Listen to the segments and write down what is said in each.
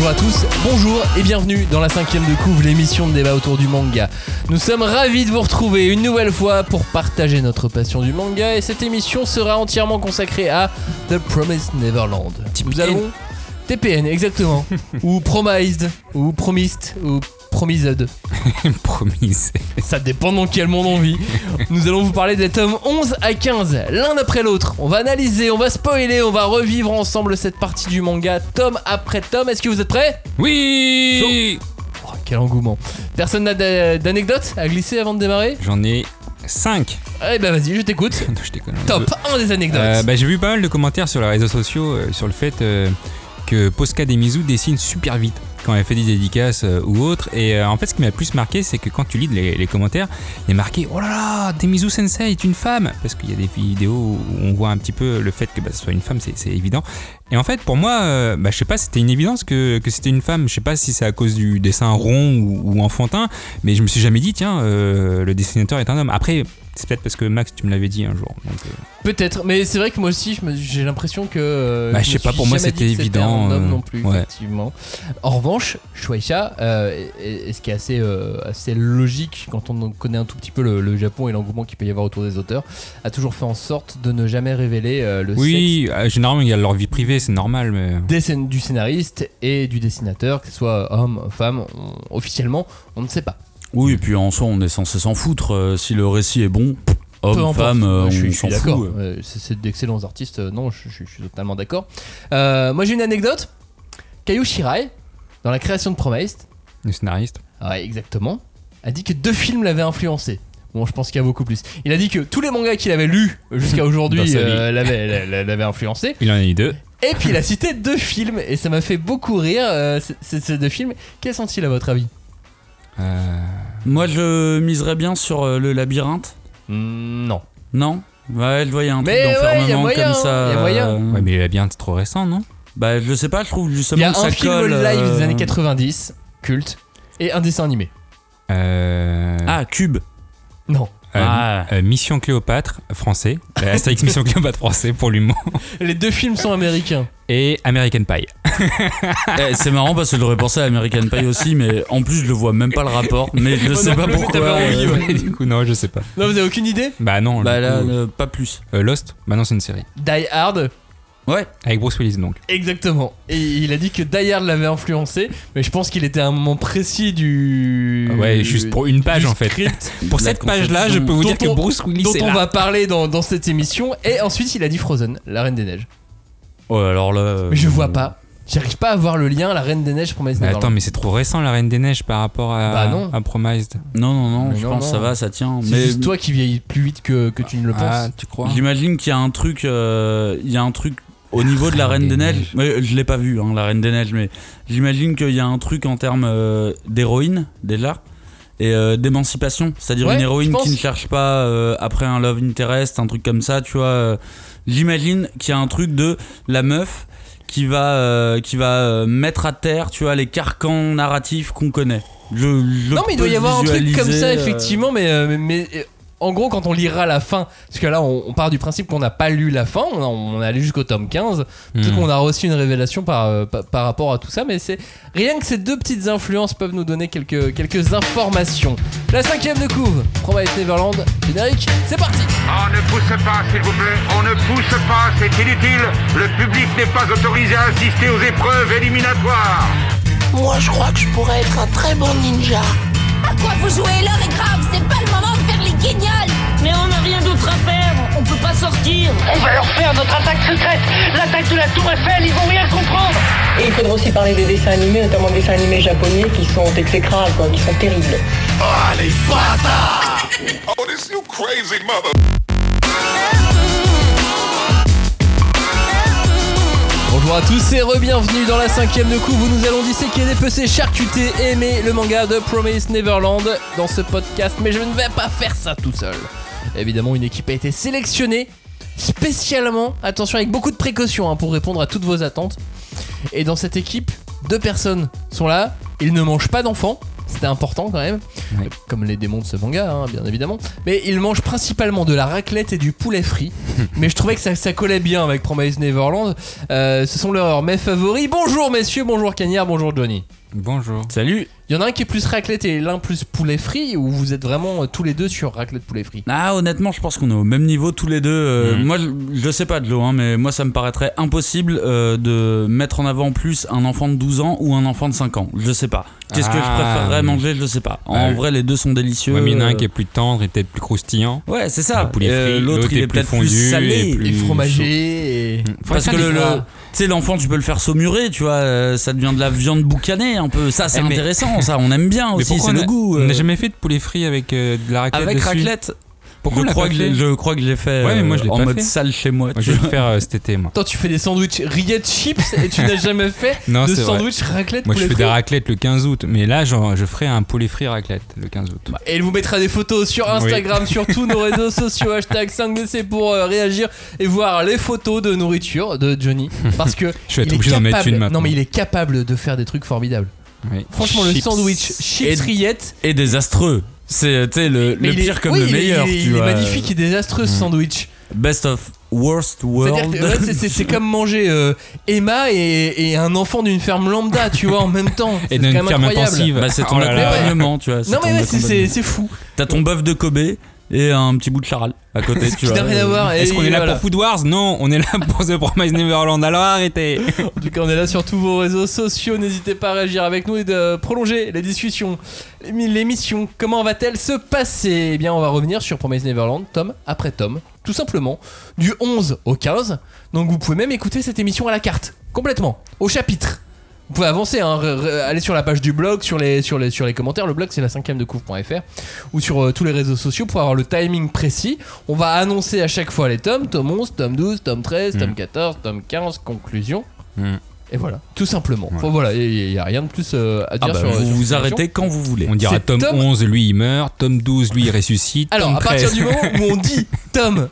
Bonjour à tous, bonjour et bienvenue dans la cinquième de couvre, l'émission de débat autour du manga. Nous sommes ravis de vous retrouver une nouvelle fois pour partager notre passion du manga et cette émission sera entièrement consacrée à The Promised Neverland. Nous allons TPN exactement, ou Promised, ou Promised, ou Promised. Promise. Ça dépend dans quel monde on vit. Nous allons vous parler des tomes 11 à 15, l'un après l'autre. On va analyser, on va spoiler, on va revivre ensemble cette partie du manga, tome après tome. Est-ce que vous êtes prêts? Oui Oh, Quel engouement. Personne n'a d'a- d'anecdotes à glisser avant de démarrer? J'en ai 5. Eh ben vas-y, je t'écoute. Top 1 des anecdotes. Euh, bah, J'ai vu pas mal de commentaires sur les réseaux sociaux euh, sur le fait euh, que Posca Demizu dessine super vite quand elle fait des dédicaces euh, ou autre. Et euh, en fait, ce qui m'a le plus marqué, c'est que quand tu lis les, commentaires, il a marqué Oh là là, Demizu Sensei est une femme Parce qu'il y a des vidéos où on voit un petit peu le fait que bah, ce soit une femme, c'est évident. Et en fait, pour moi, euh, bah, je sais pas, c'était une évidence que, que c'était une femme. Je sais pas si c'est à cause du dessin rond ou, ou enfantin, mais je me suis jamais dit, tiens, euh, le dessinateur est un homme. Après, c'est peut-être parce que Max, tu me l'avais dit un jour. euh, Peut-être, mais c'est vrai que moi aussi, je j'ai l'impression que. euh, Bah, je me sais pas, pour moi, c'était évident, un homme non plus, ouais. effectivement. En revanche, Shueisha, et, ce qui est assez, assez logique quand on connaît un tout petit peu le, le Japon et l'engouement qu'il peut y avoir autour des auteurs, a toujours fait en sorte de ne jamais révéler le Oui, euh, généralement, il y a leur vie privée, c'est normal, mais. des du scénariste et du dessinateur, que ce soit homme, femme, on- officiellement, on ne sait pas. Oui, et puis en soi, on est censé s'en foutre. euh, si le récit est bon, homme, femme, euh, Ouais, je suis, on s'en d'accord. fout. Euh, c'est c'est d'excellents artistes. euh, Non, je, je- je suis totalement d'accord. Euh, moi, j'ai une anecdote. Kayu Shirai, dans la création de Promised, Le scénariste. ouais, exactement, a dit que deux films l'avaient influencé. Bon, je pense qu'il y a beaucoup plus. Il a dit que tous les mangas qu'il avait lus jusqu'à aujourd'hui euh, l'avaient influencé. Il en a eu deux. Et puis il a cité deux films et ça m'a fait beaucoup rire. euh, ces deux films. Quels sont-ils à votre avis? Euh, Moi, je miserais bien sur euh, le labyrinthe. Hmm, Non. Non? Ouais, je voyais un Mais truc d'enfermement comme ça. y a moyen. euh, Ouais, mais il a bien, c'est trop récent, non? Bah, je sais pas, je trouve Il justement y a que un ça film colle, live des années 90, culte, et un dessin animé. euh, Ah, Cube. Non. Euh, ah. euh, Mission Cléopâtre, français. Euh, Astérix Mission Cléopâtre, français, pour l'humour. Les deux films sont américains. Et American Pie. Eh, c'est marrant parce que j'aurais pensé à American Pie aussi, mais en plus, je le vois même pas le rapport. Mais je Moi sais non pas pourquoi. euh, ouais. Ouais, du coup, non, je sais pas. Non, vous avez aucune idée? Bah non, Bah du là, coup, euh, pas plus. euh, Lost, bah non, c'est une série. Die Hard, Ouais. Avec Bruce Willis, donc. exactement. Et il a dit que Die Hard l'avait influencé, mais je pense qu'il était à un moment précis du. Ouais, juste pour une page, en fait. Pour cette page-là, je peux vous Dont dire que Bruce Willis dont est on là. va parler dans, dans cette émission. Et ensuite, il a dit Frozen, la Reine des Neiges. Ouais, alors là. euh, Mais je vois pas. J'arrive pas à voir le lien, la Reine des Neiges pour Mais Neverland. attends, mais c'est trop récent, la Reine des Neiges, par rapport à, Bah non. à Promised. Non, non, non, Mais je non, pense que ça non. va, ça tient. C'est Mais juste toi qui vieillis plus vite que, que tu ne le penses. Ah, tu crois? J'imagine qu'il y a un truc, euh, il y a un truc au niveau de la Reine des Neiges. Mais je l'ai pas vu, hein, la Reine des Neiges, mais j'imagine qu'il y a un truc en termes euh, d'héroïne déjà et euh, d'émancipation, c'est-à-dire Ouais, une héroïne qui ne cherche pas euh, après un love interest, un truc comme ça, tu vois. euh, j'imagine qu'il y a un truc de la meuf qui va euh, qui va euh, mettre à terre, tu vois, les carcans narratifs qu'on connaît. Je, je Non, mais il doit y avoir un truc comme ça, effectivement, mais, euh, mais, mais, euh, en gros, quand on lira la fin, parce que là, on, on part du principe qu'on n'a pas lu la fin, on, on est allé jusqu'au tome 15, peut-être Hmm. qu'on a reçu une révélation par, euh, par, par rapport à tout ça, mais c'est rien que ces deux petites influences peuvent nous donner quelques, quelques informations. La cinquième de couve, Promise Neverland, générique, c'est parti On ne pousse pas, s'il vous plaît. On ne pousse pas, c'est inutile. Le public n'est pas autorisé à assister aux épreuves éliminatoires. Moi, je crois que je pourrais être un très bon ninja. À quoi vous jouez L'heure est grave, c'est pas le moment de faire les guignols Mais on n'a rien d'autre à faire, on peut pas sortir. On va leur faire notre attaque secrète, l'attaque de la Tour Eiffel, ils vont rien comprendre. Et il faudra aussi parler des dessins animés, notamment des dessins animés japonais qui sont exécrables, quoi, qui sont terribles. Bonjour à tous et re-bienvenue dans la cinquième de couve où nous allons disséquer, dépecer, charcuter, aimer le manga de Promise Neverland dans ce podcast, mais je ne vais pas faire ça tout seul. Évidemment, une équipe a été sélectionnée spécialement, attention avec beaucoup de précautions hein, pour répondre à toutes vos attentes. Et dans cette équipe, deux personnes sont là, ils ne mangent pas d'enfants, C'était important quand même, Ouais. comme les démons de ce manga, hein, bien évidemment. Mais il mange principalement de la raclette et du poulet frit. mais je trouvais que ça, ça collait bien avec Promise Neverland. Euh, ce sont leurs mets favoris. Bonjour messieurs, bonjour Cagnard, bonjour Johnny. Bonjour. Salut. Il y en a un qui est plus raclette et l'un plus poulet frit, ou vous êtes vraiment euh, tous les deux sur raclette poulet frit? Ah, honnêtement, je pense qu'on est au même niveau tous les deux. Euh, Mhm. Moi, je, je sais pas de l'eau, hein, mais moi, ça me paraîtrait impossible euh, de mettre en avant plus un enfant de 12 ans ou un enfant de 5 ans. Je sais pas. Qu'est-ce que je Ah. préférerais manger? Je sais pas. En Ouais. vrai, les deux sont délicieux. Ouais, mais il y en a un qui est plus tendre et peut-être plus croustillant. Ouais, c'est ça. Le poulet frit, L'autre, l'autre il est peut-être plus salé. et plus- Et fromagé et... Parce que le, le- sais, l'enfant, tu peux le faire saumurer, tu vois, euh, ça devient de la viande boucanée un peu. Ça, c'est Eh, mais- intéressant, ça, on aime bien aussi, c'est le goût. On euh, n'a jamais fait de poulet frit avec euh, de la raclette avec dessus. raclette. Pourquoi je, crois pas que, je crois que je l'ai fait Ouais, mais moi, euh, je en pas mode fait. sale chez moi. Je vais le faire euh, cet été, moi. Attends, tu fais des sandwichs rillettes chips et tu n'as jamais fait Non, de vrai. sandwich raclette Moi, je fais frit des raclettes le 15 août, mais là, genre, je ferai un poulet frit raclette le 15 août. Et il vous mettra des photos sur Instagram, sur tous nos réseaux sociaux, hashtag 5DC pour euh, réagir et voir les photos de nourriture de Johnny. Parce que Je vais être il est obligé d'en mettre capable- une maintenant. Non mais il est capable de faire des trucs formidables. Oui. Franchement, le sandwich chips Et- rillettes, Et désastreux. C'est sais, le, mais le il est- pire comme oui, le il est- meilleur. Il est, tu il est vois. magnifique et désastreux ce sandwich. Best of worst world. Ouais, c'est- c'est c'est comme manger euh, Emma et, et un enfant d'une ferme lambda, tu vois, en même temps. Et C'est d'une ferme incroyable. intensive. Bah, c'est ton Oh accompagnement, tu vois. Non mais ouais, c'est- c'est accompagnement. c'est fou. T'as ton bœuf de Kobe et un petit bout de charal à côté, tu vois. Est-ce qu'on est là voilà. pour Food Wars Non, on est là pour The Promise Neverland. Alors arrêtez. En tout cas, on est là sur tous vos réseaux sociaux. N'hésitez pas à réagir avec nous et de prolonger les discussions. L'émi- L'émission, comment va-t-elle se passer? Eh bien, on va revenir sur Promise Neverland, tome après tome, tout simplement, du 11 au 15. Donc, vous pouvez même écouter cette émission à la carte, complètement, au chapitre. Vous pouvez avancer, hein, aller sur la page du blog, sur les, sur les, sur les commentaires. Le blog, c'est la 5 de couvre.fr ou sur euh, tous les réseaux sociaux pour avoir le timing précis. On va annoncer à chaque fois les tomes tome 11, tome 12, tome 13, tome Mm. 14, tome 15, conclusion. Mm. Et voilà, tout simplement. Ouais. Enfin, voilà, il n'y a rien de plus euh, à Ah dire bah, sur vous sur vous cette arrêtez quand vous voulez. On dira C'est tome tome- 11, lui il meurt. Tome 12, lui il ressuscite. Alors, tome à partir 13. du moment où on dit tome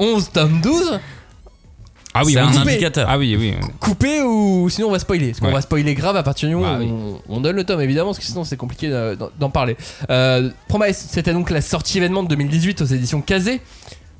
11, tome 12, Ah oui, c'est un indicateur. Ah oui, oui. coupé ou sinon on va spoiler. Parce qu'on Ouais. va spoiler grave à partir du moment Bah où oui. on, on donne le tome, évidemment, parce que sinon c'est compliqué d'en- parler. Euh, Promise, c'était donc la sortie événement de 2018 aux éditions Kazé.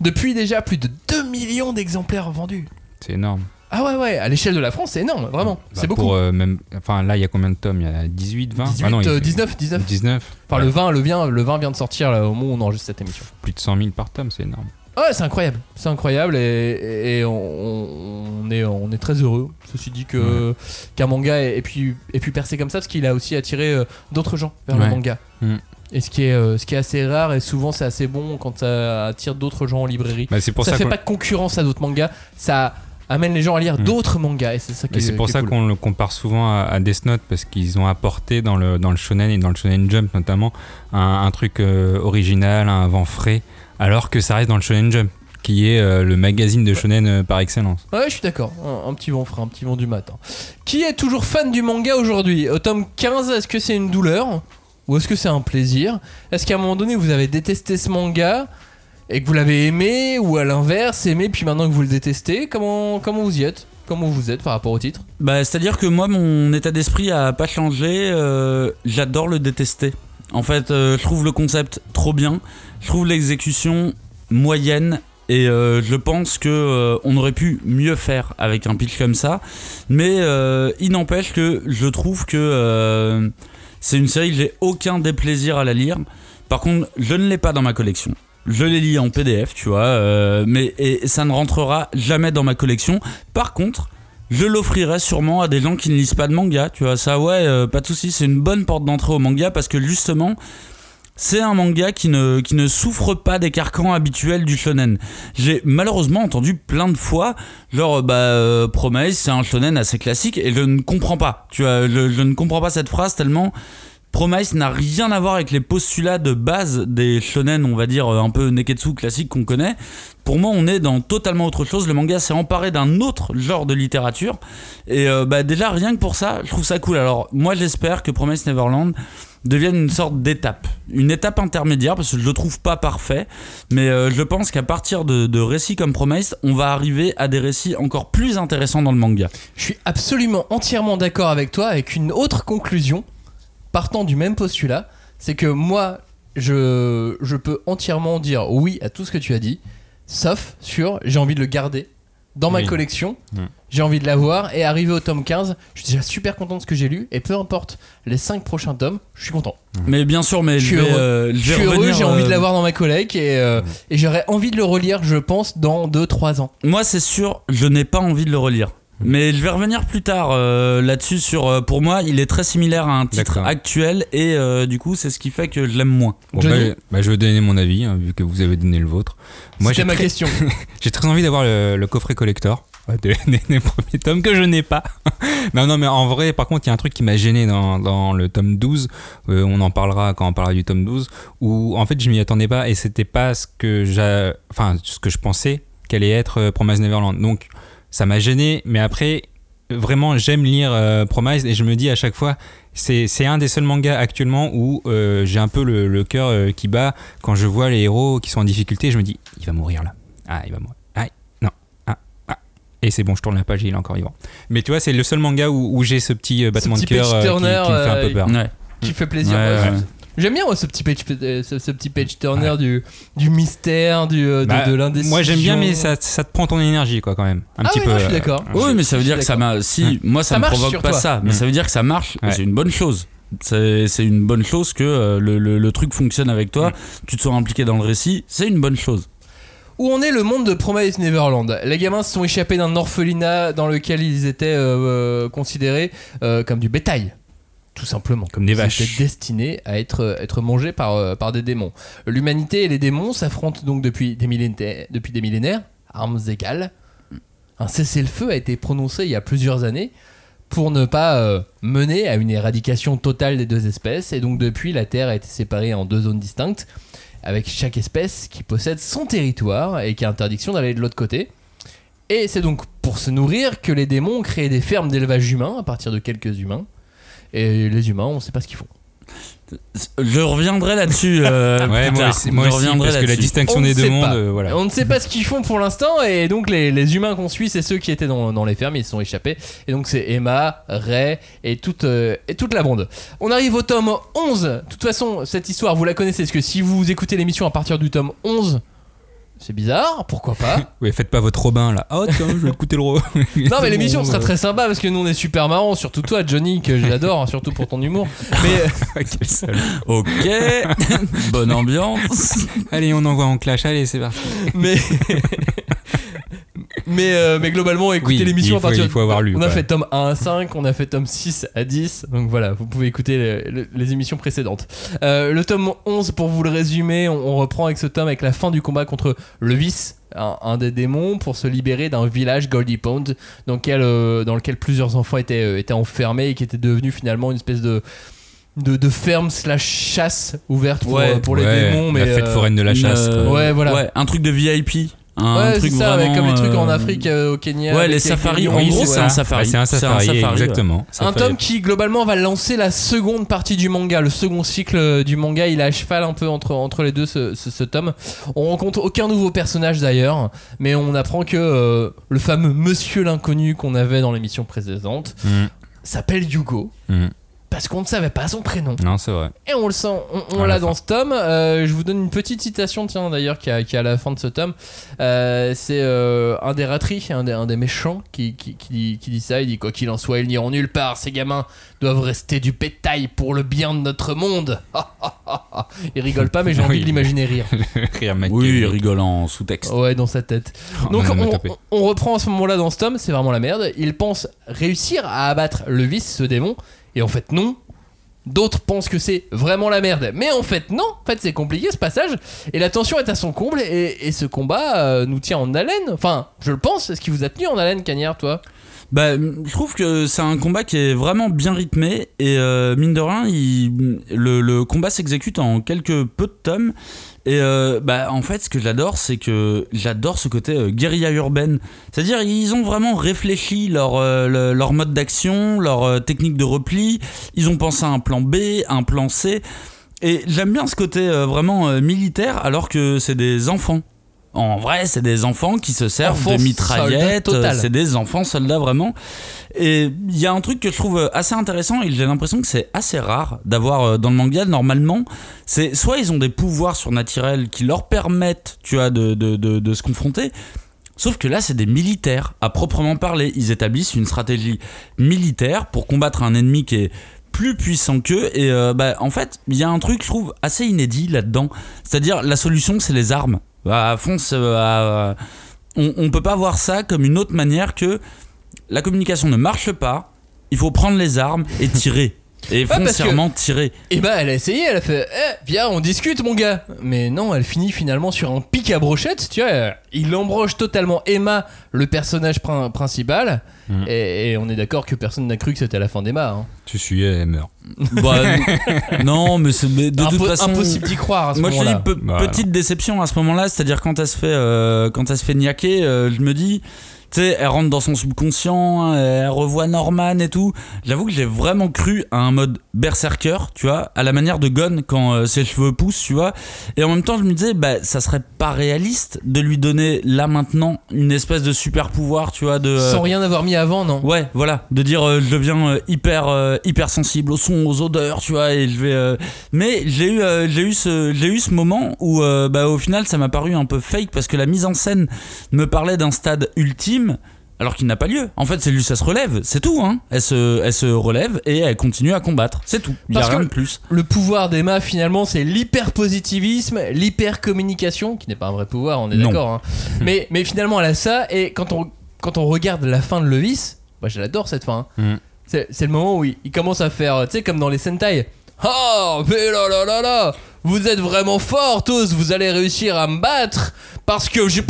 Depuis déjà plus de 2 millions d'exemplaires vendus. C'est énorme. Ah ouais, ouais, à l'échelle de la France, c'est énorme, vraiment. Bah, c'est beaucoup. Pour, euh, même, enfin là, il y a combien de tomes? Il y a 18, 20 18, Ah non, il- euh, 19, 19. 19. Enfin, Ouais, le 20, le, vient, le 20 vient de sortir là, au moment où on enregistre cette émission. Plus de 100 000 par tome, c'est énorme. Ah Ouais, c'est incroyable, c'est incroyable et, et on, on est, on est très heureux. Ceci dit que qu'un manga ait, ait pu, ait pu percer comme ça parce qu'il a aussi attiré euh, d'autres gens vers le manga. Mm. Et ce qui, est, euh, ce qui est assez rare et souvent c'est assez bon quand ça attire d'autres gens en librairie. Bah, pour ça ça, fait pas de concurrence à d'autres mangas, ça amène les gens à lire Mm. d'autres mangas et c'est ça qui c'est pour qui ça cool. qu'on le compare souvent à, à Death Note parce qu'ils ont apporté dans le, dans le shonen et dans le shonen jump notamment un, un truc euh, original, un vent frais, alors que ça reste dans le shonen jump qui est euh, le magazine de shonen euh, par excellence. Ouais, je suis d'accord. Un, un petit vent frais, un petit vent du matin. Qui est toujours fan du manga aujourd'hui? Au tome 15, est-ce que c'est une douleur? Ou est-ce que c'est un plaisir? Est-ce qu'à un moment donné, vous avez détesté ce manga et que vous l'avez aimé Ou à l'inverse, aimé puis maintenant que vous le détestez Comment, comment vous y êtes? Comment vous êtes par rapport au titre? Bah, c'est-à-dire que moi, mon état d'esprit a pas changé. euh, J'adore le détester. En fait, euh, je trouve le concept trop bien. Je trouve l'exécution moyenne. Et euh, je pense que euh, on aurait pu mieux faire avec un pitch comme ça. Mais euh, il n'empêche que je trouve que c'est une série que j'ai aucun déplaisir à la lire. Par contre, je ne l'ai pas dans ma collection. Je les lis en PDF, tu vois, mais et ça ne rentrera jamais dans ma collection. Par contre, je l'offrirai sûrement à des gens qui ne lisent pas de manga, tu vois. Ça, ouais, pas de souci, c'est une bonne porte d'entrée au manga parce que justement, c'est un manga qui ne, qui ne souffre pas des carcans habituels du shonen. J'ai malheureusement entendu plein de fois, genre, bah, euh, Promise, c'est un shonen assez classique et je ne comprends pas, tu vois, je, ne comprends pas cette phrase tellement. Promise n'a rien à voir avec les postulats de base des shonen, on va dire euh, un peu neketsu classique qu'on connaît. Pour moi, on est dans totalement autre chose. Le manga s'est emparé d'un autre genre de littérature. Et euh, bah, déjà, rien que pour ça, je trouve ça cool. Alors, moi, j'espère que Promise Neverland devienne une sorte d'étape. Une étape intermédiaire, parce que je le trouve pas parfait. Mais euh, je pense qu'à partir de, de récits comme Promise, on va arriver à des récits encore plus intéressants dans le manga. Je suis absolument entièrement d'accord avec toi avec une autre conclusion partant du même postulat, c'est que moi, je, je peux entièrement dire oui à tout ce que tu as dit, sauf sur j'ai envie de le garder dans ma Oui. collection, Mm. J'ai envie de l'avoir, et arrivé au tome 15, je suis déjà super content de ce que j'ai lu, et peu importe les 5 prochains tomes, je suis content. Mais bien sûr, mais Je suis heureux. euh, j'ai envie de euh, l'avoir dans ma collègue, et, euh, et j'aurais envie de le relire, je pense, dans 2-3 ans. Moi, c'est sûr, je n'ai pas envie de le relire. Mais je vais revenir plus tard euh, là-dessus. Sur, euh, pour moi, il est très similaire à un titre actuel et euh, du coup, c'est ce qui fait que je l'aime moins. Bon, bah, bah, je vais donner mon avis, hein, vu que vous avez donné le vôtre. Moi, C'était j'ai ma très, question. j'ai très envie d'avoir le, le coffret collector ouais, des, des- premiers tomes que je n'ai pas. non, non, mais en vrai, par contre, il y a un truc qui m'a gêné dans, le tome 12. euh, on en parlera quand on parlera du tome 12. Où, en fait, je m'y attendais pas et c'était pas ce que, j'ai, enfin, ce que je pensais qu'allait être euh, Promise Neverland. Donc, ça m'a gêné, mais après, vraiment, j'aime lire euh, Promise et je me dis à chaque fois, c'est, un des seuls mangas actuellement où j'ai un peu le, cœur qui bat quand je vois les héros qui sont en difficulté. Je me dis, il va mourir là. Ah, il va mourir. Ah, non. Ah, ah. Et c'est bon, je tourne la page il est encore vivant. Mais tu vois, c'est le seul manga où, où j'ai ce petit euh, battement petit de cœur page euh, qui, turner, qui me fait un euh, peu peur. Ouais. qui fait plaisir. Ouais, Ouais. J'aime bien moi, ce petit page, euh, ce, ce petit page turner du, du mystère, du, euh, de, Bah, de l'indécision. moi j'aime bien, mais ça, ça te prend ton énergie, quoi, quand même. Un Ah petit oui, peu. non, je suis euh, d'accord. euh, Oui, mais ça veut dire que ça m'a. Si, moi, ça, Ça me provoque pas toi. ça, mais ça veut dire que ça marche. C'est une bonne chose. C'est une bonne chose que euh, le, le- le truc fonctionne avec toi. Tu te sens impliqué dans le récit. C'est une bonne chose. Où en est le monde de Promise Neverland Les gamins se sont échappés d'un orphelinat dans lequel ils étaient euh, euh, considérés euh, comme du bétail. Tout simplement. Comme des Ils vaches. étaient destinés à être, être mangés par, par des démons. L'humanité et les démons s'affrontent donc depuis des, millénaires, depuis des millénaires, armes égales. Un cessez-le-feu a été prononcé il y a plusieurs années pour ne pas euh, mener à une éradication totale des deux espèces. Et donc depuis, la Terre a été séparée en deux zones distinctes, avec chaque espèce qui possède son territoire et qui a interdiction d'aller de l'autre côté. Et c'est donc pour se nourrir que les démons ont créé des fermes d'élevage humain à partir de quelques humains. Et les humains, on sait pas ce qu'ils font. Je reviendrai là-dessus. euh, Ouais, moi aussi, moi Je aussi, reviendrai parce que la distinction On ne des deux sait mondes, pas. euh, voilà. On ne sait pas ce qu'ils font pour l'instant, et donc les, les humains qu'on suit, c'est ceux qui étaient dans, dans les fermes, ils se sont échappés. Et donc c'est Emma, Ray et toute, euh, et toute la bande. On arrive au tome 11. De toute façon, cette histoire, vous la connaissez, parce que si vous écoutez l'émission à partir du tome 11, c'est bizarre, pourquoi pas Ouais, faites pas votre Robin là. Oh tiens, je vais écouter le Robin. Non mais l'émission sera très sympa parce que nous on est super marrant, surtout toi Johnny que j'adore, hein, surtout pour ton humour. Mais Quel salaud. Ok. Bonne ambiance. Allez, on envoie en clash. Allez, c'est parti. mais mais, euh, mais globalement écoutez Oui, l'émission à partir il faut avoir lu, on a fait tome 1 à 5 on a fait tome 6 à 10 donc voilà vous pouvez écouter les, les- les émissions précédentes Euh, le tome 11 pour vous le résumer on, on reprend avec ce tome avec la fin du combat contre le vice un, un des démons pour se libérer d'un village Goldie Pond dans lequel, euh, dans lequel plusieurs enfants étaient, euh, étaient enfermés et qui était devenu finalement une espèce de de, de ferme slash chasse ouverte pour, Ouais, euh, pour les Ouais, démons mais la fête euh, foraine de la chasse. euh. Ouais, voilà. Ouais, un truc de VIP. Un Ouais, c'est truc ça, vraiment, comme les trucs en euh, Afrique, euh, au Kenya. Ouais, les safaris. En Oui, gros, c'est un safari. C'est un safari, exactement. Un tome qui globalement va lancer la seconde partie du manga, le second cycle euh, du manga. Il est à cheval un peu entre, entre les deux ce, ce- ce tome. On rencontre aucun nouveau personnage d'ailleurs, mais on apprend que euh, le fameux Monsieur l'inconnu qu'on avait dans l'émission précédente Mhm. s'appelle Hugo. Mhm. Parce qu'on ne savait pas son prénom. Non, c'est vrai. Et on le sent, on, l'a dans ce tome. Euh, je vous donne une petite citation, tiens d'ailleurs, qui, est à la fin de ce tome. Euh, c'est euh, un des ratris, un des, un des méchants, qui, qui, qui dit, qui dit ça. Il dit Quoi qu'il en soit, ils n'iront nulle part. Ces gamins doivent rester du bétail pour le bien de notre monde. il rigole pas, mais j'ai envie Oui. de l'imaginer rire. Rire mec. Oui, rigolant en sous-texte. Ouais, dans sa tête. Oh, Donc on- on reprend à ce moment-là dans ce tome, c'est vraiment la merde. Il pense réussir à abattre le vice, ce démon, et en fait non. D'autres pensent que c'est vraiment la merde, mais en fait non. En fait c'est compliqué ce passage, et la tension est à son comble, et, ce combat euh, nous tient en haleine. Enfin, je le pense. Est-ce qu'il vous a tenu en haleine, Cagnard, toi? Bah, je trouve que c'est un combat qui est vraiment bien rythmé et euh, mine de rien, le, le combat s'exécute en quelques peu de tomes. Et euh, bah, en fait, ce que j'adore, c'est que j'adore ce côté euh, guérilla urbaine. C'est-à-dire, ils ont vraiment réfléchi leur, euh, le- leur mode d'action, leur technique de repli. Ils ont pensé à un plan B, un plan C. Et j'aime bien ce côté vraiment militaire, alors que c'est des enfants. En vrai, c'est des enfants qui se servent Enfants de mitraillettes. C'est des enfants soldats vraiment. Et il y a un truc que je trouve assez intéressant et j'ai l'impression que c'est assez rare d'avoir euh, dans le manga. Normalement, c'est soit ils ont des pouvoirs surnaturels qui leur permettent, tu vois, de, de, de, de se confronter. Sauf que là, c'est des militaires à proprement parler. Ils établissent une stratégie militaire pour combattre un ennemi qui est plus puissant qu'eux. Et euh, bah, en fait, il y a un truc, je trouve, assez inédit là-dedans. C'est-à-dire, la solution, c'est les armes. À fond, c'est, euh, on, on peut pas voir ça comme une autre manière que la communication ne marche pas. Il faut prendre les armes et tirer. Et que- foncièrement tirer. Et bah elle a essayé, elle a fait Eh, viens on discute mon gars Mais non elle finit finalement sur un pic à brochette Tu vois il embroche totalement Emma Le personnage prin- principal Mhm. et, et on est d'accord que personne n'a cru que c'était la fin d'Emma hein. Tu suis, elle meurt. Bah, non, mais, de Impo- toute façon. Impossible d'y croire à ce Moi je te dis moment-là pe- Voilà. petite déception à ce moment-là, c'est-à-dire quand elle se fait euh, quand elle se fait niaquer, euh, je me dis tu sais, elle rentre dans son subconscient, elle revoit Norman et tout. J'avoue que j'ai vraiment cru à un mode berserker, tu vois, à la manière de Gon quand euh, ses cheveux poussent, tu vois. Et en même temps, je me disais, bah, ça serait pas réaliste de lui donner là maintenant une espèce de super pouvoir, tu vois, de. euh, Sans rien avoir mis avant non? Ouais, voilà, de dire euh, je deviens euh, hyper euh, hyper sensible au son, aux odeurs, tu vois, et je vais. euh, Mais j'ai eu euh, j'ai eu ce j'ai eu ce moment où euh, bah au final ça m'a paru un peu fake parce que la mise en scène me parlait d'un stade ultime. Alors qu'il n'a pas lieu. En fait, c'est lui, ça se relève, c'est tout. Hein. Elle se, elle se relève et elle continue à combattre, c'est tout. Il a rien de plus. Le pouvoir d'Emma finalement c'est l'hyper-positivisme L'hyper-communication Qui n'est pas un vrai pouvoir on est d'accord hein. mais, mais finalement elle a ça Et quand on, quand on regarde la fin de Levis Moi je l'adore cette fin hein. Mhm. C'est le moment où il, il commence à faire, tu sais, comme dans les Sentai. Oh, mais là là là là, vous êtes vraiment fort tous, vous allez réussir à me battre parce que j'ai.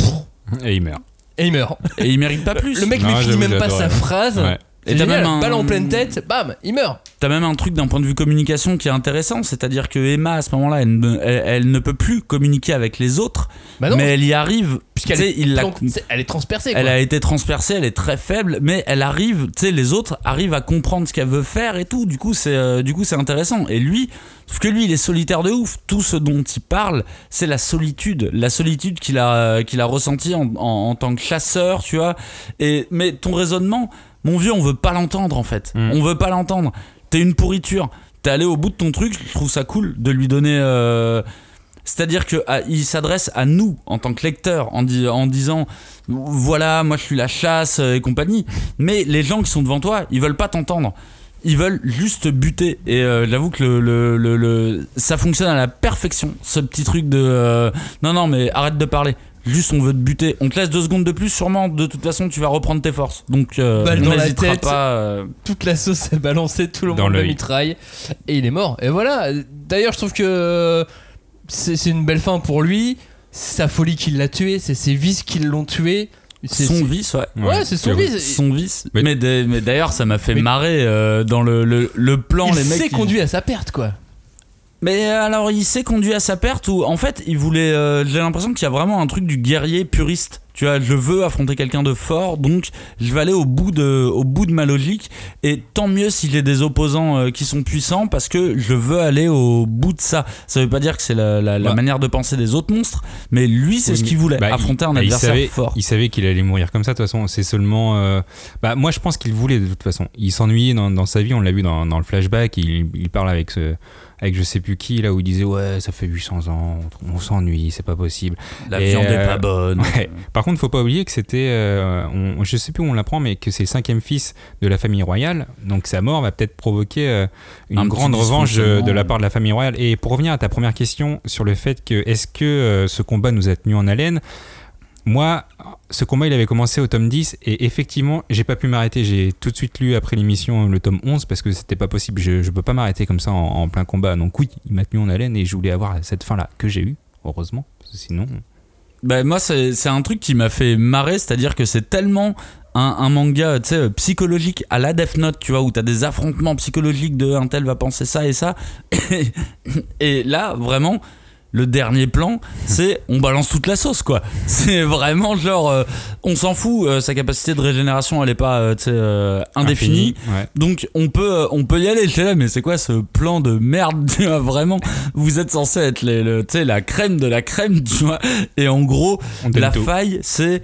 Et il meurt. Et il meurt. Et il mérite pas plus. Le mec ne finit même pas sa phrase. Ouais. Et t'as même un- balle en pleine tête, bam, il meurt. T'as même un truc d'un point de vue communication qui est intéressant, c'est-à-dire que Emma à ce moment-là, elle ne, elle- elle ne peut plus communiquer avec les autres, Bah non, mais elle y arrive. puisqu'elle est, il elle est transpercée. Quoi. Elle a été transpercée, elle est très faible, mais elle arrive, tu sais, les autres arrivent à comprendre ce qu'elle veut faire et tout. Du coup, c'est euh, du coup c'est intéressant. Et lui, sauf que lui, il est solitaire de ouf. Tout ce dont il parle, c'est la solitude, la solitude qu'il a qu'il a ressentie en, en- en tant que chasseur, tu vois. Et mais ton raisonnement, mon vieux, on veut pas l'entendre en fait. Mm. On veut pas l'entendre. T'es une pourriture. T'es allé au bout de ton truc. Je trouve ça cool de lui donner. euh, c'est-à-dire que ah, il s'adresse à nous en tant que lecteurs en, di- en disant voilà moi je suis la chasse euh, et compagnie mais les gens qui sont devant toi ils veulent pas t'entendre ils veulent juste te buter et euh, j'avoue que le, le- le- le- ça fonctionne à la perfection ce petit truc de euh, non non mais arrête de parler juste on veut te buter on te laisse deux secondes de plus sûrement de toute façon tu vas reprendre tes forces donc euh, Balle on dans la n'hésitera tête. pas euh, Toute la sauce est balancée, tout le Dans monde le mitraille. Et il est mort. Et voilà. D'ailleurs, je trouve que c'est c'est une belle fin pour lui. C'est sa folie qui l'a tué, c'est ses vices qui l'ont tué. C'est- son vice ouais Ouais, c'est son vice. son vice Mais- mais, d'a- mais d'ailleurs ça m'a fait Mais- marrer euh, dans le, le, le plan il les mecs s'est qui- conduit à sa perte, quoi. Mais alors, il s'est conduit à sa perte ou en fait, il voulait. euh, J'ai l'impression qu'il y a vraiment un truc du guerrier puriste. Tu vois, je veux affronter quelqu'un de fort, donc je vais aller au bout de, au bout de ma logique. Et tant mieux si j'ai des opposants euh, qui sont puissants, parce que je veux aller au bout de ça. Ça veut pas dire que c'est la, la- la Bah. manière de penser des autres monstres, mais lui, c'est Oui, ce qu'il voulait bah, affronter il- un bah, il adversaire savait- fort. Il savait qu'il allait mourir comme ça, de toute façon. C'est seulement. euh, Bah, moi, je pense qu'il voulait, de toute façon. Il s'ennuyait dans, dans sa vie, on l'a vu dans, dans le flashback. Il, il parle avec, ce, avec je sais plus qui, là, où il disait Ouais, ça fait 800 ans, on s'ennuie, c'est pas possible. La Et, viande est euh, pas bonne. Ouais. Par contre, faut pas oublier que c'était, euh, je sais plus où on l'apprend, mais que c'est le cinquième fils de la famille royale. Donc sa mort va peut-être provoquer euh, une Un grande revanche de la part de la famille royale. Et pour revenir à ta première question sur le fait que est-ce que ce combat nous a tenu en haleine, moi, ce combat il avait commencé au tome 10 et effectivement, j'ai pas pu m'arrêter. J'ai tout de suite lu après l'émission le tome 11 parce que c'était pas possible. Je, je peux pas m'arrêter comme ça en, plein combat. Donc oui, il m'a tenu en haleine et je voulais avoir cette fin là que j'ai eu, heureusement. Sinon. Bah, moi, c'est un truc qui m'a fait marrer, c'est-à-dire que c'est tellement un, un manga psychologique à la Death Note, tu vois, où t'as des affrontements psychologiques de un tel va penser ça et ça. et là, vraiment, le dernier plan, c'est on balance toute la sauce quoi. C'est vraiment genre euh, on s'en fout, euh, sa capacité de régénération elle est pas euh, indéfinie. Infini, ouais. Donc on peut on peut y aller. J'étais là mais c'est quoi ce plan de merde tu vois, vraiment? Vous êtes censé être les, le, la crème de la crème tu vois et en gros On la faille c'est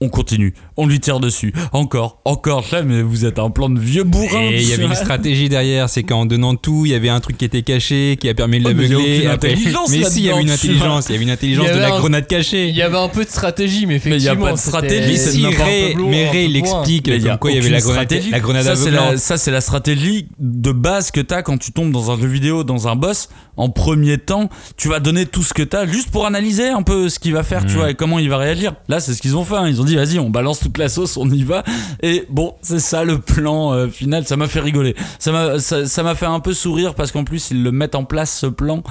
on continue, on lui tire dessus, encore, encore, ça, mais vous êtes un plan de vieux bourrin. Et il y avait une stratégie derrière, c'est qu'en donnant tout, il y avait un truc qui était caché, qui a permis de Oh, mais l'aveugler. intelligence Mais si, il y avait une intelligence, il y avait une intelligence de la un- grenade cachée. Il y avait un peu de stratégie, mais Mais il y a effectivement. pas de stratégie, Mais c'est si, Ray, mais Ray, peu il loin. explique Mais il y a comme quoi il y avait la grenade, la grenade ça, c'est la, aveuglante. ça, c'est la stratégie de base que t'as quand tu tombes dans un jeu vidéo, dans un boss. En premier temps, tu vas donner tout ce que t'as juste pour analyser un peu ce qu'il va faire, tu Mm. vois, et comment il va réagir. Là, c'est ce qu'ils ont fait. hein. Ils ont vas-y, on balance toute la sauce, on y va. Et bon, c'est ça le plan euh, final. Ça m'a fait rigoler. Ça m'a, ça m'a fait un peu sourire parce qu'en plus, ils le mettent en place ce plan.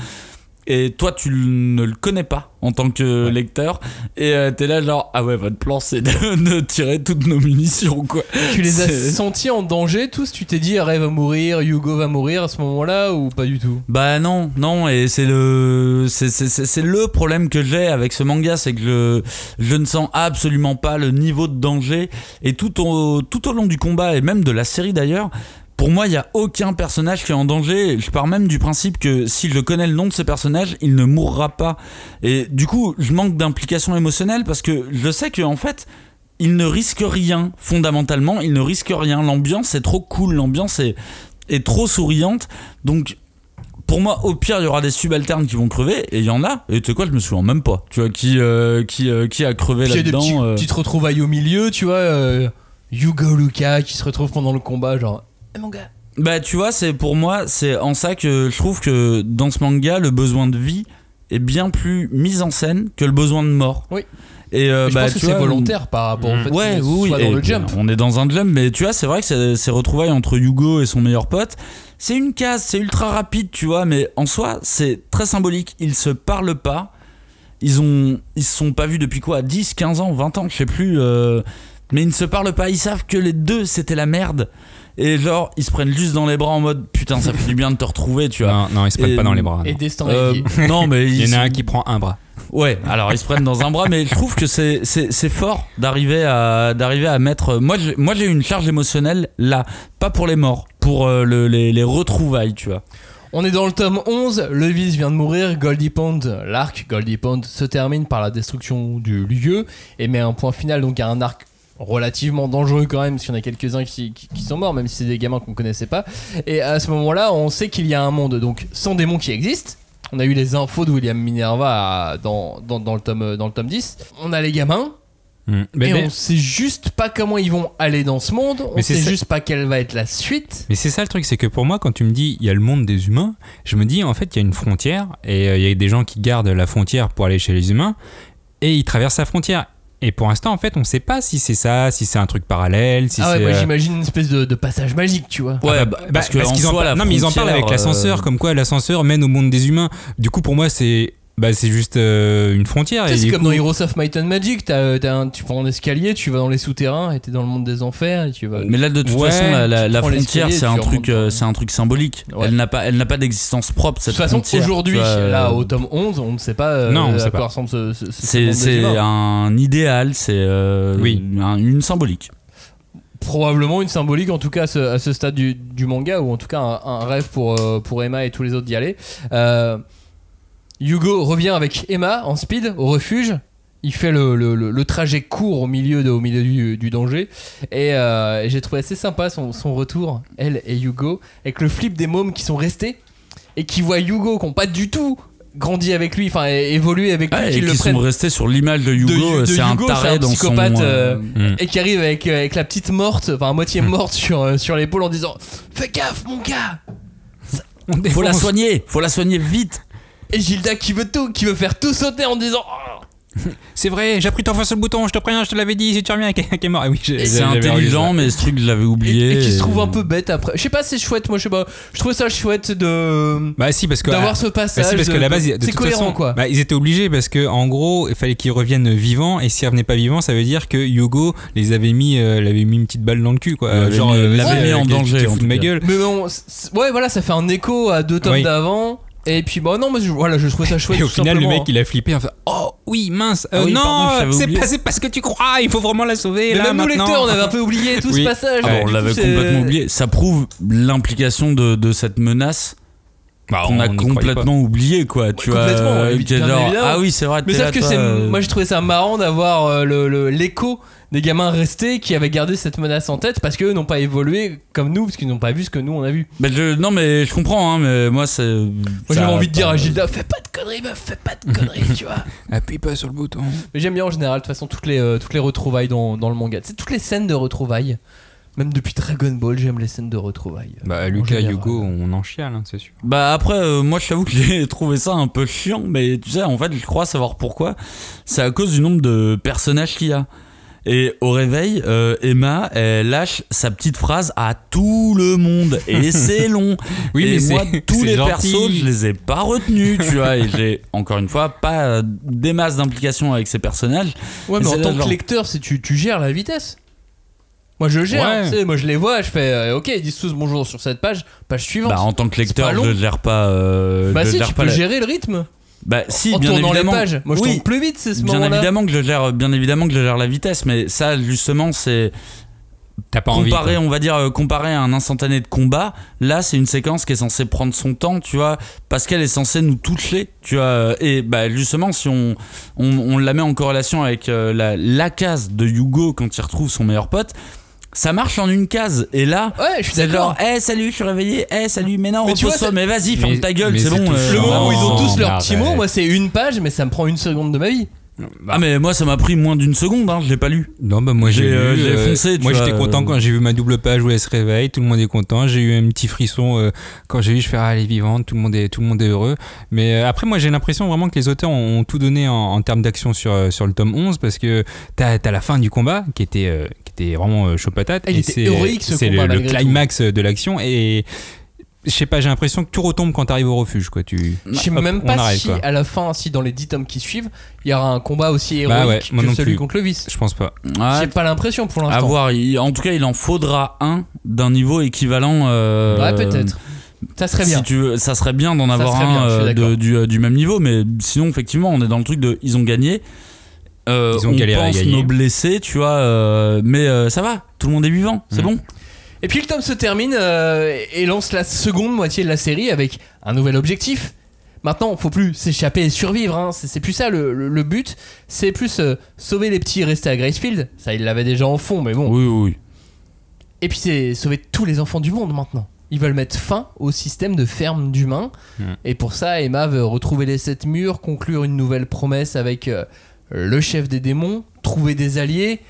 Et toi, tu ne le connais pas en tant que lecteur. Et euh, t'es là, genre, ah ouais, votre plan, c'est de, de tirer toutes nos munitions, quoi. Tu les as sentis en danger tous? Tu t'es dit Ray va mourir, Hugo va mourir à ce moment-là ou pas du tout? Bah non, non, et c'est le, c'est le problème que j'ai avec ce manga, c'est que je, je ne sens absolument pas le niveau de danger. Et tout au, tout au long du combat, et même de la série d'ailleurs, pour moi, il n'y a aucun personnage qui est en danger. Je pars même du principe que si je connais le nom de ce personnage, il ne mourra pas. Et du coup, je manque d'implication émotionnelle parce que je sais que en fait, il ne risque rien. Fondamentalement, il ne risque rien. L'ambiance est trop cool, l'ambiance est, est trop souriante. Donc, pour moi, au pire, il y aura des subalternes qui vont crever, et il y en a. Et tu sais quoi, je me souviens même pas. Tu vois, qui, euh, qui, euh, qui a crevé Puis il y a des là-dedans. petits, euh. petites retrouvailles au milieu, tu vois. Hugo Luca qui se retrouve pendant le combat, genre. Gars Bah, tu vois, c'est pour moi, c'est en ça que je trouve que dans ce manga, le besoin de vie est bien plus mis en scène que le besoin de mort. Oui. Et euh, Je bah, pense que c'est volontaire par rapport au fait Ouais, oui, soit dans le jump. On est dans un jump, mais tu vois, c'est vrai que c'est- ces retrouvailles entre Hugo et son meilleur pote, c'est une case, c'est ultra rapide, tu vois, mais en soi, c'est très symbolique. Ils se parlent pas. Ils ont, ils se sont pas vus depuis quoi 10, 15 ans, 20 ans, je sais plus. euh, mais ils ne se parlent pas. Ils savent que les deux, c'était la merde. Et genre, ils se prennent juste dans les bras en mode putain, ça fait du bien de te retrouver, tu vois. Non, non, ils se prennent Et- pas dans les bras. non. Et destin Euh, non, mais Il y en a un qui prend un bras. Ouais, alors ils se prennent dans un bras, mais je trouve que c'est fort d'arriver à d'arriver à mettre. Moi j'ai moi j'ai eu une charge émotionnelle là, pas pour les morts, pour euh, le- les, les retrouvailles, tu vois. On est dans le tome 11, Levis vient de mourir, Goldie Pond, l'arc Goldie Pond se termine par la destruction du lieu et met un point final donc à un arc relativement dangereux quand même, parce qu'il y en a quelques-uns qui, qui- qui sont morts, même si c'est des gamins qu'on connaissait pas. Et à ce moment-là, on sait qu'il y a un monde donc sans démons qui existe. On a eu les infos de William Minerva à- dans, dans, dans le tome, dans le tome 10. On a les gamins, Hmm. Mais, et mais- on sait juste pas comment ils vont aller dans ce monde, on Mais c'est sait ça- juste pas quelle va être la suite. mais c'est ça le truc, c'est que pour moi, quand tu me dis il y a le monde des humains, je me dis en fait il y a une frontière et euh, il y a des gens qui gardent la frontière pour aller chez les humains et ils traversent la frontière. Et pour l'instant, en fait, on sait pas si c'est ça, si c'est un truc parallèle, si ah ouais, c'est. moi euh, j'imagine une espèce de, de passage magique, tu vois. Ouais, Ah bah, bah, parce que en qu'ils en soi, parlent- non mais ils en parlent avec l'ascenseur euh, comme quoi l'ascenseur mène au monde des humains du coup pour moi c'est bah, c'est juste euh, une frontière c'est comme coup- dans Heroes of Might and Magic, t'as, t'as un- tu prends un escalier, tu vas dans les souterrains et t'es dans le monde des enfers et tu vas. Mais là, de toute Ouais, façon, la, la- frontière, l'escalier, c'est un truc, euh, un truc symbolique. Ouais. Elle n'a pas, elle n'a pas d'existence propre. de Cette toute façon, frontière, aujourd'hui, tu vois, euh, là, au tome 11, on ne sait pas euh, Non, on à sait quoi pas. ressemble ce, ce, ce c'est, un idéal, c'est euh, Oui. un- une symbolique. Probablement une symbolique, en tout cas, à ce, à ce stade du, du manga, ou en tout cas un, un rêve pour, euh, pour Emma et tous les autres d'y aller. Euh, Hugo revient avec Emma en speed au refuge. Il fait le, le- le- le trajet court au milieu, de, au milieu du, du danger. Et, euh, et j'ai trouvé assez sympa son, son retour, elle et Hugo, avec le flip des mômes qui sont restés et qui voient Hugo, qui n'ont pas du tout grandi avec lui, enfin évolué avec lui, Ouais, qui et le qui sont restés sur l'image de Hugo, euh, c'est un taré un dans psychopathe, son. euh, Hmm. et qui arrive avec, euh, avec la petite morte, enfin à moitié morte sur, euh, sur l'épaule en disant Fais gaffe, mon gars faut la soigner, faut la soigner vite. Et Gilda qui veut tout, qui veut faire tout sauter en disant Oh c'est vrai j'ai appris trois fois sur le bouton je te préviens je te l'avais dit si tu reviens qui est mort Ah oui j'ai- C'est intelligent, mais ce truc, je l'avais oublié. et qui se trouve un peu bête après. Je sais pas, c'est chouette, moi je sais pas. Je trouve ça chouette de. bah si parce que D'avoir ce Bah passage. si, parce que la base, c'est cohérent façon, quoi. bah, ils étaient obligés parce que en gros, il fallait qu'ils reviennent vivants et s'ils revenaient pas vivants, ça veut dire que Hugo les avait mis, euh, l'avait mis une petite balle dans le cul quoi. L'avait Genre, mis- euh, l'avait mis en danger, en de ma gueule. Mais bon, ouais, voilà, ça fait un écho à deux tomes Oui. d'avant. Et puis bon non, moi je, voilà, je trouvais ça chouette. Et au tout final, le simplement. mec, il a flippé en fait Oh oui, mince, euh, Ah oui, non, pardon, c'est oublié. pas, c'est pas ce que tu crois, il faut vraiment la sauver. Mais là, même nous maintenant. lecteurs, on avait un peu oublié tout Oui. ce passage. Ah bon, Du on coup, l'avait c'est- complètement oublié. Ça prouve l'implication de, de cette menace Bah, qu'on on a croyait complètement oublié, quoi. Tu vois, complètement, euh, évi- qui est bien genre, évidemment. ah oui, c'est vrai. Mais t'es sauf là, que toi, c'est, euh, moi j'ai trouvé ça marrant d'avoir euh, le- le- l'écho des gamins restés qui avaient gardé cette menace en tête parce qu'eux n'ont pas évolué comme nous parce qu'ils n'ont pas vu ce que nous on a vu. bah, je- non, mais je comprends, hein, mais moi, c'est. Moi j'avais envie de dire à Gilda, fais pas de conneries meuf, fais pas de conneries, tu vois. Appuie pas sur le bouton. Mais j'aime bien en général de toute façon toutes les, euh, toutes les retrouvailles dans, dans le manga. C'est toutes les scènes de retrouvailles. Même depuis Dragon Ball, j'aime les scènes de retrouvailles. Bah, Lucas. Hugo, on en chiale, hein, c'est sûr. Bah après, euh, moi je t'avoue que j'ai trouvé ça un peu chiant, mais tu sais, en fait, je crois savoir pourquoi. C'est à cause du nombre de personnages qu'il y a. Et au réveil, euh, Emma, elle lâche sa petite phrase à tout le monde. Et c'est long. Oui, et mais moi, tous les gentil. persos, je les ai pas retenus, tu vois. Et j'ai, encore une fois, pas des masses d'implication avec ces personnages. Ouais, Et mais en tant que lecteur, c'est tu, tu gères la vitesse. Moi je gère, Ouais. tu sais, moi je les vois, je fais euh, ok, ils disent tous bonjour sur cette page, page suivante. Bah, en tant que lecteur, je gère pas. euh, Bah je si, gère tu pas peux la- gérer le rythme Bah si, en bien tournant les évidemment. pages. Moi je Oui. tourne plus vite, c'est ce Bien moment-là. évidemment que je gère, bien évidemment que je gère la vitesse, mais ça justement c'est T'as pas envie. comparé, quoi. on va dire euh, comparé à un instantané de combat. Là, c'est une séquence qui est censée prendre son temps, tu vois, parce qu'elle est censée nous toucher, tu vois. Et bah justement, si on on, on la met en corrélation avec euh, la la case de Hugo quand il retrouve son meilleur pote. Ça marche en une case et là Ouais, je suis c'est d'accord. genre, eh salut, je suis réveillé, eh salut, mais non, Mais ça- mais vas-y, Mais- ferme ta gueule, c'est c'est bon. euh, Le moment où ils ont tous leur arrête. petit mot, moi c'est une page, mais ça me prend une seconde de ma vie. Ah mais moi ça m'a pris moins d'une seconde, hein, je l'ai pas lu. Non, bah moi j'ai euh, euh, foncé, tu Moi j'étais content euh. quand j'ai vu ma double page où elle se réveille, tout le monde est content. J'ai eu un petit frisson euh, quand j'ai vu, je fais ah, elle est vivante, tout le monde est, tout le monde est heureux. Mais euh, après, moi j'ai l'impression vraiment que les auteurs ont, ont tout donné en, en termes d'action sur, sur le tome 11 parce que t'as as la fin du combat qui était, euh, qui était vraiment euh, chaud patate. Ah, c'est- le, climax de l'action et. Je sais pas, j'ai l'impression que tout retombe quand t'arrives au refuge, quoi. Tu... Je sais même pas si quoi. à la fin, si dans les 10 tomes qui suivent, il y aura un combat aussi héroïque Bah ouais, moi que non celui plus. contre le vice. Je pense pas. Ouais, J'ai pas l'impression pour À l'instant. voir. Il- En tout cas, il en faudra un d'un niveau équivalent. euh, Ouais, peut-être. Ça serait bien. Si tu veux, ça serait bien d'en avoir un euh, de- d'accord. du, euh, du même niveau, mais sinon, effectivement, on est dans le truc de ils ont gagné. Euh, Ils ont on galéré à pense gagner. nos blessés, tu vois, euh, mais euh, ça va, tout le monde est vivant, c'est Mm. bon. Et puis le tome se termine euh, et lance la seconde moitié de la série avec un nouvel objectif. Maintenant, faut plus s'échapper et survivre. hein. C'est plus ça le, le- le but. C'est plus euh, sauver les petits et rester à Gracefield. Ça, il l'avait déjà en fond, mais bon. Oui, oui, oui. Et puis c'est sauver tous les enfants du monde maintenant. Ils veulent mettre fin au système de ferme d'humains. Mm. Et pour ça, Emma veut retrouver les sept murs, conclure une nouvelle promesse avec euh, le chef des démons, trouver des alliés,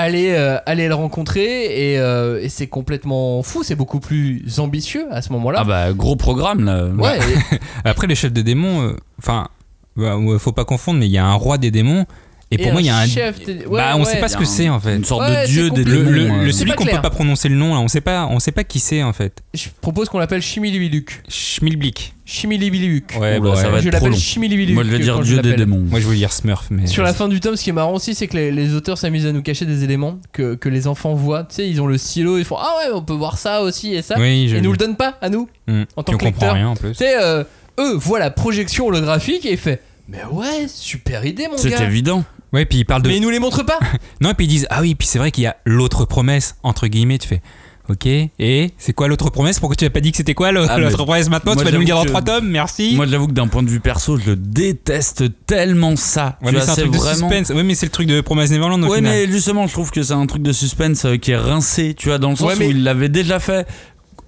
aller, euh, aller le rencontrer. Et, euh, et c'est complètement fou, c'est beaucoup plus ambitieux à ce moment-là. Ah bah, gros programme là. ouais, et- Après, les chefs des démons, euh, enfin, bah, faut pas confondre, mais il y a un roi des démons. Et, Et pour moi, il y a un. chef des- ouais, bah, on ouais. sait pas ce que un- c'est en fait. Une sorte Ouais, de dieu c'est des. Le, démons. le- euh. le- C'est celui qu'on peut pas prononcer le nom, là, on sait pas, on sait pas qui c'est en fait. je propose qu'on l'appelle Chimilibiluk. Schmilblick. Chimilibiluk. Ouais, Oula, bah, ça ouais. va je être trop l'appelle long. Chimilibiluk. Moi, je vais dire dieu des démons. Moi, je voulais dire Smurf, mais. Sur la fin du tome, ce qui est marrant aussi, c'est que les, les auteurs s'amusent à nous cacher des éléments que, que les enfants voient. Tu sais, ils ont le stylo, ils font Ah ouais, on peut voir ça aussi et ça. Oui, et ils nous le donnent pas à nous. Hmm. en tant que on comprend lecteur. rien en plus. Tu sais, euh, eux voient la projection holographique et ils font Mais ouais, super idée, mon C'est gars. évident. Ouais, puis ils parlent de. Mais ils nous les montrent pas. Non, et puis ils disent Ah oui, puis c'est vrai qu'il y a l'autre promesse, entre guillemets, tu fais. Ok, et c'est quoi l'autre promesse? Pourquoi tu n'as pas dit que c'était quoi l'autre Ah, promesse maintenant? moi, Tu vas nous le dire dans j'avoue trois que- tomes, merci Moi, j'avoue que d'un point de vue perso, je déteste tellement ça. Ouais, Tu mais vois, c'est un truc de suspense. Ouais, mais c'est le truc de Promesse Neverland au Ouais, final. mais justement, je trouve que c'est un truc de suspense euh, qui est rincé, tu vois, dans le sens Ouais, mais- où il l'avait déjà fait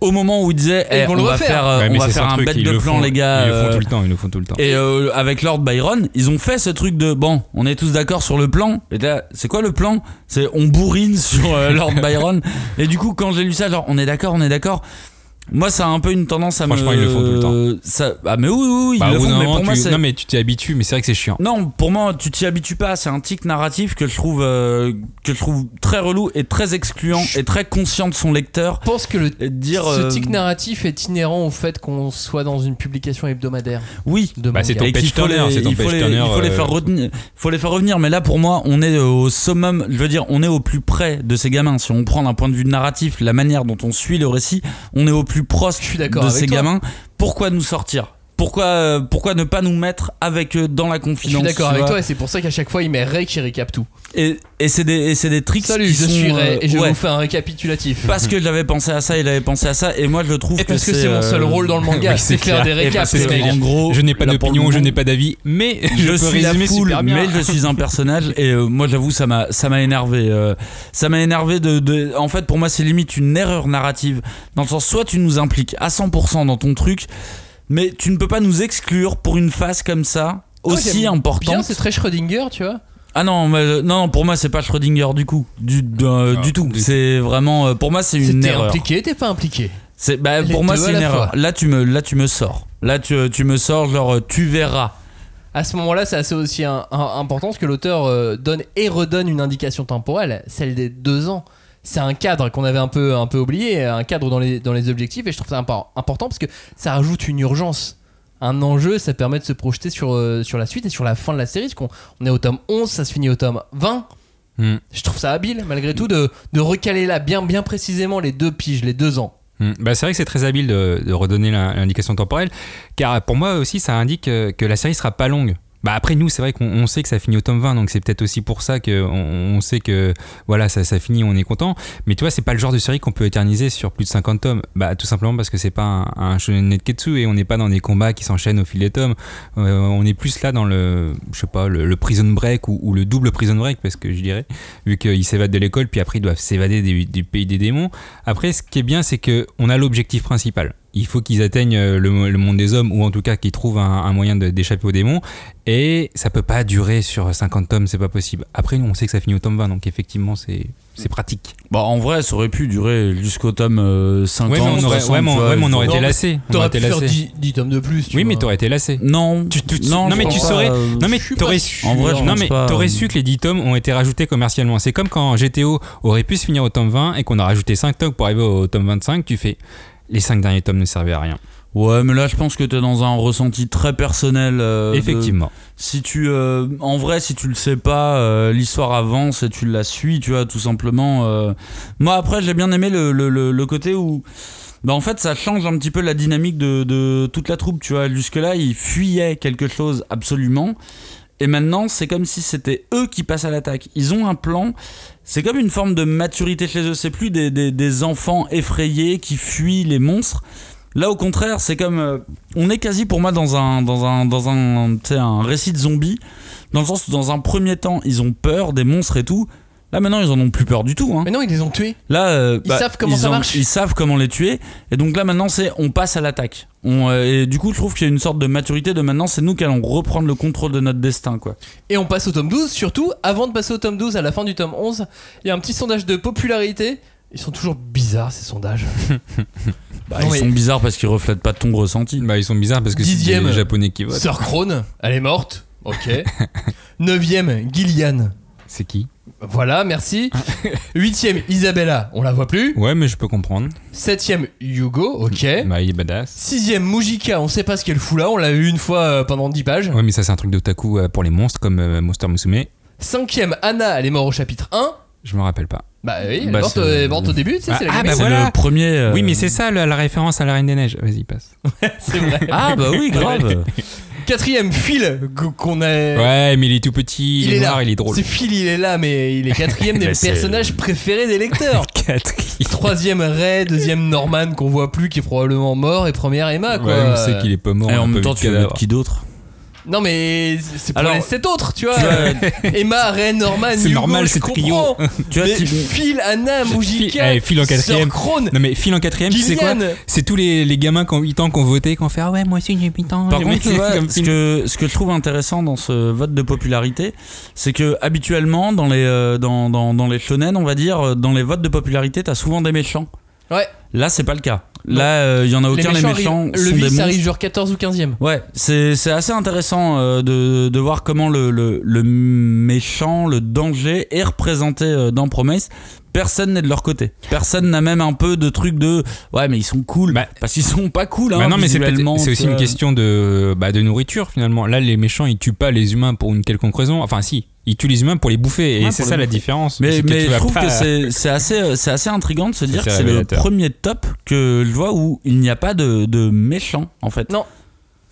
au moment où il disait eh, vont on le va refaire. faire, euh, Ouais, on va c'est faire un truc, bête de le plan, font- les gars. Ils le font euh, tout le temps, ils le font tout le temps. Et euh, avec Lord Byron, ils ont fait ce truc de bon, on est tous d'accord sur le plan. Et là, c'est quoi le plan? C'est on bourrine sur euh, Lord Byron. Et du coup, quand j'ai lu ça, genre on est d'accord, on est d'accord. Moi, ça a un peu une tendance à Franchement, me. ils le font tout le temps. Ça... Ah, mais oui, oui, oui, Bah, ils au le font. d'un Mais pour moi, tu- c'est. Non, mais tu t'y habitues, mais c'est vrai que c'est chiant. Non, pour moi, tu t'y habitues pas. C'est un tic narratif que je trouve que je trouve très relou et très excluant et très conscient de son lecteur. Je pense que le, dire. ce euh, tic narratif est inhérent au fait qu'on soit dans une publication hebdomadaire Oui. de Bah, c'est ton page faut, turner, les, c'est ton il faut les- turner, il faut les euh, faire retenir, faut les faire revenir. Mais là, pour moi, on est au summum. Je veux dire, on est au plus près de ces gamins. Si on prend d'un point de vue narratif, la manière dont on suit le récit, on est au plus proche Je suis d'accord de ces gamins. Pourquoi nous sortir? Pourquoi, euh, pourquoi ne pas nous mettre avec eux dans la Je confidence suis d'accord avec toi et c'est pour ça qu'à chaque fois il met Ray qui récap tout. Et, et c'est des, et c'est des tricks Salut, qui je sont, suis Ray euh, et je ouais. vous fais un récapitulatif. Parce que j'avais pensé à ça, il avait pensé à ça, et moi je trouve Et parce que c'est c'est mon seul euh, rôle dans le manga, oui, c'est c'est faire des Et récaps. que en gros, Je n'ai pas le d'opinion, je n'ai pas d'avis, mais je, je peux suis la foule, super bien. mais je suis un personnage et euh, moi j'avoue ça m'a ça m'a énervé. euh, ça m'a énervé de, de- en fait pour moi c'est limite une erreur narrative dans le sens soit tu nous impliques à 100% dans ton truc, mais tu ne peux pas nous exclure pour une phase comme ça Ouais, aussi Bien, importante. c'est très Schrödinger, tu vois. Ah non, mais, euh, non, pour moi c'est pas Schrödinger du coup, du, euh, Ah, du tout. C'est vraiment, euh, pour moi c'est une erreur. impliqué, t'es pas impliqué. C'est bah, pour moi c'est une erreur. fois. Là tu me, là tu me sors. Là tu, tu me sors genre tu verras. À ce moment-là, c'est assez aussi un- un- important parce que l'auteur euh, donne et redonne une indication temporelle, celle des deux ans. C'est un cadre qu'on avait un peu, un peu oublié, un cadre dans les, dans les objectifs, et je trouve ça impo- important parce que ça rajoute une urgence. Un enjeu, ça permet de se projeter sur, euh, sur la suite et sur la fin de la série. Parce qu'on on est au tome 11, ça se finit au tome 20. Hmm. Je trouve ça habile, malgré tout, de, de recaler là bien, bien précisément les deux piges, les deux ans. Hmm. Bah, c'est vrai que c'est très habile de, de redonner l'indication temporelle, car pour moi aussi ça indique euh, que la série sera pas longue. Bah après nous c'est vrai qu'on on sait que ça finit au tome 20 donc c'est peut-être aussi pour ça qu'on on sait que voilà ça, ça finit on est content. Mais tu vois c'est pas le genre de série qu'on peut éterniser sur plus de 50 tomes. Bah tout simplement parce que c'est pas un, un shonen netketsu et on n'est pas dans des combats qui s'enchaînent au fil des tomes. Euh, on est plus là dans le je sais pas le, le prison break ou, le double prison break parce que je dirais vu qu'ils s'évadent de l'école puis après ils doivent s'évader du, du pays des démons. Après ce qui est bien c'est que on a l'objectif principal il faut qu'ils atteignent euh, le, le monde des hommes ou en tout cas qu'ils trouvent un, un moyen d'échapper aux démons et ça peut pas durer sur 50 tomes c'est pas possible après nous on sait que ça finit au tome 20 donc effectivement c'est c'est pratique Bah en vrai ça aurait pu durer jusqu'au tome euh, 50. ouais mais on aurait, 60, ouais, mais vois, ouais, mais on aurait été lassé T'aurais été faire lassé. 10, 10 tomes de plus. tu oui mais vois. t'aurais été lassé Non, Tu- tu- non, non, mais tu saurais- euh, Non mais t'aurais su, En vrai, je non mais t'aurais su que les 10 tomes ont été rajoutés commercialement. C'est comme quand GTO aurait pu se finir au tome 20 et qu'on a rajouté 5 tomes pour arriver au tome 25. Tu fais les 5 derniers tomes ne servaient à rien. Ouais, mais là je pense que t'es dans un ressenti très personnel. euh, de- Effectivement. si tu, euh, en vrai, si tu le sais pas, euh, l'histoire avance et tu la suis, tu vois, tout simplement. Moi après, j'ai bien aimé le, le, le, le côté où. Bah en fait ça change un petit peu la dynamique de, de toute la troupe, tu vois. Jusque là ils fuyaient quelque chose absolument. Et maintenant c'est comme si c'était eux qui passent à l'attaque. Ils ont un plan. C'est comme une forme de maturité chez eux. C'est plus des, des, enfants effrayés qui fuient les monstres. Là, au contraire, c'est comme. euh, on est quasi pour moi dans un, dans un, dans un, un récit de zombies. Dans le sens où, dans un premier temps, ils ont peur des monstres et tout. Là, maintenant, ils en ont plus peur du tout. Hein. Mais non, ils les ont tués. Là, euh, Ils savent comment ils ça marche. Ils savent comment les tuer. Et donc là, maintenant, c'est on passe à l'attaque. On, euh, et du coup, je trouve qu'il y a une sorte de maturité de maintenant, c'est nous qui allons reprendre le contrôle de notre destin, quoi. Et on passe au tome 12. Surtout, avant de passer au tome 12, à la fin du tome 11, il y a un petit sondage de popularité. Ils sont toujours bizarres ces sondages. Bah, Non, ils mais- sont bizarres parce qu'ils reflètent pas ton ressenti. Bah ils sont bizarres parce que c'est des japonais qui votent. Sœur Krone, elle est morte. Ok. Neuvième, Gillian. C'est qui? Voilà, merci. Huitième, Isabella, on la voit plus. Ouais mais je peux comprendre. Septième, Hugo, ok. Bah il est badass. Sixième, Mujika, on sait pas ce qu'elle fout là, on l'a eu une fois euh, pendant 10 pages. Ouais mais ça c'est un truc d'otaku euh, pour les monstres comme euh, Monster Musume. Cinquième, Anna, elle est morte au chapitre 1. Je me rappelle pas. Bah oui, elle Bah, est morte, c'est- euh, elle est morte au début, tu sais, Ah, c'est la ah, gamine. bah voilà. le premier. euh, Oui mais c'est ça la, la référence à la Reine des Neiges. Vas-y passe. c'est vrai. Ah bah oui, grave. Quatrième, Phil, g- qu'on a. Ouais mais il est tout petit, il, est, noir, là. il est drôle. C'est Phil, il est là, mais il est quatrième des Bah, personnages préférés des lecteurs. Quatrième. Troisième, Ray. Deuxième, Norman, qu'on voit plus, qui est probablement mort. Et première, Emma, quoi. Ouais, on sait qu'il est pas mort. Et en même temps, tu veux qui d'autre Non, mais c'est pour Alors- les sept autres, tu vois. Tu vois, Emma, Ray, Norman, C'est Hugo, normal, je c'est trio. Tu vois, mais tu- Phil, Anna, Mujika, eh, Phil en quatrième. Krone, Non mais file en quatrième, tu sais quoi Gillian. C'est tous les, les gamins qui ont 8 ans qui ont voté, qui ont fait Ah ouais, moi aussi j'ai 8 ans. Par j'ai contre, tu vois, comme ce Phil. que, ce que je trouve intéressant dans ce vote de popularité, c'est que habituellement, dans les, euh, dans, dans, dans les shonen, on va dire, euh, dans les votes de popularité, t'as souvent des méchants. Ouais. Là, c'est pas le cas. Là, euh, il y en a aucun, les méchants, arrivent- sont Le vice arrive genre 14 ou 15ème. Ouais, c'est c'est assez intéressant euh, de, de voir comment le, le, le méchant, le danger est représenté euh, dans Promise. Personne n'est de leur côté. Personne n'a même un peu de truc de ouais mais ils sont cool Bah, parce qu'ils sont pas cool hein, Bah non mais c'est aussi une question de, bah, de nourriture finalement. Là les méchants ils tuent pas les humains pour une quelconque raison. Enfin si, ils tuent les humains pour les bouffer et Ouais, c'est ça la différence. Mais, je trouve pas- que c'est assez, c'est assez intriguant de se dire que c'est le premier top que je vois où il n'y a pas de, de méchant en fait. Non.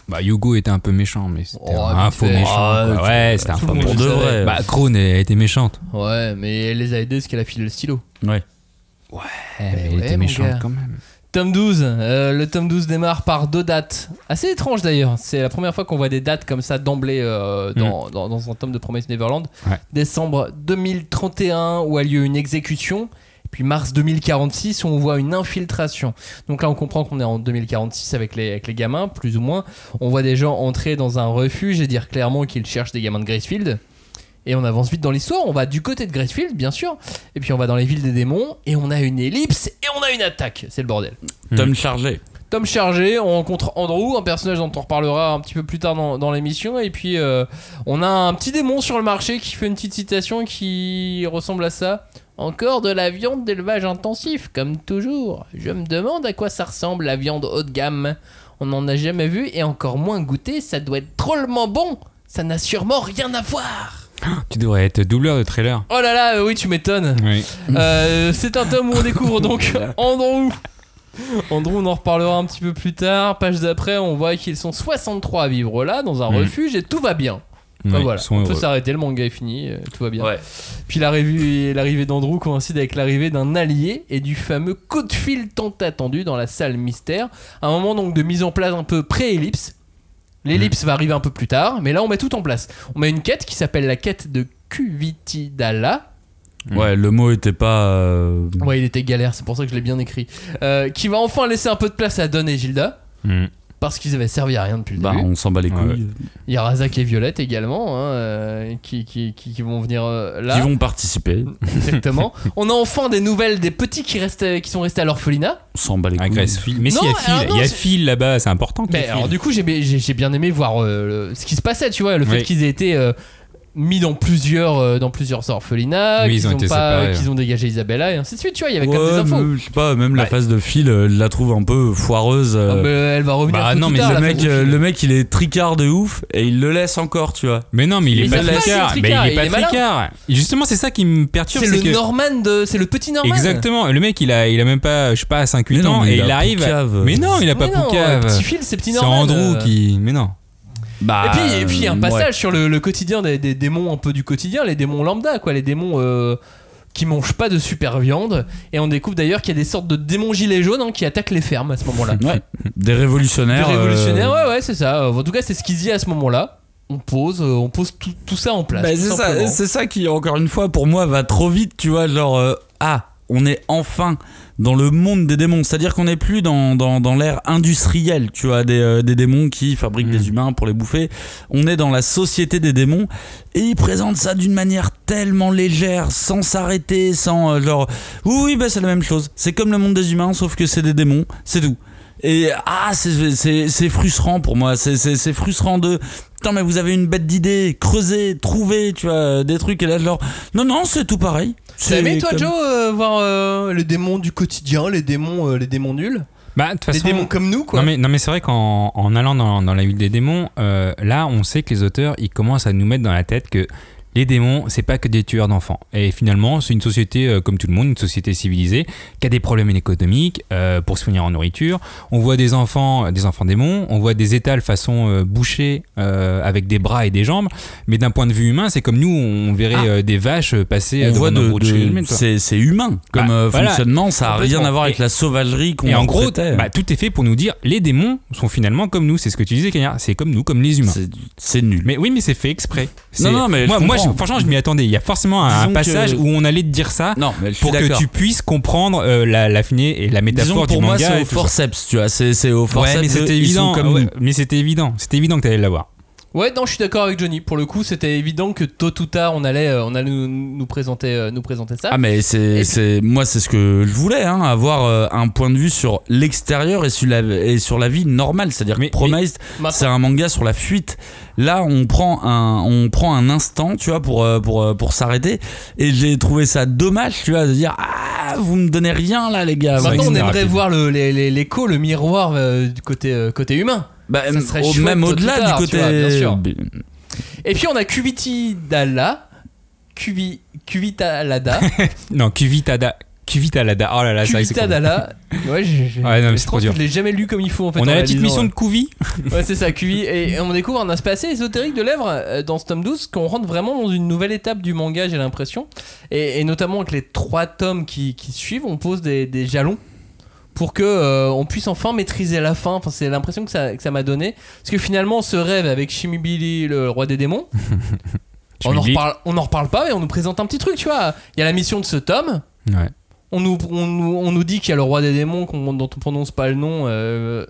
Bah, Yugo était un peu méchant, mais c'était Oh, un faux fait. méchant. Ah, quoi. ouais, c'était un faux méchant. De vrai. Bah, Krone elle était méchante. Ouais, mais elle les a aidés parce qu'elle a filé le stylo. Ouais. Ouais, mais mais elle ouais, était méchante gars. quand même. Tome 12, euh, le tome 12 démarre par deux dates. Assez étranges d'ailleurs. C'est la première fois qu'on voit des dates comme ça d'emblée euh, dans, dans- dans un tome de Promise Neverland. Ouais. Décembre 2031 où a lieu une exécution. Puis mars 2046 où on voit une infiltration. Donc là on comprend qu'on est en 2046 avec les, avec les gamins, plus ou moins. On voit des gens entrer dans un refuge et dire clairement qu'ils cherchent des gamins de Gracefield. Et on avance vite dans l'histoire, on va du côté de Gracefield, bien sûr, et puis on va dans les villes des démons, et on a une ellipse, et on a une attaque. C'est le bordel. Tom chargé. Tome chargé, on rencontre Andrew, un personnage dont on reparlera un petit peu plus tard dans, dans l'émission. Et puis euh, on a un petit démon sur le marché qui fait une petite citation qui ressemble à ça. Encore de la viande d'élevage intensif, comme toujours. Je me demande à quoi ça ressemble la viande haut de gamme. On n'en a jamais vu et encore moins goûté, ça doit être drôlement bon. Ça n'a sûrement rien à voir. Tu devrais être doubleur de trailer. Oh là là, euh, oui, tu m'étonnes. Oui. Euh, c'est un tome où on découvre donc Andrew. Andrew, on en reparlera un petit peu plus tard. Page d'après, on voit qu'ils sont 63 à vivre là, dans un Mhm. refuge, et tout va bien. Ouais, voilà, on peut s'arrêter, le manga est fini, euh, tout va bien. Ouais. Puis l'arrivée d'Andrew coïncide avec l'arrivée d'un allié et du fameux coup de fil tant attendu dans la salle mystère. Un moment donc de mise en place un peu pré-ellipse. L'ellipse va arriver un peu plus tard, mais là on met tout en place. On met une quête qui s'appelle la quête de Kuvitidala. Ouais, le mot était pas. euh, Ouais, il était galère, c'est pour ça que je l'ai bien écrit. Euh, qui va enfin laisser un peu de place à Don et Gilda, Mm. Parce qu'ils avaient servi à rien depuis le Bah, début. on s'en bat les Ouais, couilles. Il y a Razak et Violette également, hein, euh, qui, qui, qui, qui vont venir euh, là. Qui vont participer. Exactement. On a enfin des nouvelles des petits qui, restent, qui sont restés à l'orphelinat. On s'en bat les Ah, couilles. Mais si, il y a Phil, alors non, il y a c'est- Phil là-bas, c'est important. Mais alors du coup j'ai bien aimé voir euh, le- ce qui se passait, tu vois, le fait Oui. qu'ils aient été euh, mis dans plusieurs, euh, dans plusieurs orphelinats, Oui, ils qu'ils ont ont, été pas, séparés. qu'ils ont dégagé Isabella et ainsi de suite, tu vois, il y avait quand même des Ouais, infos. mais je sais pas, même la Ouais. phase de Phil, euh, je la trouve un peu foireuse. euh. Ah, mais elle va revenir Bah tôt non, ou mais tard, le la le phase mec, de euh, le mec, il est tricard de ouf et il le laisse encore, tu vois. Mais non, mais il est Mais pas pas tricard. Mais il est pas il est malin. tricard. Et Justement, c'est ça qui me perturbe. C'est le que- Norman de, c'est le petit Norman. Exactement. Le mec, il a, il a même pas, je sais pas, 5-8 Mais non, ans mais et il il a arrive. Poucave. Mais non, il a pas Mais non, Poucave. Petit Phil, c'est petit C'est Norman. Andrew euh. qui. Mais non. Bah, Et puis, et puis il y a un ouais. passage sur le, le quotidien des, des démons un peu du quotidien, les démons lambda, quoi, les démons euh, qui mangent pas de super viande. Et on découvre d'ailleurs qu'il y a des sortes de démons gilets jaunes hein, qui attaquent les fermes à ce moment-là. Ouais, des Des révolutionnaires. révolutionnaires, euh, ouais, ouais, c'est ça. Euh, En tout cas, c'est ce qu'il dit à ce moment-là. On pose, euh, on pose tout, tout ça en place. Bah, c'est ça, qui, encore une fois, pour moi, va trop vite, tu vois. Genre, euh, ah, on est enfin dans le monde des démons. C'est-à-dire qu'on n'est plus dans, dans, dans l'ère industrielle, tu vois, des, euh, des démons qui fabriquent des humains pour les bouffer. On est dans la société des démons. Et ils présentent ça d'une manière tellement légère, sans s'arrêter, sans euh, genre, oui, oui, bah, c'est la même chose. C'est comme le monde des humains, sauf que c'est des démons, c'est tout. Et ah, c'est- frustrant pour moi. C'est- frustrant de. Putain, mais vous avez une bête d'idées, creusez, trouvez, tu vois, des trucs. Et là, genre, non, non, c'est tout pareil. T'as aimé, C'est toi, comme- Joe, euh, voir euh, les démons du quotidien, les démons, euh, les démons nuls Bah, de toute Les façon. démons comme nous, quoi. Non mais, non mais c'est vrai qu'en en allant dans, dans la ville des démons, euh, là on sait que les auteurs ils commencent à nous mettre dans la tête que les démons c'est pas que des tueurs d'enfants. Et finalement c'est une société euh, comme tout le monde, une société civilisée qui a des problèmes économiques euh, pour se fournir en nourriture. On voit des enfants, des enfants démons, on voit des étals façon euh, bouchée euh, avec des bras et des jambes. Mais d'un point de vue humain c'est comme nous on verrait Ah. euh, des vaches passer On voit de, de- c'est humain comme Bah, euh, voilà. fonctionnement, ça a rien à voir avec Et- la sauvagerie qu'on Et en gros, bah, tout est fait pour nous dire les démons sont finalement comme nous. C'est ce que tu disais, Kenya. C'est comme nous, comme les humains. C'est- nul. Mais oui, mais c'est fait exprès. Non, non, mais je moi, moi, je- franchement, je m'y attendais. Il y a forcément un, Disons passage que- où on allait te dire ça non, pour que tu puisses comprendre euh, la, la finée et la Disons métaphore que pour du moi, manga. c'est et au tout ça. forceps, tu vois. C'est c'est au forceps. Ouais, mais c'était évident. comme ouais, nous. mais c'était évident. C'était évident que t'allais l'avoir. Ouais, non, je suis d'accord avec Johnny. Pour le coup, c'était évident que tôt ou tard, on allait, euh, on allait nous, nous présenter, euh, nous présenter ça. Ah mais c'est c'est moi c'est ce que je voulais hein, avoir euh, un point de vue sur l'extérieur et sur la et sur la vie normale c'est-à-dire Mais- que Promised c'est un manga sur la fuite là on prend un on prend un instant tu vois pour pour pour s'arrêter et j'ai trouvé ça dommage tu vois de dire ah vous me donnez rien là les gars Maintenant, on aimerait rapide. voir le- les- les- l'écho, le miroir euh, du côté, euh, côté humain. Bah, ça serait au- même au-delà du côté vois, bien sûr. Et puis, on a Kuviti Dalla. Kuvi, Kuvitalada. Non, Kuvitada. Cuvitalada. Oh là là, c'est. Ouais, j'ai- Ouais, non, mais c'est trop dur. je l'ai jamais lu comme il faut en fait. On a la petite mission de Couvi. Ouais, c'est ça, QI. Et on découvre un aspect assez ésotérique de l'œuvre euh, dans ce tome 12, qu'on rentre vraiment dans une nouvelle étape du manga, j'ai l'impression. Et, et notamment avec les trois tomes qui, qui suivent, on pose des, des jalons pour que euh, on puisse enfin maîtriser la fin. Enfin, c'est l'impression que ça que ça m'a donné. Parce que finalement, ce rêve avec Shimibili, le roi des démons, on en, Shimibili. reparle, on en reparle pas, mais on nous présente un petit truc, tu vois. Il y a la mission de ce tome. Ouais. On nous, on, on dit qu'il y a le roi des démons qu'on- dont on prononce pas le nom. euh,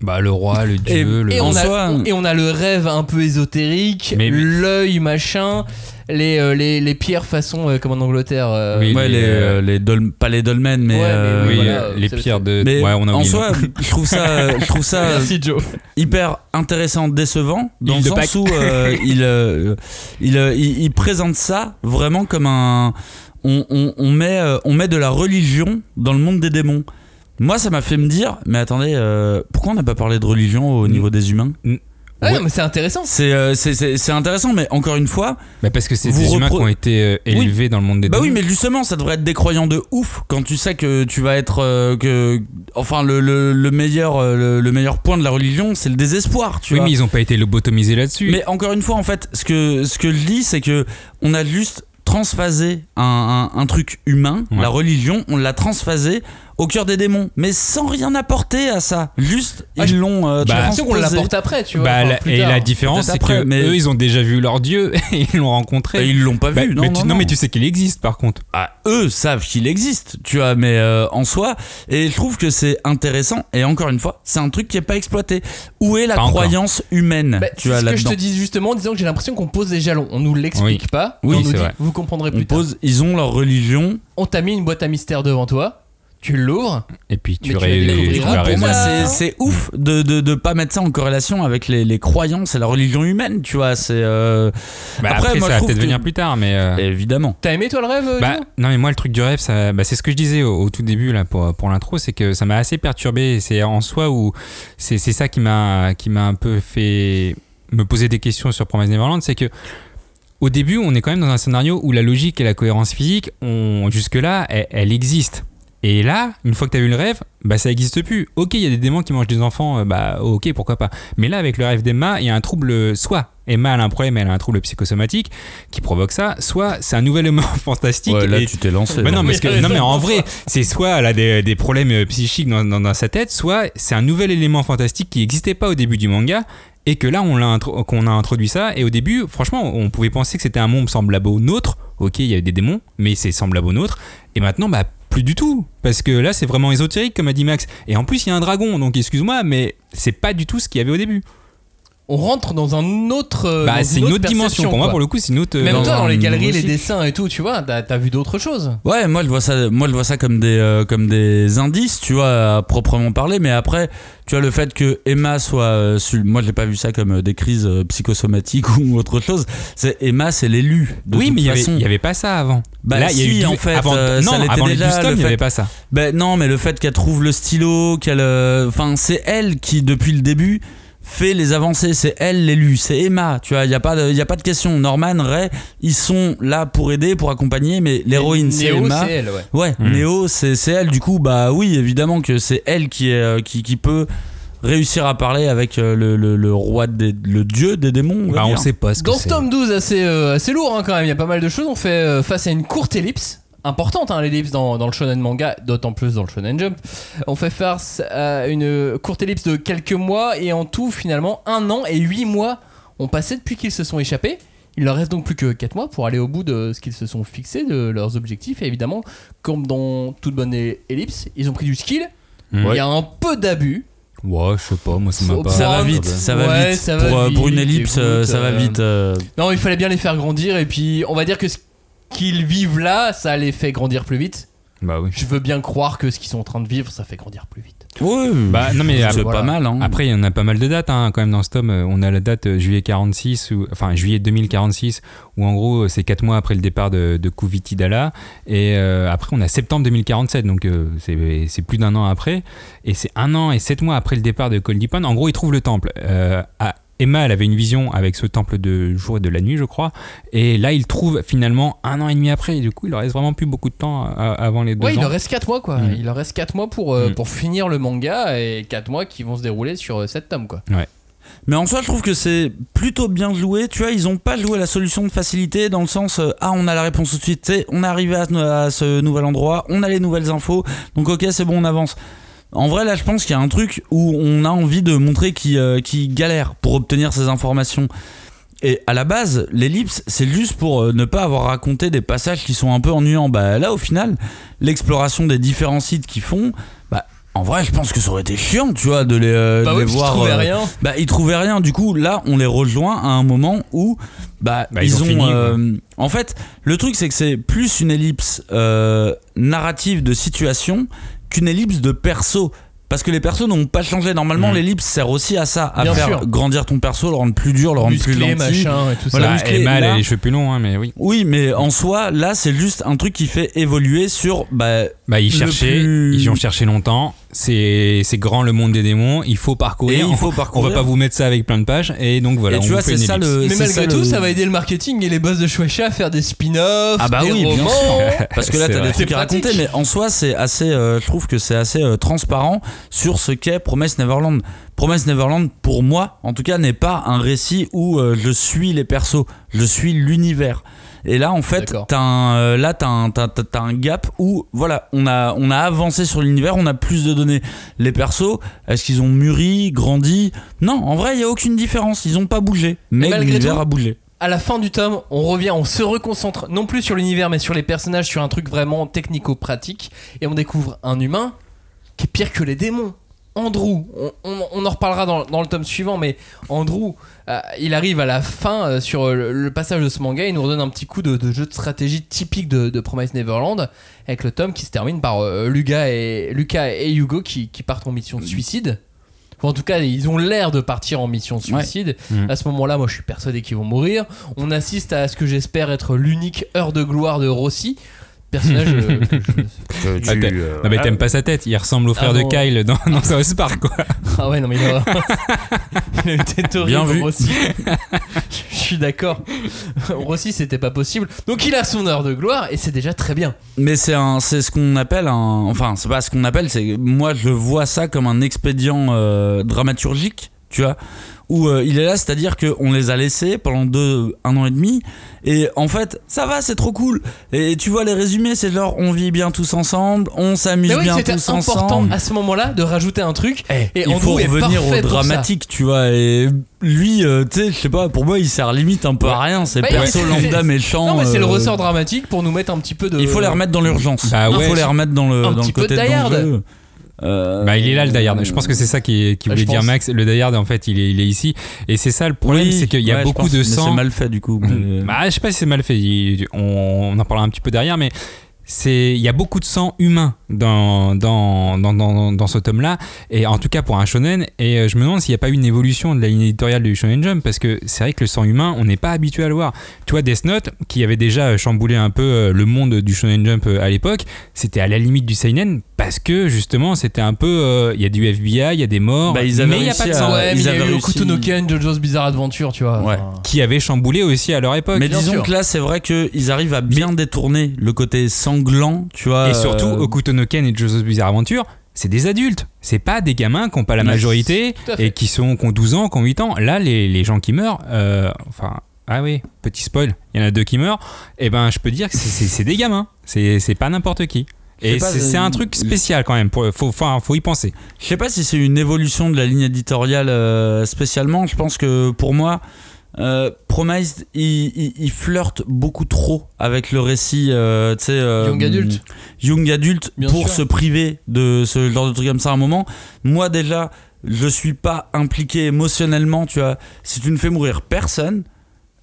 Bah, le roi, le dieu, Et- le. et, on a, et on a le rêve un peu ésotérique, Mais- l'œil machin, les, euh, les, les pierres façon euh, comme en Angleterre. euh, Oui, Ouais, les, les, euh, les dol- pas les dolmens, mais. Ouais, mais oui, voilà, les pierres de. mais ouais, on a en soi, je trouve ça, je trouve ça Merci Joe. hyper intéressant, décevant, dans Île le sens où euh, il, euh, il, il, il présente ça vraiment comme un. On, on, on met, euh, on met de la religion dans le monde des démons. Moi, ça m'a fait me dire, mais attendez, euh, pourquoi on n'a pas parlé de religion au niveau des humains? Ouais, Ouais. non, mais c'est intéressant. C'est euh, c'est- c'est- c'est intéressant, mais encore une fois, Bah, parce que c'est Vous des humains qui ont été euh, élevés dans le monde des Bah oui, mais justement, ça devrait être des croyants de ouf quand tu sais que tu vas être euh, que enfin le, le, le meilleur le, le meilleur point de la religion, c'est le désespoir, tu Oui, vois. mais ils ont pas été lobotomisés là-dessus. Mais encore une fois, en fait, ce que ce que je dis, c'est que on a juste transphasé un, un, un truc humain, Ouais. la religion, on l'a transphasé au cœur des démons, mais sans rien apporter à ça. Juste, Ah, ils l'ont euh, J'ai Bah, l'impression qu'on l'apporte après, tu vois. Bah, la- et tard. la différence, c'est après, que mais- eux, ils ont déjà vu leur dieu et ils l'ont rencontré. Et ils l'ont pas Bah, vu, non, mais non, tu, non. mais tu sais qu'il existe par contre. Ah, eux savent qu'il existe, tu vois, mais euh, en soi, et je trouve que c'est intéressant, et encore une fois, c'est un truc qui est pas exploité. Où est la Pas encore. croyance humaine, Bah, tu vois, ce que je te dis justement en disant que j'ai l'impression qu'on pose des jalons. On nous l'explique Oui. pas. Oui, on nous c'est dit, vrai. vous comprendrez plus On tard. pose, ils ont leur religion. On t'a mis une boîte à mystère devant toi. Tu l'ouvres. Et puis tu, tu ré- tu vas un peu Pour moi, c'est c'est ouf de, de, de pas mettre ça en corrélation avec les, les croyances et la religion humaine, tu vois. C'est euh, Bah, Après, après, moi, ça je va peut-être que- venir plus tard, mais. euh, évidemment. T'as aimé toi le rêve, Bah, Joe non mais moi le truc du rêve ça, bah, c'est ce que je disais au, au tout début là pour, pour l'intro c'est que ça m'a assez perturbé c'est en soi où c'est c'est ça qui m'a qui m'a un peu fait me poser des questions sur Promise Neverland c'est que au début on est quand même dans un scénario où la logique et la cohérence physique on, jusque là elle, elle existe et là, une fois que tu as eu le rêve, bah ça n'existe plus. Ok, il y a des démons qui mangent des enfants, euh, bah ok, pourquoi pas. Mais là, avec le rêve d'Emma, il y a un trouble, soit Emma elle a un problème, elle a un trouble psychosomatique qui provoque ça, soit c'est un nouvel élément fantastique. Ouais, là, et- tu t'es lancé. bah non, parce que, Mais non, mais en vrai, c'est soit elle a des, des problèmes euh, psychiques dans, dans- dans sa tête, soit c'est un nouvel élément fantastique qui n'existait pas au début du manga et que là on qu'on a introduit ça. Et au début, franchement, on pouvait penser que c'était un monde semblable au nôtre. Ok, il y avait des démons, mais c'est semblable au nôtre. Et maintenant, bah plus du tout, parce que là c'est vraiment ésotérique comme a dit Max. Et en plus il y a un dragon, donc excuse-moi, mais c'est pas du tout ce qu'il y avait au début. On rentre dans un autre. euh, bah dans c'est une autre dimension. Pour moi, pour le coup, c'est une autre. Même euh, toi, dans les galeries, les dessins et tout, tu vois, t'as t'as vu d'autres choses. Ouais, moi je vois ça, moi je vois ça comme des euh, comme des indices, tu vois, à proprement parler. Mais après, tu vois le fait que Emma soit, euh, su- moi je l'ai pas vu ça comme des crises euh, psychosomatiques ou autre chose. C'est Emma, c'est l'élu. de Oui, toute mais il y avait- façon. il y avait pas ça avant. Bah là, il y a eu en fait, avant, euh, non, ça l'était déjà, il y fait- avait pas ça. Ben non, mais le fait qu'elle trouve le stylo, qu'elle, euh, enfin, c'est elle qui depuis le début fait les avancées. C'est elle l'élu, c'est Emma. Tu vois, il y a pas de, y a pas de question. Norman, Ray, ils sont là pour aider, pour accompagner, mais l'héroïne c'est Néo, Emma. c'est elle, ouais. Ouais, Hmm. Néo, c'est c'est elle. Du coup, bah oui, évidemment que c'est elle qui est euh, qui, qui peut réussir à parler avec euh, le, le, le roi des, le dieu des démons. on Bah, on sait pas ce que Dans ce tome 12, assez, euh, assez lourd hein, quand même, il y a pas mal de choses. On fait euh, face à une courte ellipse. Importante hein, l'ellipse dans, dans le shonen manga, d'autant plus dans le shonen jump. On fait face à une courte ellipse de quelques mois et en tout finalement un an et huit mois ont passé depuis qu'ils se sont échappés. Il leur reste donc plus que 4 mois pour aller au bout de ce qu'ils se sont fixés, de leurs objectifs. Et évidemment, comme dans toute bonne ellipse, ils ont pris du skill. Il y a un peu d'abus. Ouais, je sais pas, moi ça m'a pas. Ça va vite, ça va ouais, vite. ça va pour, euh, pour une vite, ellipse, euh, écoute, ça va euh, vite. euh, Non, il fallait bien les faire grandir et puis on va dire que ce qu'ils vivent là, ça les fait grandir plus vite. Bah oui. Je veux bien croire que ce qu'ils sont en train de vivre, ça fait grandir plus vite. Ouais, Bah non mais c'est après, pas mal. Hein. après il y en a pas mal de dates hein, quand même dans ce tome. Euh, On a la date euh, juillet 46 ou enfin juillet 2046 où en gros euh, c'est 4 mois après le départ de, de Kuvitidala et euh, après on a septembre 2047 donc euh, c'est c'est plus d'un an après et c'est un an et 7 mois après le départ de Koldipan. En gros ils trouvent le temple. Euh, à- Emma, elle avait une vision avec ce temple de jour et de la nuit, je crois. Et là, il trouve finalement un an et demi après. Et du coup, il leur reste vraiment plus beaucoup de temps euh, avant les deux Ouais, il leur reste 4 mois quoi. Mm. Il leur reste 4 mois pour, euh, Mm. pour finir le manga et 4 mois qui vont se dérouler sur 7 tomes quoi. Mais en soi, je trouve que c'est plutôt bien joué. Tu vois, ils ont pas joué la solution de facilité dans le sens euh, ah on a la réponse tout de suite. Tu sais, on est arrivé à, à ce nouvel endroit, on a les nouvelles infos, donc ok c'est bon on avance. En vrai là, je pense qu'il y a un truc où on a envie de montrer qui qui galère pour obtenir ces informations. Et à la base, l'ellipse, c'est juste pour euh, ne pas avoir raconté des passages qui sont un peu ennuyants. Bah là, au final, l'exploration des différents sites qu'ils font, bah en vrai, je pense que ça aurait été chiant, tu vois, de les, euh, Bah de oui, les parce qu'ils voir. trouvaient euh, rien. bah, ils trouvaient rien. Du coup, là, on les rejoint à un moment où, bah, Bah, ils ils, ont ont. fini, euh, en fait, le truc, c'est que c'est plus une ellipse euh, narrative de situation qu'une ellipse de perso. Parce que les persos n'ont pas changé. Normalement, Mhm. l'ellipse sert aussi à ça, à Bien faire sûr. grandir ton perso, le rendre plus dur, le rendre plus Musclé, gentil. machin et tout Voilà, ça. Musclé, elle là- a les cheveux plus longs, hein, mais oui. Oui, mais en soi, là, c'est juste un truc qui fait évoluer sur. Bah, Bah, ils cherchaient, plus- ils y ont cherché longtemps. C'est c'est grand le monde des démons. Il faut parcourir. Et il faut On- parcourir. On va pas vous mettre ça avec plein de pages. Et donc voilà. Et tu on vois, c'est ça ellipse. le- Mais malgré ça, tout, le- ça va aider le marketing et les boss de Shueisha à faire des spin-offs, Ah bah des oui, bien romans. Parce que là, t'as des trucs à raconter, mais en soi, c'est assez. euh, je trouve que c'est assez euh, transparent sur ce qu'est Promise Neverland. Promise Neverland, pour moi, en tout cas, n'est pas un récit où euh, je suis les persos, je suis l'univers. Et là, en fait, t'as un, euh, là, t'as un, t'as- t'as- t'as un gap où, voilà, on a, on a avancé sur l'univers, on a plus de données. Les persos, est-ce qu'ils ont mûri, grandi? Non, en vrai, il y a aucune différence. Ils ont pas bougé, mais malgré l'univers a bougé. À la fin du tome, on revient, on se reconcentre non plus sur l'univers mais sur les personnages, sur un truc vraiment technico-pratique et on découvre un humain qui est pire que les démons. Andrew, on, on- on en reparlera dans, dans le tome suivant, mais Andrew, euh, il arrive à la fin euh, sur le, le passage de ce manga, il nous redonne un petit coup de, de jeu de stratégie typique de, de Promise Neverland, avec le tome qui se termine par euh, Lucas, et, Lucas et Hugo qui, qui partent en mission de suicide. En tout cas, ils ont l'air de partir en mission de suicide. Mhm. À ce moment-là, moi je suis persuadé qu'ils vont mourir. On assiste à ce que j'espère être l'unique heure de gloire de Rossi. Personnage euh, que je- Ah, non mais t'aimes pas sa tête, il ressemble au frère Ah de bon. Kyle dans, dans South Park quoi. Ah ouais, non, mais il a, il a une tête horrible, Bien vu. Rossi. Je suis d'accord. Rossi, c'était pas possible. Donc il a son heure de gloire et c'est déjà très bien. Mais c'est un, c'est ce qu'on appelle un, enfin c'est pas ce qu'on appelle, c'est moi je vois ça comme un expédient euh, dramaturgique, tu vois, où euh, il est là, c'est-à-dire que on les a laissés pendant deux, un an et demi, et en fait ça va, c'est trop cool. Et tu vois les résumés, c'est genre on vit bien tous ensemble, on s'amuse Mais oui, bien c'était tous important ensemble. à ce moment-là de rajouter un truc. Eh, Et il faut revenir au dramatique, tu vois. Et lui, euh, tu sais, je sais pas, pour moi, il sert limite un peu à rien. C'est Bah, perso lambda méchant. Non, mais c'est le euh, ressort dramatique pour nous mettre un petit peu de. Il faut les remettre dans l'urgence. Bah il faut les remettre dans le, Un dans petit le peu côté de Hard. d'enjeu. Euh, Bah il est là le Die-Hard. Je pense que c'est ça qui, qui Bah, voulait dire pense. Max. Le Die-Hard en fait il est, il est ici et c'est ça le problème oui, c'est qu'il y a ouais, beaucoup pense, de sang. C'est mal fait du coup. mais- Bah, je sais pas si c'est mal fait. Il- on, on en parlera un petit peu derrière, mais il y a beaucoup de sang humain dans dans, dans, dans, dans ce tome là et en tout cas pour un shonen et euh, je me demande s'il n'y a pas eu une évolution de la ligne éditoriale du shonen jump parce que c'est vrai que le sang humain on n'est pas habitué à le voir tu vois Death Note qui avait déjà chamboulé un peu euh, le monde du shonen jump euh, à l'époque c'était à la limite du seinen parce que justement c'était un peu euh, il y a du FBI il y a des morts Bah, ils avaient mais il n'y a pas de sang Ouais, mais ils il y a avaient eu réussi- JoJo's Bizarre Adventure, tu vois. Ouais. Enfin, qui avait chamboulé aussi à leur époque Mais bien disons sûr. que là, c'est vrai qu'ils arrivent à bien détourner le côté sanglant, tu vois. Et surtout, euh, Okuto no Ken et JoJo's Bizarre Adventure, c'est des adultes. C'est pas des gamins qui ont pas la majorité et qui, sont, qui ont 12 ans, qui ont 8 ans. Là, les, les gens qui meurent, euh, enfin, ah oui, petit spoil, il y en a deux qui meurent, et ben je peux dire que c'est- des gamins. C'est c'est pas n'importe qui. Et c'est euh, un truc spécial quand même. Pour, faut, faut, faut y penser. Je sais pas si c'est une évolution de la ligne éditoriale euh, spécialement. Je pense que pour moi, euh, Promised, il, il- il flirte beaucoup trop avec le récit, euh, tu sais. euh, Young adulte. Young adulte Bien pour sûr. se priver de ce genre de truc comme ça à un moment. Moi déjà, je suis pas impliqué émotionnellement, tu vois. Si tu ne fais mourir personne,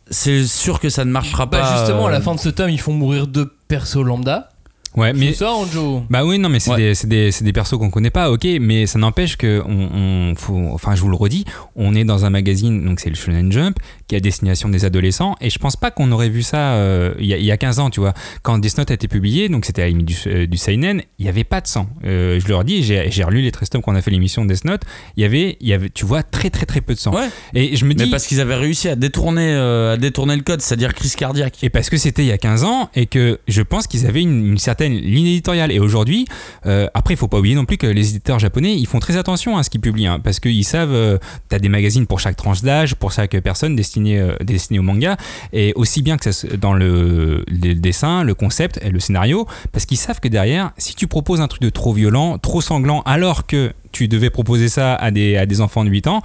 c'est sûr que ça ne marchera Bah pas. justement, à la euh, fin de ce tome, ils font mourir deux persos lambda. Ouais, mais ça, Anjo. Bah oui, non, mais c'est Ouais. des, des, des persos qu'on connaît pas, ok, mais ça n'empêche que, on, on- faut, enfin, je vous le redis, on est dans un magazine, donc c'est le Shonen Jump, qui est à destination des adolescents, et je pense pas qu'on aurait vu ça euh, il y, a- il y a 15 ans, tu vois. Quand Death Note a été publié, donc c'était à la du, euh, du Seinen, il y avait pas de sang. Euh, je leur dis, j'ai j'ai relu les Trestom qu'on a fait l'émission Death Note, il y avait, il y avait, tu vois, très très très peu de sang. Ouais. Et je me dis. Mais parce qu'ils avaient réussi à détourner, euh, à détourner le code, c'est-à-dire crise cardiaque. Et parce que c'était il y a 15 ans et que je pense qu'ils avaient une, une certaine ligne éditoriale. Et aujourd'hui, euh, après, il faut pas oublier non plus que les éditeurs japonais, ils font très attention à ce qu'ils publient. hein, parce qu'ils savent, euh, tu as des magazines pour chaque tranche d'âge, pour chaque personne destinée, euh, destinée au manga. Et aussi bien que ça, dans le, le dessin, le concept et le scénario. Parce qu'ils savent que derrière, si tu proposes un truc de trop violent, trop sanglant, alors que tu devais proposer ça à des, à des enfants de 8 ans,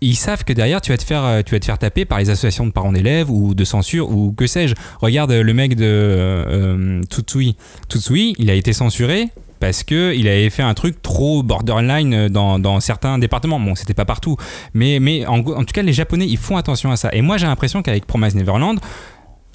ils savent que derrière tu vas te faire euh, tu vas te faire taper par les associations de parents d'élèves ou de censure ou que sais-je. Regarde euh, le mec de euh, Tutsui. Tutsui, il a été censuré parce que il avait fait un truc trop borderline dans, dans certains départements. Bon, c'était pas partout, mais mais en, en tout cas les Japonais ils font attention à ça. Et moi j'ai l'impression qu'avec Promise Neverland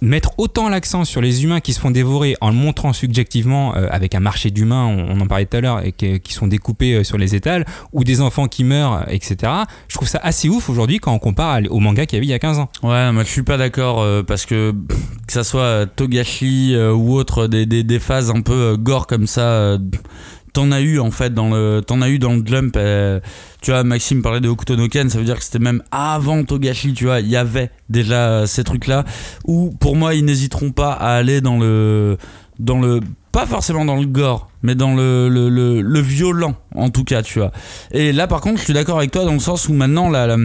mettre autant l'accent sur les humains qui se font dévorer en le montrant subjectivement euh, avec un marché d'humains, on, en parlait tout à l'heure, et qui sont découpés euh, sur les étals, ou des enfants qui meurent, etc. Je trouve ça assez ouf aujourd'hui quand on compare au manga qu'il y avait il y a 15 ans. Ouais, moi je suis pas d'accord euh, parce que que ça soit Togashi ou autre des, des, phases un peu gore comme ça, t'en as eu en fait dans le t'en as eu dans le Jump. Tu vois, Maxime parlait de Hokuto no Ken, ça veut dire que c'était même avant Togashi, tu vois, il y avait déjà euh, ces trucs là où pour moi ils n'hésiteront pas à aller dans le dans le pas forcément dans le gore, mais dans le, le, le, le violent en tout cas, tu vois. Et là par contre, je suis d'accord avec toi dans le sens où maintenant la,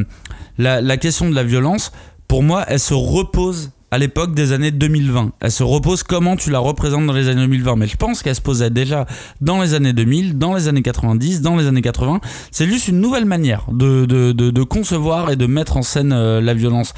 la, la question de la violence, pour moi, elle se repose à l'époque des années 2020. Elle se repose comment tu la représentes dans les années 2020. Mais je pense qu'elle se posait déjà dans les années 2000, dans les années 90, dans les années 80. C'est juste une nouvelle manière de, concevoir et de mettre en scène euh, la violence.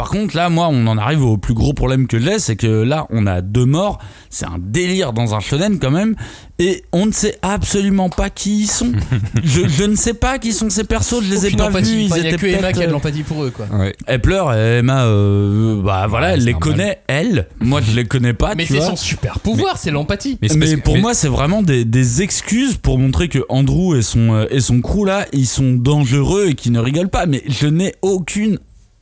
Par contre, là, moi, on en arrive au plus gros problème que j'ai, c'est que là, on a deux morts. C'est un délire dans un shonen quand même. Et on ne sait absolument pas qui ils sont. je, je ne sais pas qui sont ces persos, je les ai pas vus. Il y a étaient que Emma qui a de euh, l'empathie pour eux, quoi. elle pleure, et Emma, euh, bah voilà, Ouais, elle les normal. connaît, elle. Moi, je les connais pas, Mais c'est son super pouvoir, c'est l'empathie. Mais, pour mais- moi, c'est vraiment des, des excuses pour montrer que Andrew et son, euh, et son crew là, ils sont dangereux et qu'ils ne rigolent pas. Mais je n'ai aucune.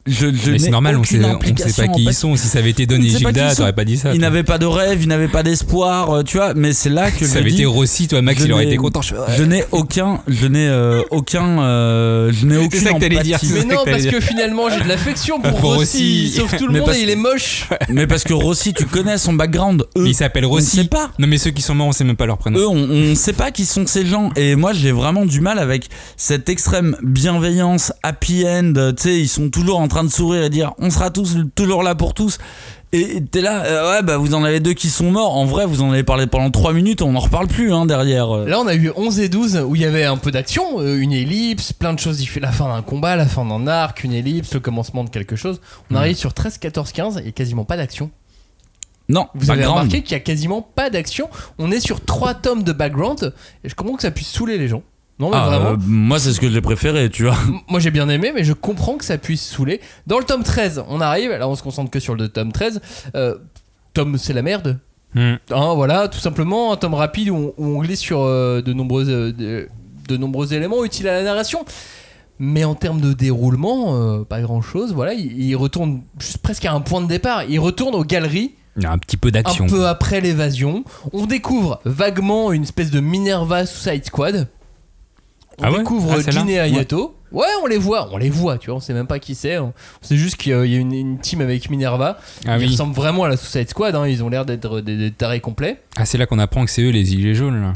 Je, je mais c'est normal, on sait, on sait pas qui ils sont. Si ça avait été Don On et sait pas qui Gilda, t'aurais pas dit ça. Ils n'avaient pas de rêve, ils n'avaient pas d'espoir, euh, tu vois. Mais c'est là que ça avait été Rossi, toi, Max, il aurait été content. Je n'ai aucun, je n'ai euh, aucun, euh, je n'ai aucune ça que t'allais empathie. dire, Mais c'est non, parce que finalement, j'ai de l'affection pour, Pour Rossi. Sauf tout le Mais monde il est moche. Mais parce que Rossi, tu connais son background. Eux, Il s'appelle on ne Rossi. sait pas. Non, mais ceux qui sont morts, on sait même pas leur prénom. Eux, on, on sait pas qui sont ces gens. Et moi, j'ai vraiment du mal avec cette extrême bienveillance, happy end. Tu sais, ils sont toujours en train de sourire et dire on sera tous toujours là pour tous. Et t'es là, euh, ouais, bah vous en avez deux qui sont morts. En vrai, vous en avez parlé pendant 3 minutes, on n'en reparle plus hein, derrière. Là, on a eu 11 et 12 où il y avait un peu d'action, euh, une ellipse, plein de choses. Il fait la fin d'un combat, la fin d'un arc, une ellipse, le commencement de quelque chose. On arrive sur 13, 14, 15 et quasiment pas d'action. Non, Vous avez remarqué qu'il y a quasiment pas d'action. On est sur 3 tomes de background et je comprends que ça puisse saouler les gens. Non, mais Ah, vraiment. euh, moi, c'est ce que j'ai préféré, tu vois. Moi j'ai bien aimé, mais je comprends que ça puisse saouler. Dans le tome 13, on arrive, là on se concentre que sur le tome 13. Euh, tome c'est la merde. Hmm. Hein, voilà, tout simplement un tome rapide où on, où on glisse sur euh, de, nombreux, euh, de, de nombreux éléments utiles à la narration. Mais en termes de déroulement, euh, pas grand chose. Voilà, il, il retourne juste presque à un point de départ. Il retourne aux galeries Il y a un petit peu d'action. un peu après l'évasion. On découvre vaguement une espèce de Minerva Suicide Squad. On Ah ouais découvre Ah, et Hayato. Ouais. on les voit, on les voit, tu vois, on sait même pas qui c'est. On sait juste qu'il y a une, une team avec Minerva. Ah Ils oui. ressemblent vraiment à la Suicide Squad, hein, ils ont l'air d'être des, des tarés complets. Ah, c'est là qu'on apprend que c'est eux les gilets jaunes. Là.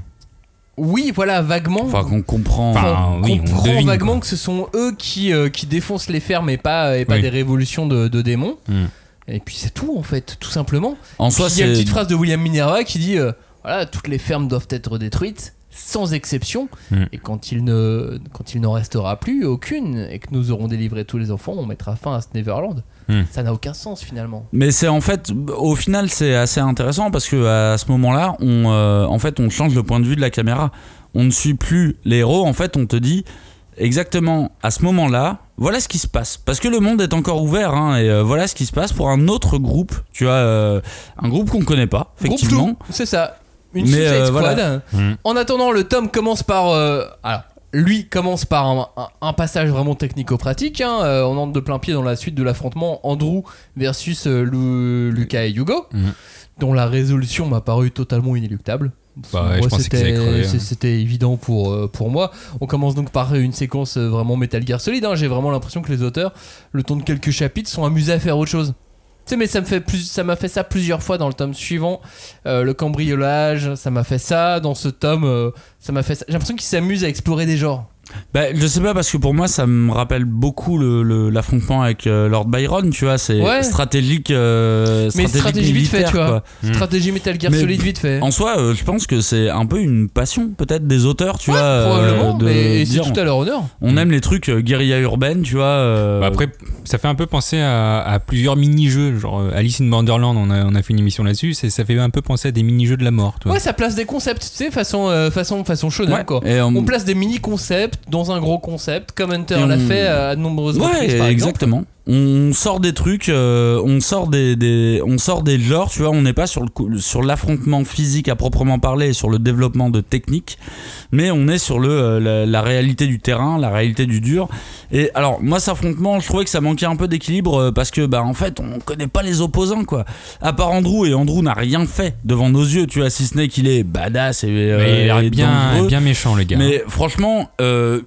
Oui, voilà, vaguement. Enfin, qu'on comprend. Enfin, on oui, on devine, vaguement quoi. que ce sont eux qui, euh, qui défoncent les fermes et pas, et pas Oui. des révolutions de, de démons. Hmm. Et puis c'est tout en fait, tout simplement. En soi, il y a une petite phrase de William Minerva qui dit euh, voilà, toutes les fermes doivent être détruites, sans exception. Mm. Et quand il ne quand il n'en restera plus aucune et que nous aurons délivré tous les enfants, on mettra fin à ce Neverland. Mm. Ça n'a aucun sens finalement. Mais c'est en fait, au final, c'est assez intéressant parce que à ce moment-là, on, euh, en fait, on change le point de vue de la caméra. On ne suit plus les héros. En fait, on te dit exactement à ce moment-là, voilà ce qui se passe. Parce que le monde est encore ouvert, hein, et euh, voilà ce qui se passe pour un autre groupe. Tu vois, euh, un groupe qu'on connaît pas, effectivement. C'est ça. Une Mais, Suicide euh, Squad. voilà. Mm. En attendant, le tome commence par. euh, alors, lui commence par un, un- un passage vraiment technico-pratique. hein. Euh, on entre de plein pied dans la suite de l'affrontement Andrew versus euh, Lu- Lucas et Hugo, Mhm. dont la résolution m'a paru totalement inéluctable. Bah ouais, c'était hein. c'était évident pour, euh, pour moi. On commence donc par une séquence euh, vraiment Metal Gear Solid. hein. J'ai vraiment l'impression que les auteurs, le temps de quelques chapitres, sont amusés à faire autre chose. Tu sais, mais ça me fait plus, ça m'a fait ça plusieurs fois dans le tome suivant. Euh, le cambriolage, ça m'a fait ça. Dans ce tome, euh, ça m'a fait ça. J'ai l'impression qu'ils s'amusent à explorer des genres. Bah, je sais pas parce que pour moi ça me rappelle beaucoup le- le- l'affrontement avec euh, Lord Byron, tu vois, c'est Ouais. stratégique, euh, Mais stratégie vite fait, militaire, tu vois. quoi. Mm. Stratégie Metal Gear Mais Solid vite fait. En soi, euh, je pense que c'est un peu une passion peut-être des auteurs, tu Ouais, vois, euh, probablement, de mais c'est dire, tout à leur honneur. on aime les trucs euh, guérilla urbaine, tu vois. euh, Bah après, ça fait un peu penser à, à plusieurs mini-jeux. Genre euh, Alice in Borderland, on a, on a fait une émission là-dessus. Ça fait un peu penser à des mini-jeux de la mort. Tu vois. Ouais, ça place des concepts, tu sais, façon, euh, façon, façon shonen, ouais. quoi. Et, euh, On place des mini-concepts dans un gros concept, comme Hunter l'a fait à de nombreuses Ouais, reprises, par exemple. On sort des trucs, euh, on sort des, des- on sort des genres, tu vois. On n'est pas sur le sur l'affrontement physique à proprement parler, et sur le développement de techniques, mais on est sur le euh, la, la réalité du terrain, la réalité du dur. Et alors moi, cet affrontement, je trouvais que ça manquait un peu d'équilibre euh, parce que bah en fait, on connaît pas les opposants quoi. À part Andrew et Andrew n'a rien fait devant nos yeux, tu vois, si ce n'est qu'il est badass et, Mais il a et bien, dangereux. bien méchant, le gars. Mais franchement,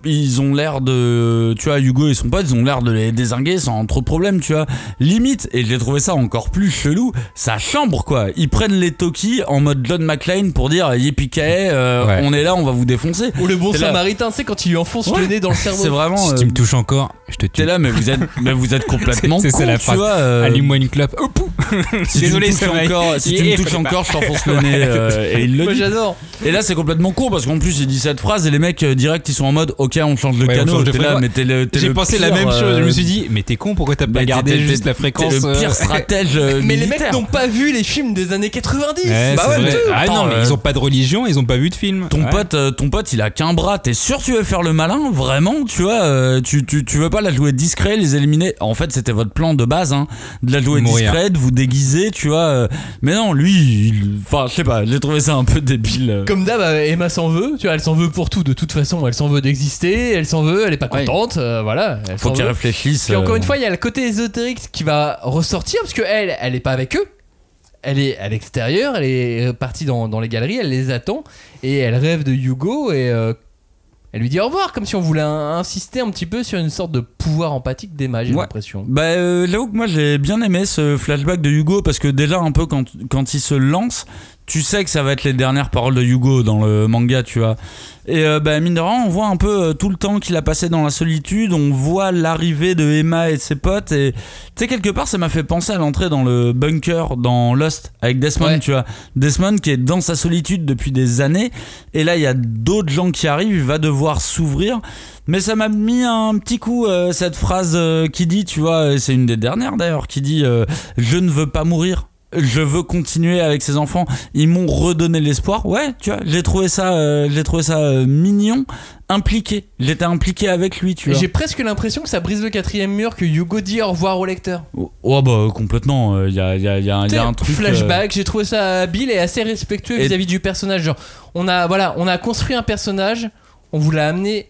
ils ont l'air de. Tu vois, Hugo et son pote, ils ont l'air de les désinguer sans trop de problème, tu vois. Limite, et j'ai trouvé ça encore plus chelou, sa chambre, quoi. Ils prennent les Toki en mode John McClane pour dire Yippee euh, Ouais. on est là, on va vous défoncer. Ou le bon samaritain, tu sais, quand il lui enfonce Ouais. le nez dans le cerveau. C'est vraiment. si euh, tu me touches encore, je te tue. T'es là, mais vous êtes, mais vous êtes complètement C'est- c'est la tu phrase. vois. euh, Allume-moi une clope. Oh, pou si Désolé, tu me encore, si tu me touches encore, je t'enfonce le nez. euh, et il le Moi dit. j'adore. Et là, c'est complètement con parce qu'en plus, il dit cette phrase et les mecs euh, direct, ils sont en mode, ok, on change de canot. change de T'es là, fréquence. mais t'es le. t'es J'ai pensé la même chose. Je euh, me suis dit, mais t'es con, pourquoi t'as pas mais gardé juste la t'es fréquence le euh, pire stratège. euh, Mais les mecs n'ont pas vu les films des années 90. Ouais, Bah ouais, mais Ah attends, non, mais euh, ils ont pas de religion, ils ont pas vu de film. Ton Ouais. pote, euh, ton pote, il a qu'un bras. T'es sûr que tu veux faire le malin, vraiment Tu vois, euh, tu, tu, tu veux pas la jouer discret, les éliminer. En fait, c'était votre plan de base, hein, de la jouer Mourir. discrète, vous déguiser, tu vois. euh, mais non, lui, il- enfin, je sais pas. J'ai trouvé ça un peu débile. euh. Comme d'hab, euh, Emma s'en veut, tu vois, elle s'en veut pour tout, de toute façon, elle s'en veut d'exister, elle s'en veut, elle est pas Ouais. contente, euh, voilà. Elle Faut qu'il réfléchisse. Puis encore euh. une fois, il y a le côté ésotérique qui va ressortir parce que elle, elle est pas avec eux. Elle est à l'extérieur, elle est partie dans, dans les galeries, elle les attend et elle rêve de Hugo et euh, elle lui dit au revoir comme si on voulait in- insister un petit peu sur une sorte de pouvoir empathique d'Emma, j'ai Ouais. l'impression. Bah, euh, j'avoue que moi j'ai bien aimé ce flashback de Hugo parce que déjà un peu quand, quand il se lance, tu sais que ça va être les dernières paroles de Hugo dans le manga, tu vois. Et euh, bah, mine de rien, on voit un peu euh, tout le temps qu'il a passé dans la solitude, on voit l'arrivée de Emma et de ses potes, et tu sais, quelque part, ça m'a fait penser à l'entrée dans le bunker dans Lost avec Desmond, Ouais. tu vois. Desmond qui est dans sa solitude depuis des années, et là, il y a d'autres gens qui arrivent, il va devoir s'ouvrir. Mais ça m'a mis un petit coup euh, cette phrase euh, qui dit, tu vois, et c'est une des dernières d'ailleurs, qui dit Je ne veux pas mourir. Je veux continuer avec ces enfants. Ils m'ont redonné l'espoir. Ouais, tu vois, j'ai trouvé ça, euh, j'ai trouvé ça euh, mignon, impliqué. J'étais impliqué avec lui, tu vois. j'ai presque l'impression que ça brise le quatrième mur, que Hugo dit au revoir au lecteur. Oh bah complètement. Il y a, y a- y a y a un truc. euh, flashback, j'ai trouvé ça habile et assez respectueux vis-à-vis du personnage. Genre, on a, voilà, on a construit un personnage, on vous l'a amené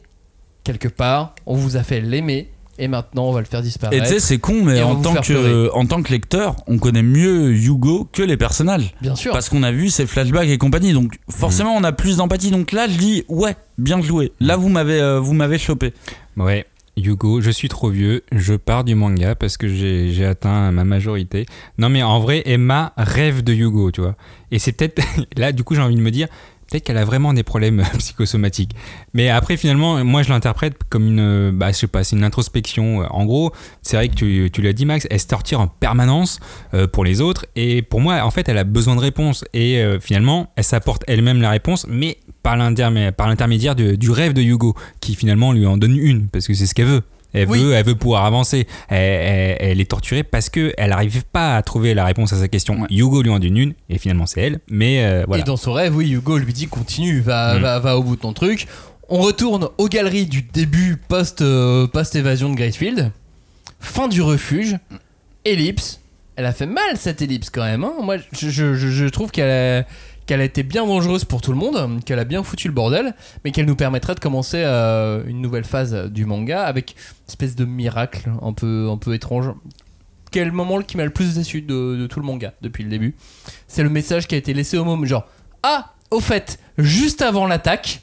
quelque part, on vous a fait l'aimer, et maintenant on va le faire Et disparaître. tu sais, c'est con, mais Et en tant, que, pleurer. en tant que lecteur, on connaît mieux Hugo que les personnages. Bien sûr. Parce qu'on a vu ses flashbacks et compagnie. Donc forcément, on a plus d'empathie. Donc là, je dis, ouais, bien joué. Là, vous m'avez euh, vous m'avez chopé. Ouais. Hugo, je suis trop vieux, je pars du manga parce que j'ai j'ai atteint ma majorité. Non mais en vrai, Emma rêve de Hugo, tu vois. Et c'est peut-être là, du coup, j'ai envie de me dire, peut-être qu'elle a vraiment des problèmes psychosomatiques. Mais après, finalement, moi, je l'interprète comme une, euh, bah, je sais pas, c'est une introspection. En gros, c'est vrai que tu, tu l'as dit, Max, elle se torture en permanence euh, pour les autres. Et pour moi, en fait, elle a besoin de réponses. Et euh, finalement, elle s'apporte elle-même la réponse, mais par l'intermé- par l'intermédiaire de- du rêve de Hugo, qui finalement lui en donne une, parce que c'est ce qu'elle veut. Elle Oui. veut, elle veut pouvoir avancer. Elle, elle- elle est torturée parce que elle n'arrive pas à trouver la réponse à sa question. Hugo lui en donne une, et finalement c'est elle. Mais euh, voilà. Et dans son rêve, oui, Hugo lui dit continue, va, Mm. va, va au bout de ton truc. On retourne aux galeries du début post, euh, post-évasion de Gracefield. Fin du refuge. Ellipse. Elle a fait mal cette ellipse quand même. hein. Moi, je- je trouve qu'elle a, qu'elle a été bien dangereuse pour tout le monde, qu'elle a bien foutu le bordel, mais qu'elle nous permettrait de commencer euh, une nouvelle phase du manga avec une espèce de miracle un peu, un peu étrange. Quel moment qui m'a le plus déçu de, de tout le manga depuis le début C'est le message qui a été laissé au moment, genre Ah, au fait, juste avant l'attaque,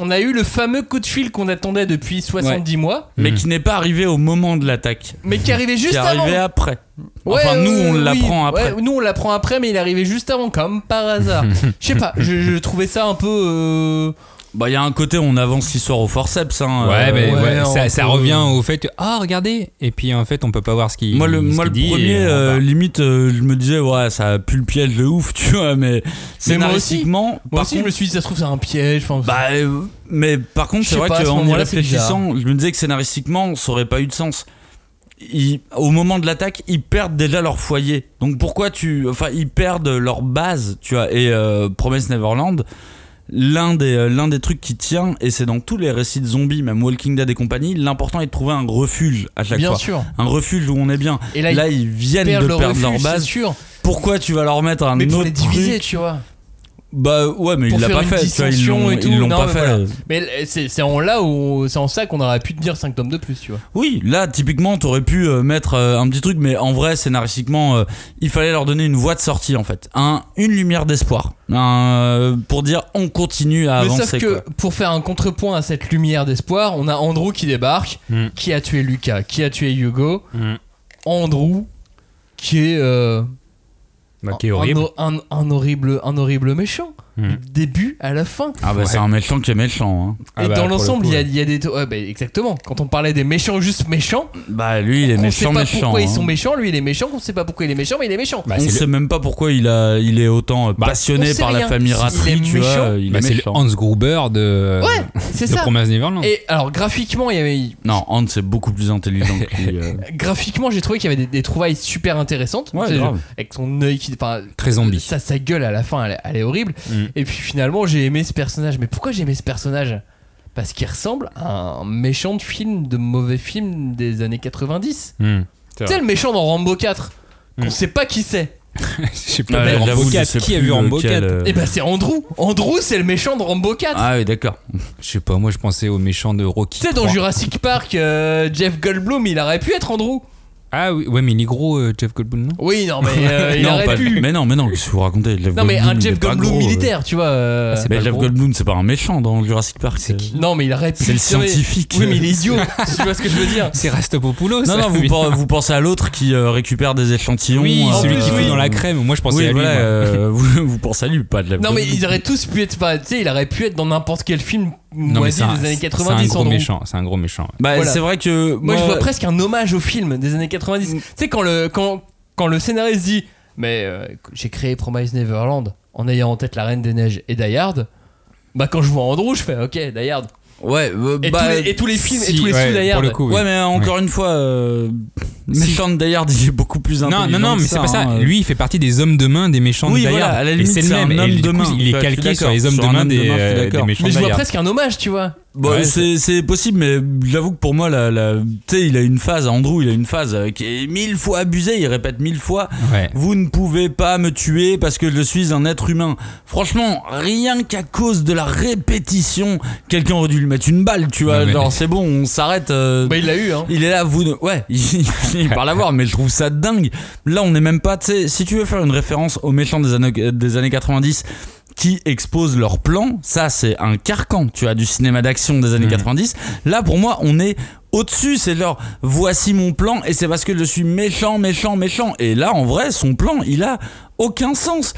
on a eu le fameux coup de fil qu'on attendait depuis 70 mois, Mais Mhm. qui n'est pas arrivé au moment de l'attaque. mais qui arrivait juste qui est avant. arrivé après. Ouais, enfin, nous, on euh, l'apprend oui. après. Ouais, nous, on l'apprend après, mais il est arrivé juste avant, comme par hasard. Je sais pas, je, je trouvais ça un peu. euh, Bah, il y a un côté, on avance l'histoire au forceps. Hein, Ouais, euh, mais ouais, ouais, un ça, revient au fait que, ah, regardez, et puis en fait, on peut pas voir ce qu'il Moi, le, ce moi, le premier, euh, part. limite, euh, je me disais, ouais, ça pue le piège de ouf, tu vois, mais scénaristiquement, Moi aussi, je me suis dit, ça se trouve, c'est un piège. Enfin, Bah, euh, mais par contre, c'est vrai qu'en y réfléchissant, je me disais que scénaristiquement, ça aurait pas eu de sens. Ils- au moment de l'attaque, ils perdent déjà leur foyer. Donc pourquoi tu. Enfin, ils perdent leur base, tu vois. Et euh, Promise Neverland, l'un des, euh, l'un des trucs qui tient, et c'est dans tous les récits de zombies, même Walking Dead et compagnie, l'important est de trouver un refuge à chaque bien fois. sûr. Un refuge où on est bien. Et là, Là, ils ils viennent de perdre refuge, leur base. sûr. Pourquoi tu vas leur mettre un Mais pour autre les diviser, truc tu vois. Bah ouais, mais il l'a pas fait. tu vois, ils l'ont et tout. ils l'ont Non, pas mais fait. voilà. Mais c'est c'est en là où c'est en ça qu'on aurait pu te dire 5 tomes de plus, tu vois. Oui, là, typiquement, t'aurais pu euh, mettre euh, un petit truc, mais en vrai, scénaristiquement, euh, il fallait leur donner une voie de sortie, en fait. Un, une lumière d'espoir. Un, euh, pour dire, on continue à Mais avancer. sauf que quoi. pour faire un contrepoint à cette lumière d'espoir, on a Andrew qui débarque, Mm. qui a tué Lucas, qui a tué Hugo. Mm. Andrew qui est, euh, qui est un- un- un horrible, un horrible méchant. Du début à la fin. Ah bah, Ouais. c'est un méchant qui est méchant. Hein. Ah Et bah, dans l'ensemble, il y, a- ouais. il y a des. ouais, bah, exactement. Quand on parlait des méchants, juste méchants, Bah, lui, il est on méchant, sait pas méchant. pourquoi ils hein. sont méchants. Lui, il est méchant. On sait pas pourquoi il est méchant, mais il est méchant. Bah, on sait le- même pas pourquoi il, a, il est autant euh, Bah, passionné on par la famille Il est Rattry, tu méchant. vois. Il bah, est méchant. Hans Gruber de, Ouais, c'est de ça. Promise Neverland. Et alors, graphiquement, il y avait. Non, Hans, c'est beaucoup plus intelligent que lui. euh. Graphiquement, j'ai trouvé qu'il y avait des, des trouvailles super intéressantes. Ouais, avec son œil qui. Très zombie. Ça, sa gueule à la fin, elle, est- elle est horrible. Mm. Et puis finalement, j'ai aimé ce personnage. Mais pourquoi j'ai aimé ce personnage? Parce qu'il ressemble à un méchant de film, de mauvais film des années 90. Hmm. Tu sais, le méchant dans Rambo 4, qu'on Mm. sait pas qui c'est. Je sais pas, Rambo j'avoue, je 4, sais qui a vu Rambo lequel, 4 euh. Et bah, c'est Andrew. Andrew, c'est le méchant de Rambo 4. Ah oui, d'accord. Je sais pas, moi je pensais au méchant de Rocky. tu sais, dans 3. Jurassic Park, euh, Jeff Goldblum, il aurait pu être Andrew. Ah oui, ouais, mais il est gros, euh, Jeff Goldblum, non? Oui, non, mais euh, il non, aurait pas- pu. Mais non, mais non, qu'est-ce que vous racontez? Jeff Non, mais Goldblum, un il Jeff pas Goldblum gros, euh. militaire, tu vois. euh, c'est Mais pas Jeff gros. Goldblum, c'est pas un méchant dans Jurassic Park. C'est qui Non, mais il aurait pu. C'est le scientifique. Oui, mais il est idiot. tu vois ce que je veux dire C'est Rastopopoulos. Non, non, vous, pen- vous pensez à l'autre qui euh, récupère des échantillons. Oui, euh, celui qui fout dans la crème. Moi je pensais Oui, à lui. voilà, moi. euh, vous, vous pensez à lui, pas de Jeff Non, mais ils auraient tous pu être. enfin, Tu sais, il aurait pu être dans n'importe quel film Non, mais moisi c'est un, des années c'est un 90. gros méchant. C'est un gros méchant. Bah, Voilà. c'est vrai que. Moi, je vois presque un hommage au film des années 90. Tu sais, quand le, quand, quand le scénariste dit Mais euh, j'ai créé Promise Neverland en ayant en tête La Reine des Neiges et Die Hard, bah, quand je vois Andrew, je fais Ok, Die Hard. Ouais, euh, Et, bah, tous, les, et tous les films et tous les ouais, le coup, oui. Ouais, mais encore une fois, euh, méchant de il est beaucoup plus Non, intelligent. non, non, que mais c'est pas ça. hein. Lui, il fait partie des hommes de main des méchants Oui, de Die voilà, Hard. à la Et limite, c'est le même. Et homme de coup, main. il est je calqué sur les hommes Sur de main des, je euh, d'accord. des méchants Mais de je Die vois Hard. presque un hommage, tu vois. Bon, Ouais, c'est, c'est possible, mais j'avoue que pour moi, la, la, tu sais, il a une phase, Andrew, il a une phase euh, qui est mille fois abusée, il répète mille fois Ouais. Vous ne pouvez pas me tuer parce que je suis un être humain. Franchement, rien qu'à cause de la répétition, quelqu'un aurait dû lui mettre une balle, tu vois. Non, mais- Genre, c'est bon, on s'arrête. euh, Bah, il l'a eu, hein. il est là, vous. ne- Ouais, il finit par l'avoir, mais je trouve ça dingue. Là, on n'est même pas. Tu sais, si tu veux faire une référence aux méchants des années, des années 90 qui exposent leur plan, ça, c'est un carcan, tu as du cinéma d'action des années Mhm. 90. Là, pour moi, on est au-dessus. C'est leur voici mon plan, et c'est parce que je suis méchant, méchant, méchant. Et là, en vrai, son plan, il a aucun sens.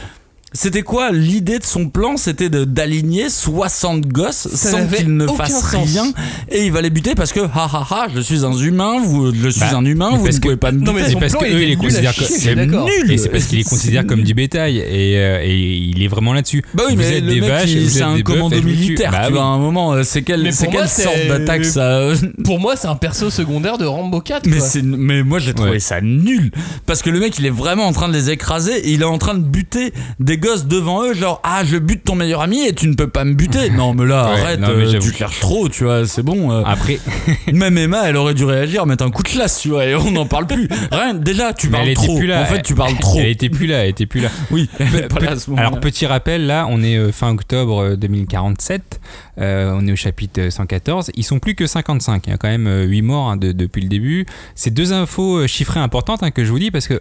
C'était quoi l'idée de son plan? C'était de- d'aligner 60 gosses Ça sans qu'ils ne fassent sens. rien. Et il va les buter parce que ha ha ha je suis un humain vous je suis Bah, un humain vous ne que- pouvez pas me Non, buter mais C'est son parce plan, que il eux, est ils les considèrent comme- c'est nul. Et c'est parce qu'il les considère comme du bétail. Et, euh, et il est vraiment là-dessus. bah oui vous mais êtes le des mec vaches, c'est un commando militaire Bah tu vois à un moment euh, c'est quelle quelle sorte d'attaque ça Pour moi, c'est un perso secondaire de Rambo 4. mais quoi. c'est mais moi j'ai trouvé ça nul. Parce que le mec il est vraiment en train de les écraser et il est en train de buter des gosses devant eux, genre ah je bute ton meilleur ami et tu ne peux pas me buter. Non mais là Ouais, arrête, non, mais euh, tu cherches trop, tu vois, c'est bon. euh. Après, Même Emma, elle aurait dû réagir, mettre un coup de classe, tu vois, et on n'en parle plus. Rien, déjà tu mais parles trop. plus là. En fait, tu parles trop. Elle était plus là, elle était plus là. Oui, pas là à ce moment-là. Alors petit rappel, là on est euh, fin octobre euh, 2047, euh, on est au chapitre 114, ils sont plus que 55, il y a quand même 8 morts hein, de- depuis le début. C'est deux infos chiffrées importantes hein, que je vous dis parce que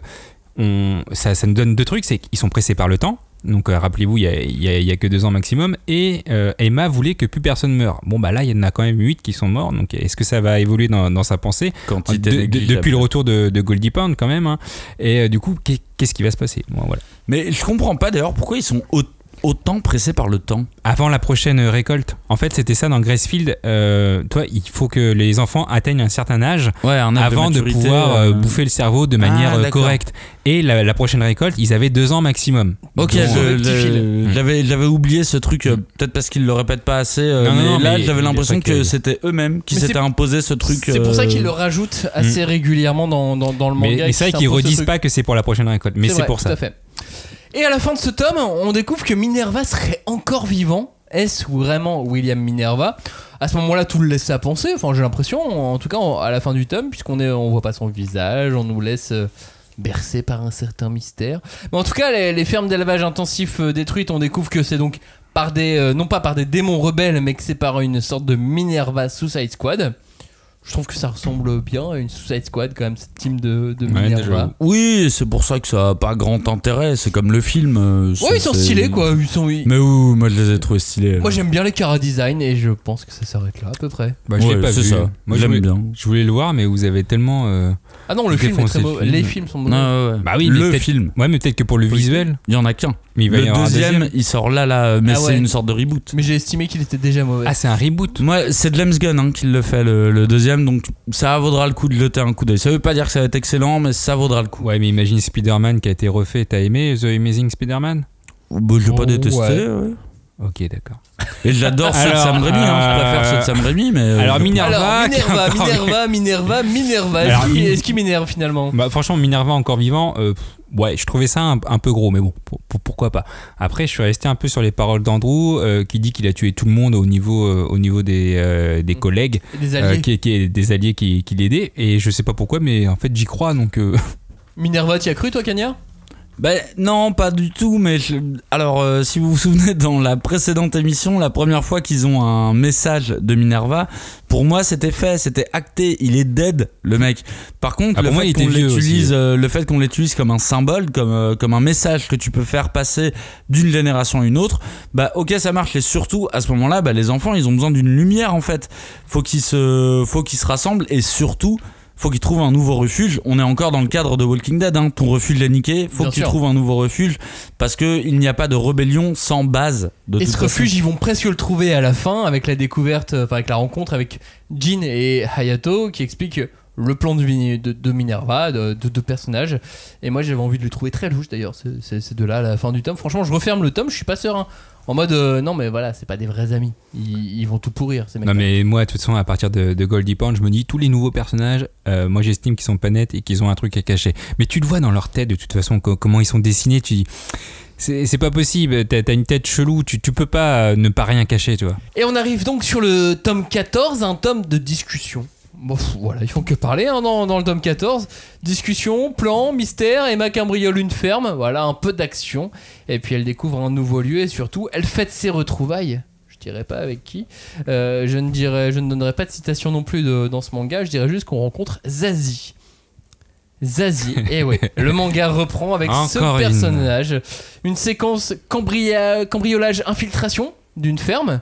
on, ça, ça nous donne deux trucs, c'est qu'ils sont pressés par le temps. Donc euh, rappelez-vous, il y a, que deux ans maximum. Et euh, Emma voulait que plus personne meure. Bon bah là, il y en a quand même 8 qui sont morts. Donc est-ce que ça va évoluer dans, dans sa pensée? De- de-. Depuis le retour de, de Goldie Pound quand même. hein. Et euh, du coup, qu'est- qu'est-ce qui va se passer? Bon, voilà. Mais je comprends pas d'ailleurs pourquoi ils sont au- autant pressés par le temps. Avant la prochaine récolte. En fait, c'était ça dans Gracefield. Euh, toi, il faut que les enfants atteignent un certain âge Ouais, un âge avant de, maturité, pouvoir euh, euh, bouffer le cerveau de manière Ah, correcte. Et la, la prochaine récolte, ils avaient deux ans maximum. Ok, Donc, je- le petit je- fil. j'avais j'avais oublié ce truc, euh, peut-être parce qu'ils le répètent pas assez. Non, non, mais non, là, mais j'avais l'impression que que- c'était eux-mêmes qui Mais s'étaient imposé ce truc. C'est pour ça qu'ils le rajoutent assez régulièrement dans, dans, dans le manga. mais et c'est vrai qu'ils redisent pas que c'est pour la prochaine récolte. Mais c'est pour tout ça. à fait. Et à la fin de ce tome, on découvre que Minerva serait encore vivant. Est-ce vraiment William Minerva? À ce moment-là, tout le laisse à penser. Enfin, j'ai l'impression, en tout cas, à la fin du tome, puisqu'on est, on voit pas son visage, on nous laisse euh, bercer par un certain mystère. Mais en tout cas, les, les fermes d'élevage intensif euh, détruites, on découvre que c'est donc par des, euh, non pas par des démons rebelles, mais que c'est par une sorte de Minerva Suicide Squad. Je trouve que ça ressemble bien à une Suicide Squad quand même, cette team de, de Ouais, Minerva. déjà. Oui, c'est pour ça que ça a pas grand intérêt. C'est comme le film. euh, Ouais, ils sont stylés quoi. Ils sont, ils- Mais oui, moi je les ai trouvés stylés. Moi j'aime bien les Cara Design et je pense que ça s'arrête là à peu près. Bah, je Ouais, l'ai pas c'est vu. ça. Moi, je J'aime voulais, bien. je voulais le voir, mais vous avez tellement. euh, Ah non, le film est très mauvais. Les films sont mauvais. Non, ouais, ouais. Bah oui, mais le peut-être- film. Ouais, mais peut-être que pour le Oui. visuel. Il y en a qu'un. Mais il va y Le un deuxième, deuxième. il sort là, là, mais Ah c'est ouais. une sorte de reboot. Mais j'ai estimé qu'il était déjà mauvais. Ah, c'est un reboot. Moi, c'est James Gunn hein, qui le fait, le, le deuxième, donc ça vaudra le coup de jeter un coup d'œil. Ça veut pas dire que ça va être excellent, mais ça vaudra le coup. Ouais, mais imagine Spider-Man qui a été refait. T'as aimé The Amazing Spider-Man? Bah, je pas Oh, détester. ouais. ouais. Ok, d'accord. Et j'adore ceux de Sam Raimi, hein, je préfère euh, ceux de Sam Raimi, mais. euh, alors, Minerva. Alors, Minerva, Minerva, Minerva, Minerva. Est-ce qu'il Min- est-ce qu'il m'énerve finalement? Bah, franchement, Minerva encore vivant, euh, pff, ouais, je trouvais ça un, un peu gros, mais bon, pour- pour- pourquoi pas. Après, je suis resté un peu sur les paroles d'Andrew, euh, qui dit qu'il a tué tout le monde au niveau, euh, au niveau des, euh, des collègues, Des alliés. qui, qui- des alliés qui, qui l'aidaient, et je sais pas pourquoi, mais en fait, j'y crois, donc. Minerva, t'y as cru toi, Cagnard Ben non, pas du tout, mais je- alors euh, si vous vous souvenez dans la précédente émission, la première fois qu'ils ont un message de Minerva, pour moi c'était fait, c'était acté, il est dead le mec. Par contre, Ah, le fait qu'on l'utilise, euh, le fait qu'on l'utilise comme un symbole, comme euh, comme un message que tu peux faire passer d'une génération à une autre, bah ok ça marche. Et surtout à ce moment-là, bah, les enfants ils ont besoin d'une lumière en fait. Faut qu'ils se, faut qu'ils se rassemblent et surtout faut qu'ils trouvent un nouveau refuge. On est encore dans le cadre de Walking Dead. Hein. Ton refuge est niqué. Faut Bien que tu sûr. trouves un nouveau refuge parce que il n'y a pas de rébellion sans base. De Et toute ce façon. refuge, ils vont presque le trouver à la fin avec la découverte, enfin avec la rencontre avec Jin et Hayato qui expliquent le plan de, Vini- de, de Minerva, de de deux personnages. Et moi j'avais envie de le trouver très louche d'ailleurs, c'est de là à la fin du tome. Franchement, je referme le tome, je suis pas serein. En mode, euh, non mais voilà, c'est pas des vrais amis. Ils, ils vont tout pourrir ces mecs. Non mais moi de toute façon à partir de, de Goldie Pound je me dis tous les nouveaux personnages euh, moi j'estime qu'ils sont pas nets et qu'ils ont un truc à cacher mais tu le vois dans leur tête de toute façon co- comment ils sont dessinés tu dis c'est pas possible t'as t'as une tête chelou tu, tu peux pas euh, ne pas rien cacher tu vois Et on arrive donc sur le tome 14, un tome de discussion. Bon, pff, voilà, ils font que parler hein, dans, dans le tome 14. Discussion, plan, mystère, Emma cambriole une ferme, voilà, un peu d'action. Et puis elle découvre un nouveau lieu et surtout, elle fête ses retrouvailles. Je dirais pas avec qui. Euh, je, ne dirais, je ne donnerai pas de citation non plus de- dans ce manga, je dirais juste qu'on rencontre Zazie. Zazie, et ouais, le manga reprend avec ce Encore une. personnage. Une séquence cambria- cambriolage infiltration d'une ferme.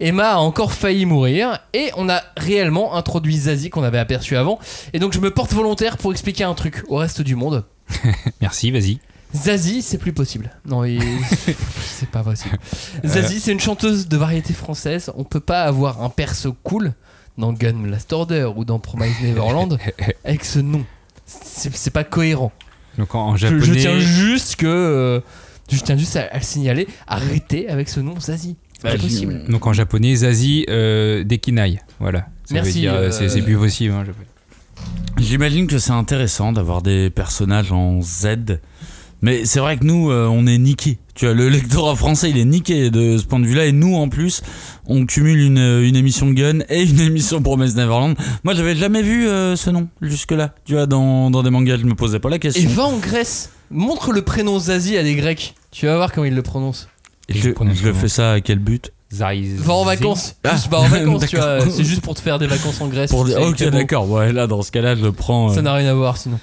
Emma a encore failli mourir et on a réellement introduit Zazie qu'on avait aperçu avant. Et donc je me porte volontaire pour expliquer un truc au reste du monde. merci vas-y Zazie, c'est plus possible. Non, il- c'est pas possible. Zazie, c'est une chanteuse de variété française. On peut pas avoir un perso cool dans Gun Last Order ou dans Promise Neverland avec ce nom. C'est pas cohérent. donc en, en Je, japonais je tiens juste que. euh, je tiens juste à, à le signaler. Arrêtez avec ce nom Zazie. Bah, pas je- possible. donc en japonais Zazie euh, Dekinai voilà Ça Merci, veut dire, euh, euh, c'est c'est plus possible hein, japonais. J'imagine que c'est intéressant d'avoir des personnages en Z. Mais c'est vrai que nous, euh, on est niqués. Tu vois, le lectorat français, il est niqué de ce point de vue-là. Et nous, en plus, on cumule une, une émission Gun et une émission Promise Neverland. Moi, j'avais jamais vu euh, ce nom jusque-là. Tu vois, dans, dans des mangas, je me posais pas la Et question. va en Grèce. Montre le prénom Zazie à des Grecs. Tu vas voir comment ils le prononcent. Je, Je le fais ça à quel but? Va en vacances. Ah, Juste va en vacances, tu vois. d'accord. C'est juste pour te faire des vacances en Grèce. Pour ok, d'accord. Ouais, là, dans ce cas-là, je le prends. euh. Ça n'a rien à voir sinon.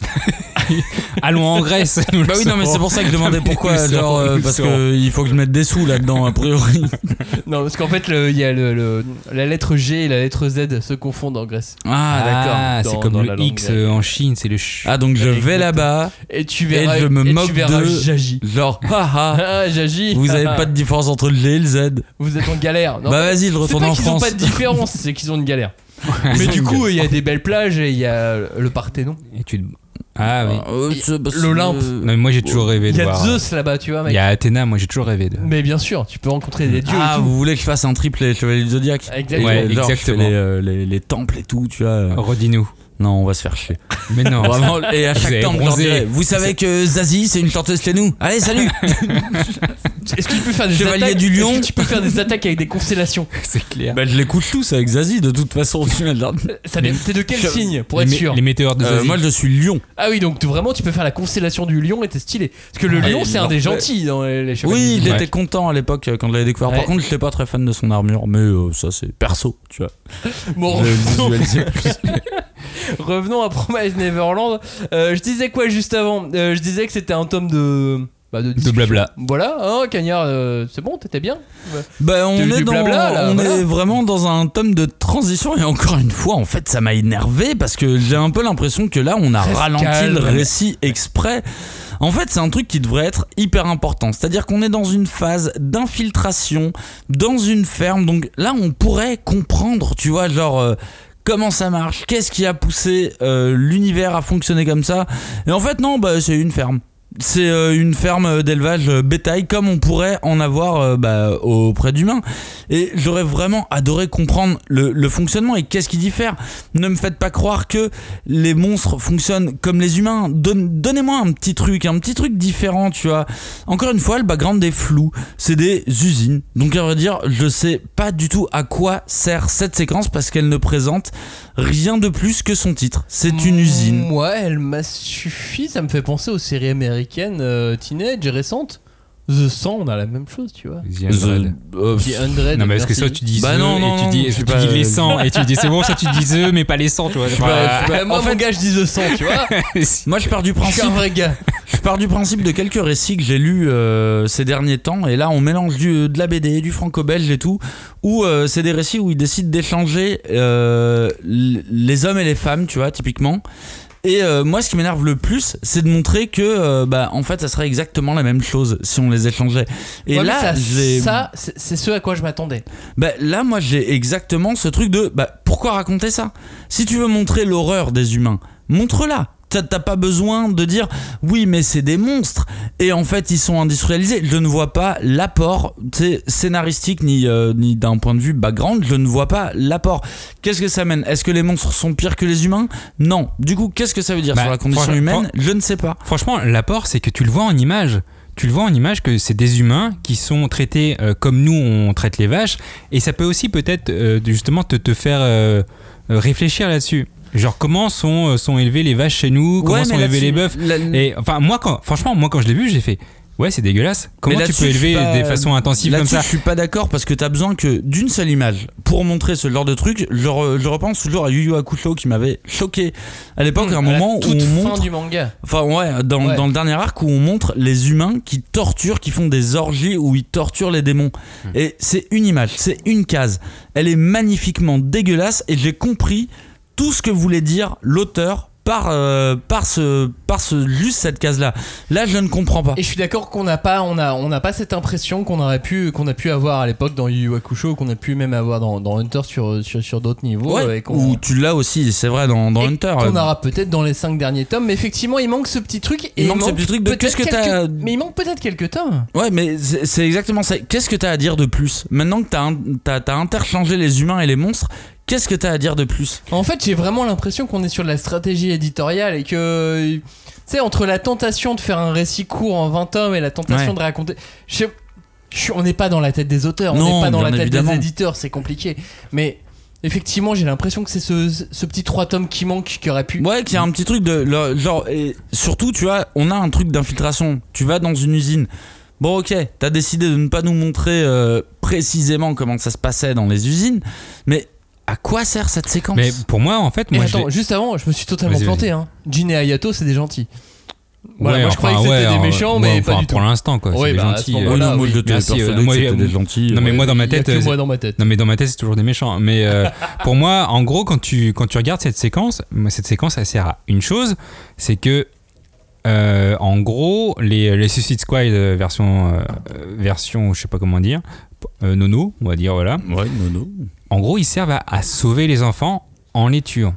Allons en Grèce. le Bah oui, non, mais c'est pour ça que je demandais pourquoi. Nous le genre, euh, nous le parce savons. que il faut que je mette des sous là-dedans, a priori. Non, parce qu'en fait, le- il y a le, le- la lettre G et la lettre Z se confondent en Grèce. Ah, d'accord. Ah, c'est Dans- comme dans le X grecque. euh, en Chine, c'est le ch. Ah, donc je vais là-bas, Et tu verras, Et je me et moque tu verras de- Jaji. genre, haha. Ah, Jaji. Vous avez pas de différence entre le G et le Z Vous êtes en galère. Non, Bah vas-y, je c'est retourne pas en qu'ils ont France. pas de différence, c'est qu'ils ont une galère. Ils Mais ont du coup, il y a des belles plages et il y a le Parthénon. Et tu... Ah oui. Euh, L'Olympe. euh, moi j'ai toujours rêvé Il de y a voir. Zeus là-bas, tu vois, Il mec. y a Athéna, moi j'ai toujours rêvé de. Mais bien sûr, tu peux rencontrer des dieux Ah, et tout. vous voulez que je fasse un triple les Chevaliers du Zodiac Exactement. Ouais, exactement. Les, euh, les, les temples et tout, tu vois. Redis-nous. Non, on va se faire chier. Mais non. Vraiment, et à chaque je dirais, Vous savez que Zazie, c'est une chanteuse chez nous. Allez, salut Est-ce que tu peux faire des Chevalier attaques du Lion. Est-ce que tu peux faire des attaques avec des constellations c'est clair. Bah, je les couche tous avec Zazie, de toute façon. Ça T'es de quel Je- signe pour les, être sûr les météores de Euh, Zazie. moi, je suis lion. Ah oui, donc vraiment tu peux faire la constellation du lion et t'es stylé. Parce que le Ah, lion c'est un des gentils dans les, les chevaliers. Oui, il Ouais. était content à l'époque euh, quand je l'avais découvert. Ouais. Par contre, j'étais pas très fan de son armure, mais euh, ça, c'est perso, tu vois. Bon, Je le revenons, à Promise Neverland. Euh, je disais quoi juste avant Euh, Je disais que c'était un tome de. Bah, de, blabla. Voilà, hein, Cagnard, euh, c'est bon, t'étais bien. Bah, on est du dans, blabla, là, on voilà. est vraiment dans un tome de transition et encore une fois, en fait, ça m'a énervé parce que j'ai un peu l'impression que là, on a Reste ralenti calme. le récit exprès. En fait, c'est un truc qui devrait être hyper important. C'est-à-dire qu'on est dans une phase d'infiltration dans une ferme. Donc là, on pourrait comprendre, tu vois, genre. euh, Comment ça marche? Qu'est-ce qui a poussé euh, l'univers à fonctionner comme ça? Et en fait, non, bah, c'est une ferme. C'est euh, une ferme d'élevage euh, bétail comme on pourrait en avoir euh, bah, auprès d'humains. Et j'aurais vraiment adoré comprendre le, fonctionnement et qu'est-ce qui diffère. Ne me faites pas croire que les monstres fonctionnent comme les humains. Donne- Donnez-moi un petit truc, un petit truc différent, tu vois. Encore une fois, le background est flou. C'est des usines. Donc à vrai dire, je sais pas du tout à quoi sert cette séquence parce qu'elle ne présente rien de plus que son titre. C'est une usine. Ouais, elle m'a suffi. Ça me fait penser aux séries américaines euh, teenage récentes. The 100, on a la même chose, tu vois. The Undead. Euh, The 100. Non, mais parce que soit tu dis Bah the non, non, et tu non, dis, je tu pas- dis les 100 et tu dis c'est bon, ça tu dis the mais pas les 100, tu vois. pas- Bah, moi, en mon fait- gars, je dis The 100, tu vois. Moi, je pars du Je suis principe un vrai gars. Je pars du principe de quelques récits que j'ai lus euh, ces derniers temps, et là on mélange du, de la BD, du franco-belge et tout, où euh, c'est des récits où ils décident d'échanger euh, les hommes et les femmes, tu vois, typiquement. Et euh, moi, ce qui m'énerve le plus, c'est de montrer que, euh, bah, en fait, ça serait exactement la même chose si on les échangeait. Et Ouais, là, ça, j'ai, ça, c'est c'est ce à quoi je m'attendais. bah, là, moi, j'ai exactement ce truc de, bah, pourquoi raconter ça? Si tu veux montrer l'horreur des humains, montre-la. T'as pas besoin de dire oui mais c'est des monstres et en fait ils sont industrialisés. Je ne vois pas l'apport scénaristique ni, euh, ni d'un point de vue background. Je ne vois pas l'apport. Qu'est-ce que ça mène? Est-ce que les monstres sont pires que les humains? Non. Du coup qu'est-ce que ça veut dire Bah, sur la condition humaine? Je ne sais pas. Franchement, l'apport, c'est que tu le vois en image. Tu le vois en image que c'est des humains qui sont traités euh, comme nous on traite les vaches. Et ça peut aussi peut-être euh, justement te, te faire euh, réfléchir là-dessus. Genre comment sont, euh, sont élevées les vaches chez nous, comment Ouais, sont élevés les bœufs? la- Et enfin moi quand franchement moi quand je l'ai vu j'ai fait ouais c'est dégueulasse. Comment tu peux élever pas- de façon intensive comme Là-dessus, ça? je suis pas d'accord parce que t'as besoin que d'une seule image pour montrer ce genre de truc. Je, re- je repense toujours à Yu Yu Hakusho qui m'avait choqué à l'époque, à un À la moment où on montre. du manga. Enfin, ouais, dans, Ouais. dans le dernier arc où on montre les humains qui torturent, qui font des orgies où ils torturent les démons. Hmm. Et c'est une image, c'est une case. Elle est magnifiquement dégueulasse et j'ai compris tout ce que voulait dire l'auteur par, euh, par, ce, par ce, juste cette case-là. Là, je ne comprends pas. Et je suis d'accord qu'on n'a pas, on a, on n'a pas cette impression qu'on aurait pu, qu'on a pu avoir à l'époque dans Yu Hakusho, qu'on a pu même avoir dans, dans Hunter sur, sur, sur d'autres niveaux. Ouais, et qu'on, ou tu l'as aussi, c'est vrai, dans, dans et Hunter. qu'on aura peut-être dans les 5 derniers tomes. Mais effectivement, il manque ce petit truc. Et Il manque ce petit truc de qu'est-ce que quelques- Mais il manque peut-être quelques tomes. Ouais, mais c'est exactement ça. Qu'est-ce que t'as à dire de plus? Maintenant que t'as t'as t'as interchangé les humains et les monstres, Qu'est-ce que t'as à dire de plus En fait, j'ai vraiment l'impression qu'on est sur de la stratégie éditoriale et que. Tu sais, entre la tentation de faire un récit court en 20 tomes et la tentation Ouais. de raconter. Je, je- on n'est pas dans la tête des auteurs, on n'est pas dans la tête évidemment. des éditeurs, c'est compliqué. Mais effectivement, j'ai l'impression que c'est ce, ce petit 3 tomes qui manque qui aurait pu. Ouais, qu'il y a un petit truc de le- genre et surtout, tu vois, on a un truc d'infiltration. Tu vas dans une usine. Bon, ok, t'as décidé de ne pas nous montrer euh, précisément comment ça se passait dans les usines, mais à quoi sert cette séquence Mais pour moi, en fait, moi, je attends, juste avant, je me suis totalement planté. Hein. Jin et Hayato, c'est des gentils. Voilà, Ouais, moi je croyais que c'était ouais, des euh, méchants, ouais, mais pas du tout. pour l'instant, quoi. Ouais, c'est des bah, gentils. Oui, non, moi oui. Merci, euh, moi, des gentils. Non, mais moi, dans ma Il y a tête, que euh, moi dans ma tête. Non mais dans ma tête c'est toujours des méchants. Mais euh, pour moi, en gros, quand tu quand tu regardes cette séquence, cette séquence elle sert à une chose, c'est que euh, en gros les, les Suicide Squad euh, version euh, euh, version je sais pas comment dire euh, nono on va dire voilà. Ouais, non, non. En gros ils servent à, sauver les enfants en les tuant.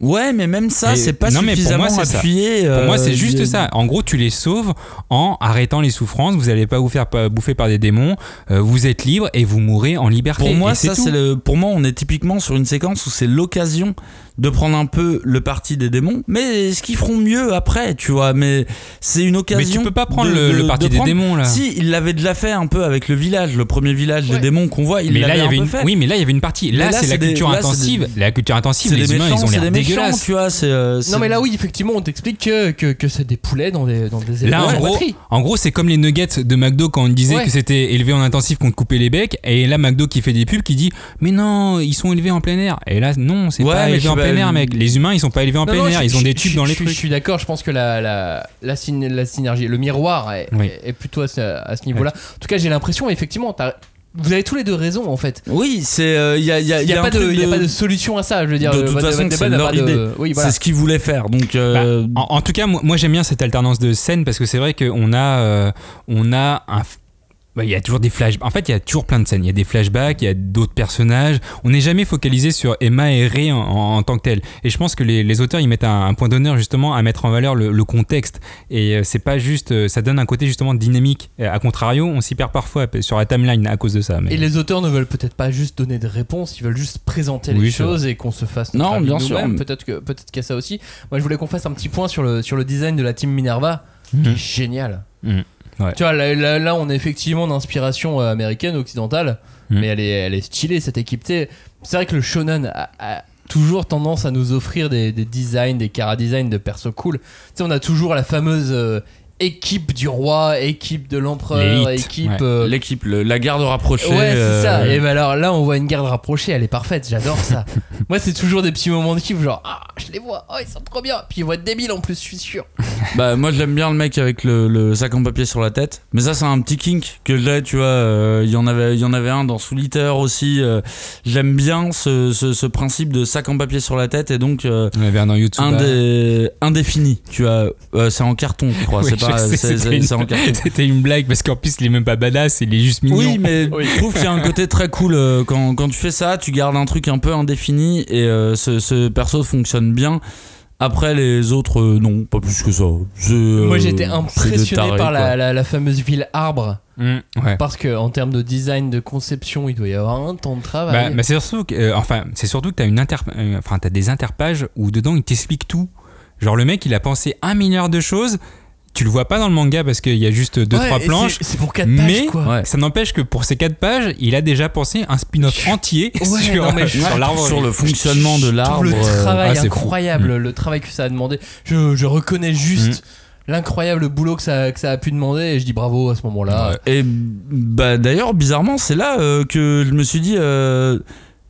Ouais, mais même ça, c'est pas non, mais pour suffisamment moi, appuyé. Pour moi, euh, c'est juste ça. En gros, tu les sauves en arrêtant les souffrances. Vous n'allez pas vous faire pa- bouffer par des démons. euh, vous êtes libre et vous mourrez en liberté. Pour moi, ça, c'est le. Pour moi, on est typiquement sur une séquence où c'est l'occasion de prendre un peu le parti des démons, mais ce qu'ils feront mieux après, tu vois. Mais c'est une Mais occasion. tu peux pas prendre de- le, de- le parti de des démons là. Si, il l'avait déjà fait un peu avec le village, le premier village des démons qu'on voit. Il mais là, il y avait une. fait. Oui, mais là, il y avait une partie. Là, Mais là, c'est la culture intensive. La culture intensive, les humains, ils ont l'air tu vois. C'est. euh, c'est- Non mais là oui effectivement on t'explique que, que, que c'est des poulets dans des, dans des Là, élevages en gros, poterie. en gros, c'est comme les nuggets de McDo quand on disait Ouais. que c'était élevé en intensif qu'on te coupait les becs. Et là, McDo qui fait des pubs qui dit Mais non, ils sont élevés en plein air. Et là, non, c'est Ouais, pas élevé en plein air, mec. Les humains, ils sont pas élevés en Non, plein non, air. je- Ils ont je- des tubes je- dans les je- Je trucs. suis d'accord, je pense que la, la, la, syne- la synergie, le miroir est, Oui. est- est plutôt à ce, à ce niveau-là. En tout cas j'ai l'impression effectivement, t'as- vous avez tous les deux raison en fait. Oui, c'est. euh, Il y a, il y a, pas de, truc il y a pas de solution à ça, je veux dire. De euh, toute façon, c'est leur pas de- idée. Oui, voilà. C'est ce qu'ils voulaient faire. Donc. euh, En, en tout cas, moi, moi, j'aime bien cette alternance de scènes parce que c'est vrai qu'on a, euh, on a un. Bah, Il y a toujours des flashbacks. En fait, il y a toujours plein de scènes. Il y a des flashbacks, il y a d'autres personnages. On n'est jamais focalisé sur Emma et Ray en, en- en tant que tel. Et je pense que les, les auteurs, ils mettent un, un point d'honneur justement à mettre en valeur le, le contexte. Et euh, c'est pas juste. euh, Ça donne un côté justement dynamique. À contrario, on s'y perd parfois sur la timeline à cause de ça. Mais... Et les auteurs ne veulent peut-être pas juste donner des réponses, ils veulent juste présenter Oui, les choses et qu'on se fasse Non, bien sûr, Peut-être que peut-être qu'il y a ça aussi. Moi, je voulais qu'on fasse un petit point sur le sur le design de la team Minerva, qui est génial. Mhm. Ouais. Tu vois, là, là, là, on est effectivement d'inspiration euh, américaine, occidentale, Mhm. mais elle est elle est stylée cette équipe. Tu sais, C'est vrai que le shonen a, a toujours tendance à nous offrir des, des designs, des cara designs de persos cool. Tu sais, on a toujours la fameuse euh, équipe du roi, équipe de l'empereur, équipe. ouais. euh, L'équipe, le- la garde rapprochée. Ouais, c'est euh, ça. Et ben alors là, on voit une garde rapprochée, elle est parfaite, j'adore ça. Moi, c'est toujours des petits moments de kiff, genre, ah, je les vois, oh, ils sont trop bien. Puis ils vont être débiles en plus, je suis sûr. Bah moi j'aime bien le mec avec le, le sac en papier sur la tête. Mais ça c'est un petit kink que j'ai, tu vois. euh, Il y en avait, il y en avait un dans Solitaire aussi. euh, J'aime bien ce, ce, ce principe de sac en papier sur la tête et donc euh, On avait un dans YouTube. indé- indéfini. Tu vois, Euh, c'est en carton, je crois. Oui, c'est pas, c'est- c'était une- blague parce qu'en plus, il est même pas badass, il est juste mignon. Oui, mais Oui. je trouve qu'il y a un côté très cool euh, quand, quand tu fais ça, tu gardes un truc un peu indéfini et euh, ce, ce perso fonctionne bien. Après les autres, euh, non, pas plus que ça. Euh, Moi, j'étais impressionné tarés, par la, la, la fameuse ville arbre. Mmh, ouais. Parce que en termes de design, de conception, il doit y avoir un temps de travail. Bah, bah, c'est surtout que, euh, enfin, c'est surtout que t'as une inter, enfin, t'as des interpages où dedans il t'explique tout. Genre le mec, il a pensé un milliard de choses. Tu le vois pas dans le manga parce qu'il y a juste deux Ouais, trois et planches. c'est- pour 4 Mais pages, quoi. Ouais. ça n'empêche que pour ces quatre pages, il a déjà pensé un spin-off entier Ouais, sur, non, mais je- sur l'arbre. sur le fonctionnement de l'arbre. le euh, travail ah, fou. incroyable, le travail que ça a demandé. Je, je reconnais juste l'incroyable boulot que ça, que ça a pu demander et je dis bravo à ce moment-là. Et bah d'ailleurs, bizarrement, c'est là euh, que je me suis dit. euh,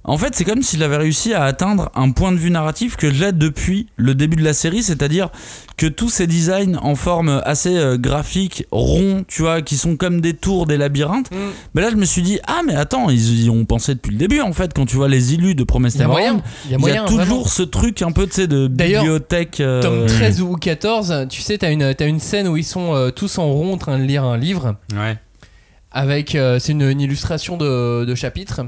en fait, c'est comme s'il avait réussi à atteindre un point de vue narratif que j'ai depuis le début de la série, c'est-à-dire que tous ces designs en forme assez euh, graphique, ronds, tu vois, qui sont comme des tours, des labyrinthes. Mm. Mais là, je me suis dit, ah, mais attends, ils y ont pensé depuis le début, en fait, quand tu vois les illus de Promise Il y a moyen. Il y a Il y a moyen. toujours vraiment. ce truc un peu, tu sais, de bibliothèque. euh, Tome 13 ou 14, tu sais, t'as une, t'as une scène où ils sont euh, tous en rond en train de lire un livre. Ouais. avec euh, c'est une, une illustration de, de chapitre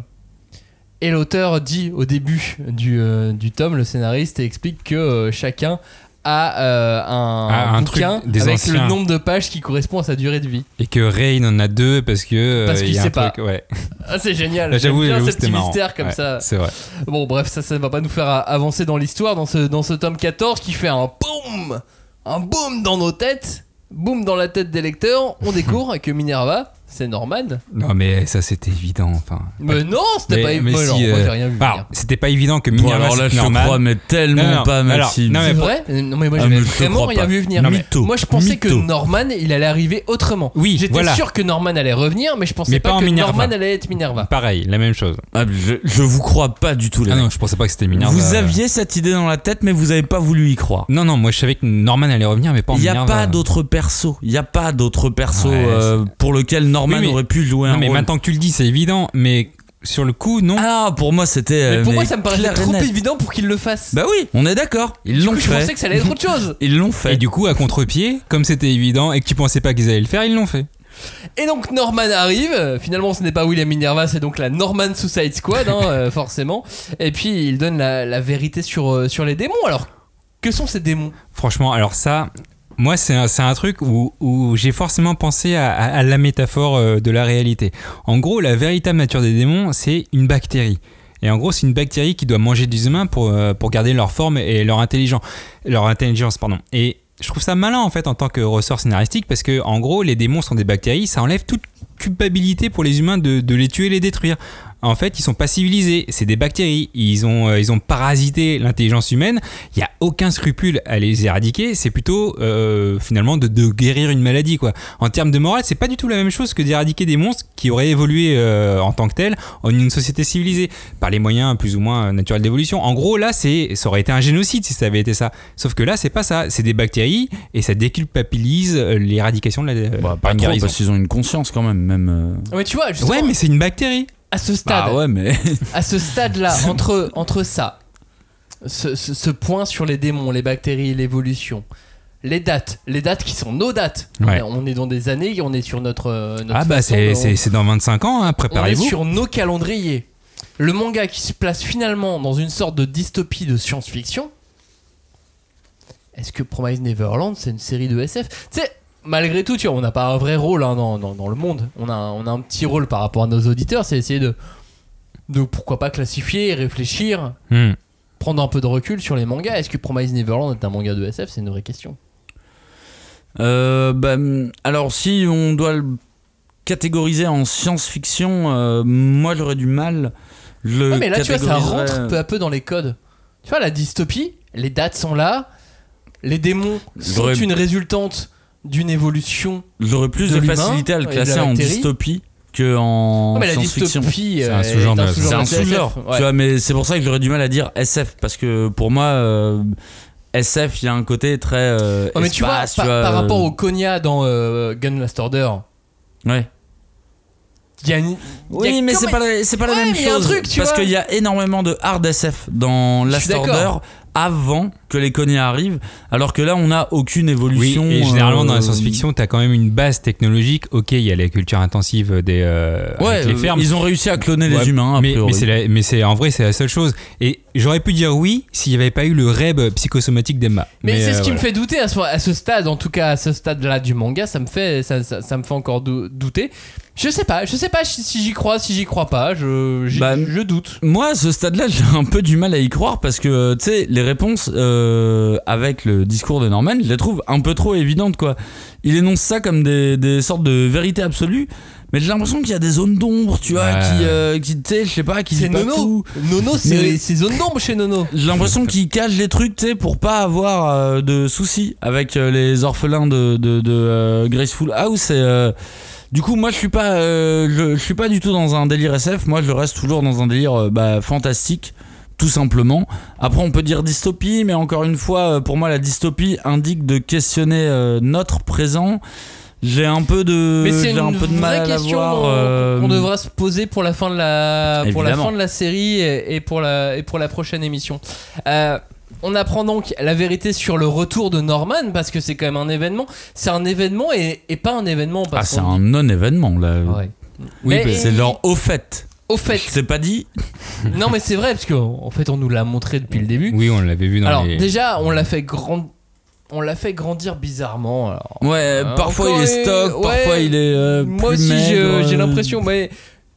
et l'auteur dit au début du, euh, du tome le scénariste explique que euh, chacun à euh, un, Ah, un bouquin truc des avec anciens. le nombre de pages qui correspond à sa durée de vie. Et que Rain en a deux parce que. Parce il qu'il a sait pas. ouais. Ah, c'est génial. Là, J'aime J'avoue, bien j'avoue, marrant. mystères comme Ouais, ça. C'est vrai. Bon, bref, ça, ça ne va pas nous faire a- avancer dans l'histoire dans ce, dans ce tome 14 qui fait un boum Un boum dans nos têtes, boum dans la tête des lecteurs. On découvre que Minerva, c'est Norman. Non, mais ça, c'était évident. Enfin. Mais non, c'était pas évident. si, euh, alors, c'était pas évident que Bon, Minerva alors là, je normal. crois, mais tellement Non, non, pas, alors, Maxime. non, mais pour- vrai? Non, mais moi, Ah, j'avais vraiment rien pas. vu venir. Non, Mais mytho. moi, je pensais que. Norman, il allait arriver autrement. Oui, J'étais voilà. sûr que Norman allait revenir, mais je pensais Mais pas, que Minerva. Norman allait être Minerva. Pareil, la même chose. Ah, je, je vous crois pas du tout, les Ah non, je pensais pas que c'était Minerva. Vous aviez cette idée dans la tête, mais vous avez pas voulu y croire. Non, non, moi je savais que Norman allait revenir, mais pas en Il n'y a Minerva. pas d'autres persos. Il n'y a pas d'autres persos Ouais, euh, pour lequel Norman Oui, mais- aurait pu jouer Non, un mais rôle. maintenant que tu le dis, c'est évident, mais sur le coup, non. Ah, pour moi, c'était. euh, Mais pour moi, mais ça me paraissait trop net. évident pour qu'il le fasse. Bah oui, on est d'accord. Ils Du l'ont coup, je fait. pensais que ça allait être autre chose. Ils l'ont fait. Et du coup, à contre-pied, comme c'était évident et que tu pensais pas qu'ils allaient le faire, ils l'ont fait. Et donc Norman arrive, finalement ce n'est pas William Minerva, c'est donc la Norman Suicide Squad, hein, euh, forcément. Et puis il donne la, la vérité sur, euh, sur les démons. Alors, que sont ces démons? Franchement, alors ça, moi, c'est un, truc où, j'ai forcément pensé à, la métaphore euh, de la réalité. En gros, la véritable nature des démons, c'est une bactérie. Et en gros, c'est une bactérie qui doit manger des humains pour, euh, garder leur forme et leur intelligence. Et je trouve ça malin en fait en tant que ressort scénaristique parce que en gros, les démons sont des bactéries, ça enlève toute culpabilité pour les humains de, de les tuer et les détruire. En fait, ils sont pas civilisés, c'est des bactéries. Ils ont, euh, ils ont parasité l'intelligence humaine. Il y a aucun scrupule à les éradiquer. C'est plutôt euh, finalement de, de guérir une maladie, quoi. En termes de morale, c'est pas du tout la même chose que d'éradiquer des monstres qui auraient évolué euh, en tant que tels en une société civilisée par les moyens plus ou moins euh, naturels d'évolution. En gros, là, c'est, ça aurait été un génocide si ça avait été ça. Sauf que là, c'est pas ça. C'est des bactéries et ça déculpabilise euh, l'éradication de la. Bah, par pas trop, guérison. parce qu'ils ont une conscience quand même, même. euh. Mais tu vois, justement, Ouais, mais c'est une bactérie. À ce stade, Bah ouais, mais. à ce stade-là, entre, entre ça, ce, ce- ce point sur les démons, les bactéries, l'évolution, les dates, les dates qui sont nos dates. Ouais. On est dans des années, on est sur notre. euh, notre Ah bah c'est, dans 25 ans, hein, On est préparez-vous. sur nos calendriers. Le manga qui se place finalement dans une sorte de dystopie de science-fiction. Est-ce que Promise Neverland c'est une série de SF Tu sais, malgré tout, tu vois, on n'a pas un vrai rôle hein, dans, dans- dans le monde. On a, un- on a un petit rôle par rapport à nos auditeurs, c'est essayer de, de pourquoi pas classifier, réfléchir, Hmm. prendre un peu de recul sur les mangas. Est-ce que Promise Neverland est un manga de SF C'est une vraie question? Euh, bah, alors, si on doit le catégoriser en science-fiction, euh, moi j'aurais du mal. Le mais là, tu vois, ça rentre peu à peu dans les codes. Tu vois, la dystopie, les dates sont là, les démons sont une résultante d'une évolution. J'aurais plus de facilité à le classer la en dystopie que en Ouais, mais la science-fiction. dystopie, C'est un sous-genre C'est un sous-genre, ouais. tu vois, mais c'est pour ça que j'aurais du mal à dire SF parce que pour moi, euh, SF, il y a un côté très. euh, Ouais, mais tu vois, par, vois, par euh, rapport au Konya dans euh, Gun Last Order, Ouais. il y a une. il y a Oui, mais c'est pas, la- c'est pas la Ouais, même mais il y a un chose. truc, tu parce qu'il y a énormément de hard SF dans Last. Order avant que les Konya arrivent, alors que là, on n'a aucune Oui, évolution. et généralement dans la euh, science-fiction, t'as quand même une base technologique. Ok, il y a la culture intensive des euh, Ouais, avec les euh, fermes. ils ont réussi à cloner Ouais, les humains. Mais, mais c'est la- mais c'est en vrai c'est la seule chose. Et j'aurais pu dire oui s'il n'y avait pas eu le rêve psychosomatique d'Emma. Mais, c'est euh, ce qui me fait douter à ce, à ce stade, en tout cas à ce stade-là du manga, ça me fait, ça, ça- ça me fait encore dou- douter. Je sais pas, je sais pas si j'y crois, si j'y crois pas, je, Bah, je doute. Moi, à ce stade-là, j'ai un peu du mal à y croire parce que, tu sais, les réponses euh, avec le discours de Norman, je les trouve un peu trop évidentes, quoi. Il énonce ça comme des, des sortes de vérités absolues, mais j'ai l'impression qu'il y a des zones d'ombre, tu vois, Ouais. qui, euh, qui tu sais, je sais pas, qui C'est pas Nono. tout. Nono, c'est zone d'ombre chez Nono. J'ai l'impression qu'il cache les trucs, tu sais, pour pas avoir euh, de soucis avec euh, les orphelins de, de, de, euh, Graceful House. Et, euh, du coup, moi, je suis pas, euh, je, je suis pas du tout dans un délire SF. Moi, je reste toujours dans un délire euh, bah, fantastique, tout simplement. Après, on peut dire dystopie, mais encore une fois, euh, pour moi, la dystopie indique de questionner euh, notre présent. J'ai un peu de, Mais c'est j'ai une un peu de mal à voir. euh, devra se poser pour la fin de la, pour la, fin de la série et, et pour la, et pour la prochaine émission. Euh, on apprend donc la vérité sur le retour de Norman parce que c'est quand même un événement. C'est un événement et, et pas un événement Ah, parce c'est qu'on un non-événement là. Ouais. Oui, Mais- c'est genre au fait. Au fait, C'est pas dit. non mais c'est vrai parce qu'en en fait on nous l'a montré depuis le début. Oui, on l'avait vu dans Alors les. déjà, on l'a fait grand, on l'a fait grandir bizarrement. alors. Ouais, Euh, parfois il est et- stock, ouais, parfois il est. euh, Moi plus aussi, je- j'ai euh, l'impression. mais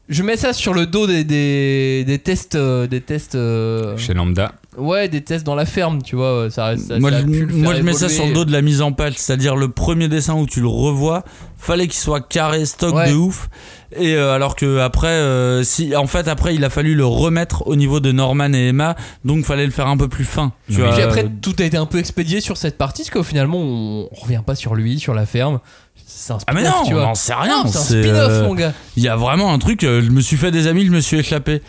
je mets ça sur le dos des, des, des tests. euh, des tests euh, Chez Lambda. ouais, des tests dans la ferme, tu vois. Ça, ça- moi, ça je, moi, mets ça sur le dos de la mise en page, c'est-à-dire le premier dessin où tu le revois, fallait qu'il soit carré, stock Ouais. de ouf. Et euh, alors que après, euh, si, en fait, après, il a fallu le remettre au niveau de Norman et Emma, donc fallait le faire un peu plus fin. Tu vois, Puis après, tout a été un peu expédié sur cette partie, parce qu'au finalement, on, on revient pas sur lui, sur la ferme. C'est un ah mais spin-off, non, tu on n'en sait rien. C'est un spin-off, euh, mon gars. Il y a vraiment un truc, je me suis fait des amis, je me suis échappé.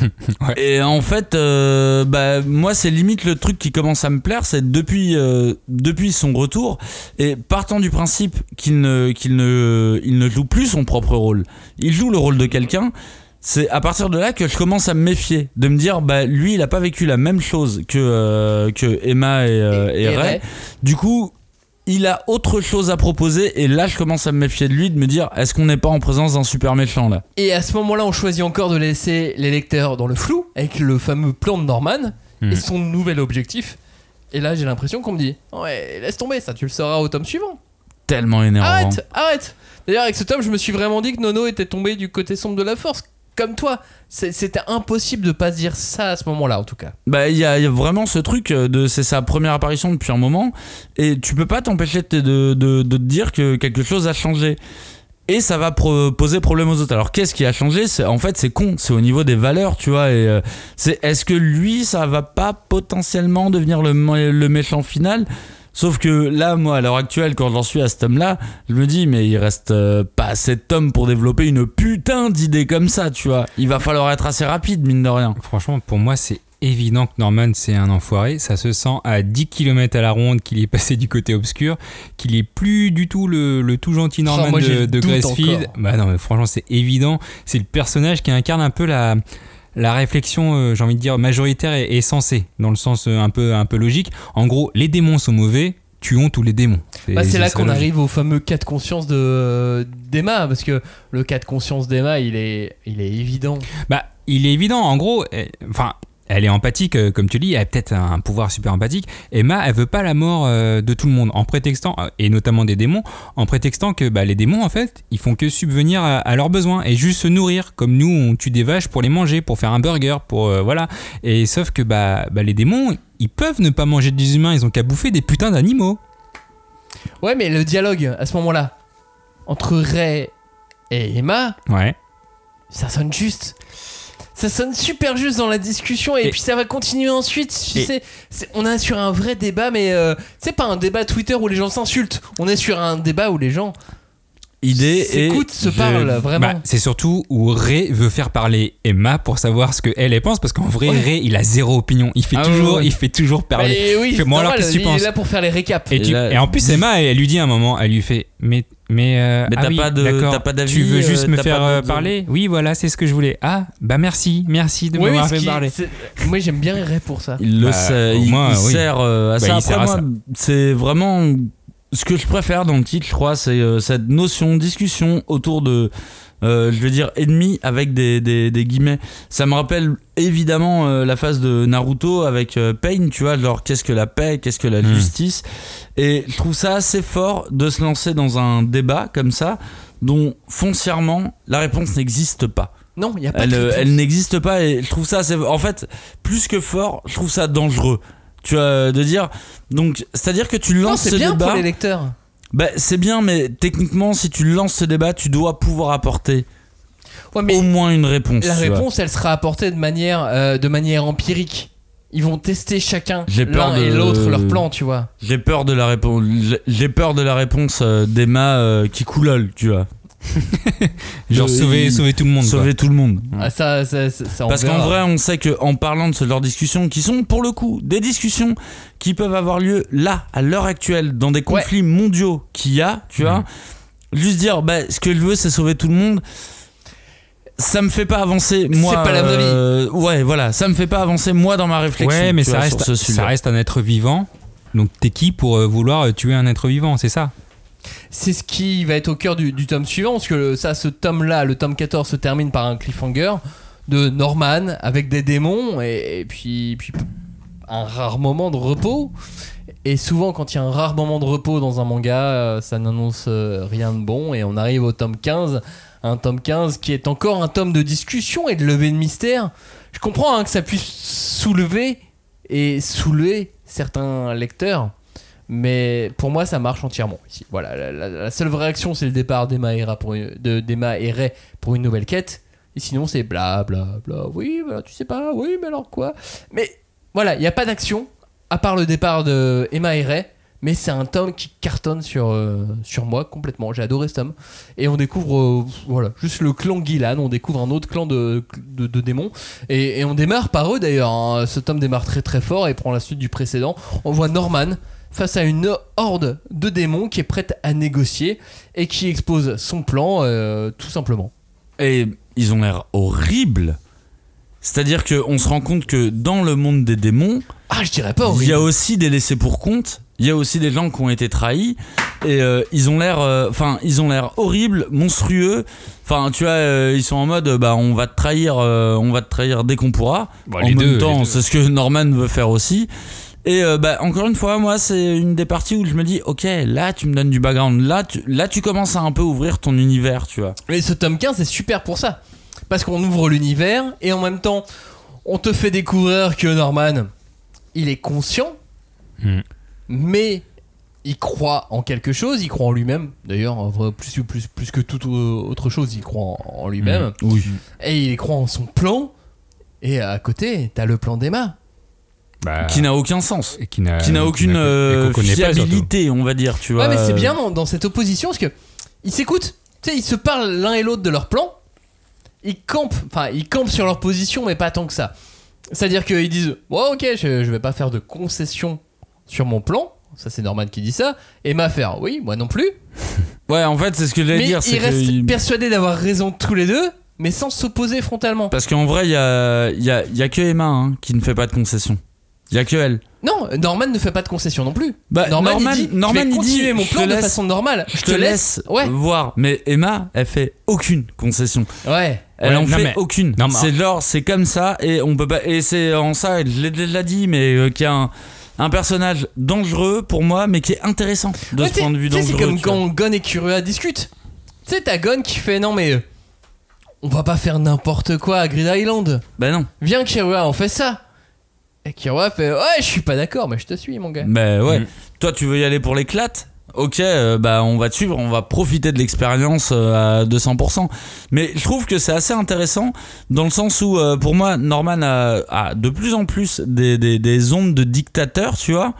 Ouais. Et en fait, euh, bah, moi, c'est limite le truc qui commence à me plaire, c'est depuis, euh, depuis son retour, et partant du principe qu'il ne, qu'il ne, il ne joue plus son propre rôle, il joue le rôle de quelqu'un. C'est à partir de là que je commence à me méfier, de me dire, bah lui, il a pas vécu la même chose que, euh, que Emma et, euh, et Et Ray. Ray. Du coup, il a autre chose à proposer, et là, je commence à me méfier de lui, de me dire, est-ce qu'on n'est pas en présence d'un super méchant là? Et à ce moment-là, on choisit encore de laisser les lecteurs dans le flou, avec le fameux plan de Norman Hmm. et son nouvel objectif. Et là, j'ai l'impression qu'on me dit Ouais, laisse tomber, ça, tu le sauras au tome suivant. Tellement énervant. Arrête, arrête D'ailleurs, avec ce tome, je me suis vraiment dit que Nono était tombé du côté sombre de la force. Comme toi, c'était impossible de pas dire ça à ce moment-là, en tout cas. Bah, il y, a vraiment ce truc de c'est sa première apparition depuis un moment et tu peux pas t'empêcher de, de, te dire que quelque chose a changé. Et ça va poser problème aux autres. Alors qu'est-ce qui a changé? En fait c'est con, c'est au niveau des valeurs, tu vois. Euh, c'est est-ce que lui ça va pas potentiellement devenir le méchant final? Sauf que là, moi, à l'heure actuelle, quand j'en suis à ce tome-là, je me dis, mais il reste euh, pas assez de tomes pour développer une putain d'idée comme ça, tu vois. Il va falloir être assez rapide, mine de rien. Franchement, pour moi, c'est évident que Norman, c'est un enfoiré. Ça se sent à 10 km à la ronde qu'il est passé du côté obscur, qu'il est plus du tout le, le tout gentil Norman Oh, moi, j'ai de, de Gracefield. Bah non, mais franchement, c'est évident. C'est le personnage qui incarne un peu la. La réflexion, euh, j'ai envie de dire, majoritaire et, et sensée, dans le sens euh, un peu, un peu logique. En gros, les démons sont mauvais, tuons tous les démons. Bah, c'est là ça, qu'on arrive au fameux cas de conscience de d'Emma, parce que le cas de conscience d'Emma, il est, il est évident. Bah, il est évident, en gros, euh, enfin, elle est empathique, euh, comme tu dis, elle a peut-être un pouvoir super empathique. Emma, elle veut pas la mort euh, de tout le monde, en prétextant, euh, et notamment des démons, en prétextant que bah, les démons, en fait, ils font que subvenir à, à leurs besoins et juste se nourrir. Comme nous, on tue des vaches pour les manger, pour faire un burger, pour. euh, voilà. Et sauf que bah, bah, les démons, ils peuvent ne pas manger des humains, ils ont qu'à bouffer des putains d'animaux. Ouais, mais le dialogue à ce moment-là entre Ray et Emma, Ouais. ça sonne juste. Ça sonne super juste dans la discussion et, Et- puis ça va continuer ensuite. Tu sais, on est sur un vrai débat, mais euh, c'est pas un débat Twitter où les gens s'insultent. On est sur un débat où les gens Idée et s'écoutent, se parlent vraiment. Bah, c'est surtout où Ray veut faire parler Emma pour savoir ce que elle elle pense parce qu'en vrai Ouais. Ray il a zéro opinion il fait Ah toujours ouais, il fait toujours parler Mais oui, Il fait, bon, alors, qu'est-ce que tu il est penses là pour faire les récaps. et, Et tu- là- et en plus Emma elle, elle lui dit à un moment elle lui fait mais mais, euh, Mais ah t'as oui, pas de- d'accord, t'as pas d'avis, tu veux euh, juste me t'as faire euh, de- parler? Oui voilà c'est ce que je voulais ah bah merci merci de Oui, m'avoir fait parler Moi j'aime bien Ray pour ça. Il le Bah, sait, au il, moins, il oui. sert euh, à Bah, ça. il sert Après, à moi, c'est vraiment ce que je préfère dans le titre, je crois, c'est euh, cette notion, discussion autour de, euh, je vais dire, ennemis avec des, des, des guillemets. Ça me rappelle évidemment euh, la phase de Naruto avec euh, Pain, tu vois, genre qu'est-ce que la paix, qu'est-ce que la Hmm. justice. Et je trouve ça assez fort de se lancer dans un débat comme ça, dont foncièrement la réponse n'existe pas. Non, il y a pas Elle, de euh, réponse. elle n'existe pas et je trouve ça assez. En fait, plus que fort, je trouve ça dangereux. Tu vois, de dire. Donc, c'est-à-dire que tu Non, lances c'est ce bien débat. pour les lecteurs. Bah, c'est bien, mais techniquement, si tu lances ce débat, tu dois pouvoir apporter Ouais, mais au moins une réponse. la vois. réponse, elle sera apportée de manière, euh, de manière empirique. Ils vont tester chacun l'un et l'autre leur plan, tu vois. J'ai peur de la réponse. j'ai- J'ai peur de la réponse euh, d'Emma euh, qui coulole, tu vois. genre De- sauver sauver tout le monde quoi. Sauver tout le monde. Ah, ça, ça, ça, ça, on Parce qu'en vrai, on sait qu'en parlant de ce de discussions, qui sont pour le coup des discussions qui peuvent avoir lieu là, à l'heure actuelle, dans des conflits mondiaux qu'il y a, tu vois, juste dire, bah, ce que je veux, c'est sauver tout le monde. Ça me fait pas avancer, moi. C'est pas la vraie vie. euh, ouais, voilà, ça me fait pas avancer, moi, dans ma réflexion. ouais mais ça vois, reste sur ce sujet. ça reste un être vivant donc t'es qui pour euh, vouloir euh, tuer un être vivant c'est ça? C'est ce qui va être au cœur du, tome suivant, parce que ça, ce tome-là, le tome 14, se termine par un cliffhanger de Norman avec des démons, et, puis un rare moment de repos. Et souvent, quand il y a un rare moment de repos dans un manga, euh, ça n'annonce euh, rien de bon. Et on arrive au tome 15, un tome 15 qui est encore un tome de discussion et de levée de mystère. Je comprends hein, que ça puisse soulever et soulever certains lecteurs. Mais pour moi, ça marche entièrement. Voilà, la, seule vraie réaction, c'est le départ d'Emma et, pour une- de- et Ray pour une nouvelle quête. Et sinon, c'est bla bla bla. Oui, voilà, tu sais pas. Oui, mais alors quoi? Mais voilà, il n'y a pas d'action, à part le départ de et Ray. Mais c'est un tome qui cartonne sur, euh, sur moi complètement. J'ai adoré ce tome. Et on découvre, euh, voilà, juste le clan Gilan. On découvre un autre clan de, de, de démons. Et, et on démarre par eux d'ailleurs. hein. Ce tome démarre très très fort et prend la suite du précédent. On voit Norman face à une horde de démons qui est prête à négocier et qui expose son plan euh, tout simplement. Et ils ont l'air horribles. C'est-à-dire qu'on se rend compte que dans le monde des démons, Ah, je dirais pas il y a aussi des laissés pour compte. Il y a aussi des gens qui ont été trahis et euh, ils ont l'air, euh, enfin ils ont l'air horribles, monstrueux. Enfin tu vois, euh, ils sont en mode, bah on va te trahir, euh, on va te trahir dès qu'on pourra. Bon, en les même deux, temps, c'est ce que Norman veut faire aussi. Et euh, bah, encore une fois, moi, c'est une des parties où je me dis, ok, là, tu me donnes du background. Là, tu, là, tu commences à un peu ouvrir ton univers, tu vois. Mais ce tome 15 est super pour ça. Parce qu'on ouvre l'univers et en même temps, on te fait découvrir que Norman, il est conscient, Hmm. mais il croit en quelque chose, il croit en lui-même. D'ailleurs, plus, plus, plus que toute autre chose, il croit en, en lui-même. Oui. Et il croit en son plan. Et à côté, t'as le plan d'Emma. Bah, Qui n'a aucun sens. et qui n'a Qui n'a aucune euh, fiabilité, on va dire, tu vois. Ouais, mais c'est bien dans, dans cette opposition parce que ils s'écoutent. Tu sais, ils se parlent l'un et l'autre de leur plan. Ils campent, enfin, ils campent sur leur position, mais pas tant que ça. C'est-à-dire qu'ils disent, bon, ok, je, je vais pas faire de concession sur mon plan. Ça, c'est Norman qui dit ça. Et m'a faire, oui, moi non plus. Ouais, en fait, c'est ce que j'allais Mais dire. c'est ils restent que- persuadés d'avoir raison tous les deux, mais sans s'opposer frontalement. Parce qu'en vrai, il y a, il y, a, il y a que Emma hein, qui ne fait pas de concession. Il y a que elle. Non, Norman ne fait pas de concession non plus. Bah, Norman, Norman- il dit, Norman, je vais il continuer dit, mon je plan te de laisse- façon normale. Je te laisse Ouais, voir. Mais Emma, elle fait aucune concession. ouais. Elle Ouais, en non, fait mais- aucune. c'est genre, c'est comme ça et on peut pas. Et c'est en ça, je l'ai déjà dit, mais euh, qui a un, un personnage dangereux pour moi, mais qui est intéressant de Ouais, ce point de vue dangereux. C'est comme quand Gon et Kurua discutent. Tu sais, t'as Gon qui fait non, mais euh, on va pas faire n'importe quoi à Grid Island. Bah non. Viens, Kurua, on fait ça. Et Kurua fait ouais, je suis pas d'accord, mais je te suis, mon gars. Bah ouais. Mm. Toi, tu veux y aller pour l'éclate Ok, euh, bah on va te suivre, on va profiter de l'expérience euh, à 200%. Mais je trouve que c'est assez intéressant dans le sens où, euh, pour moi, Norman a, a de plus en plus des, des, des ondes de dictateur, tu vois.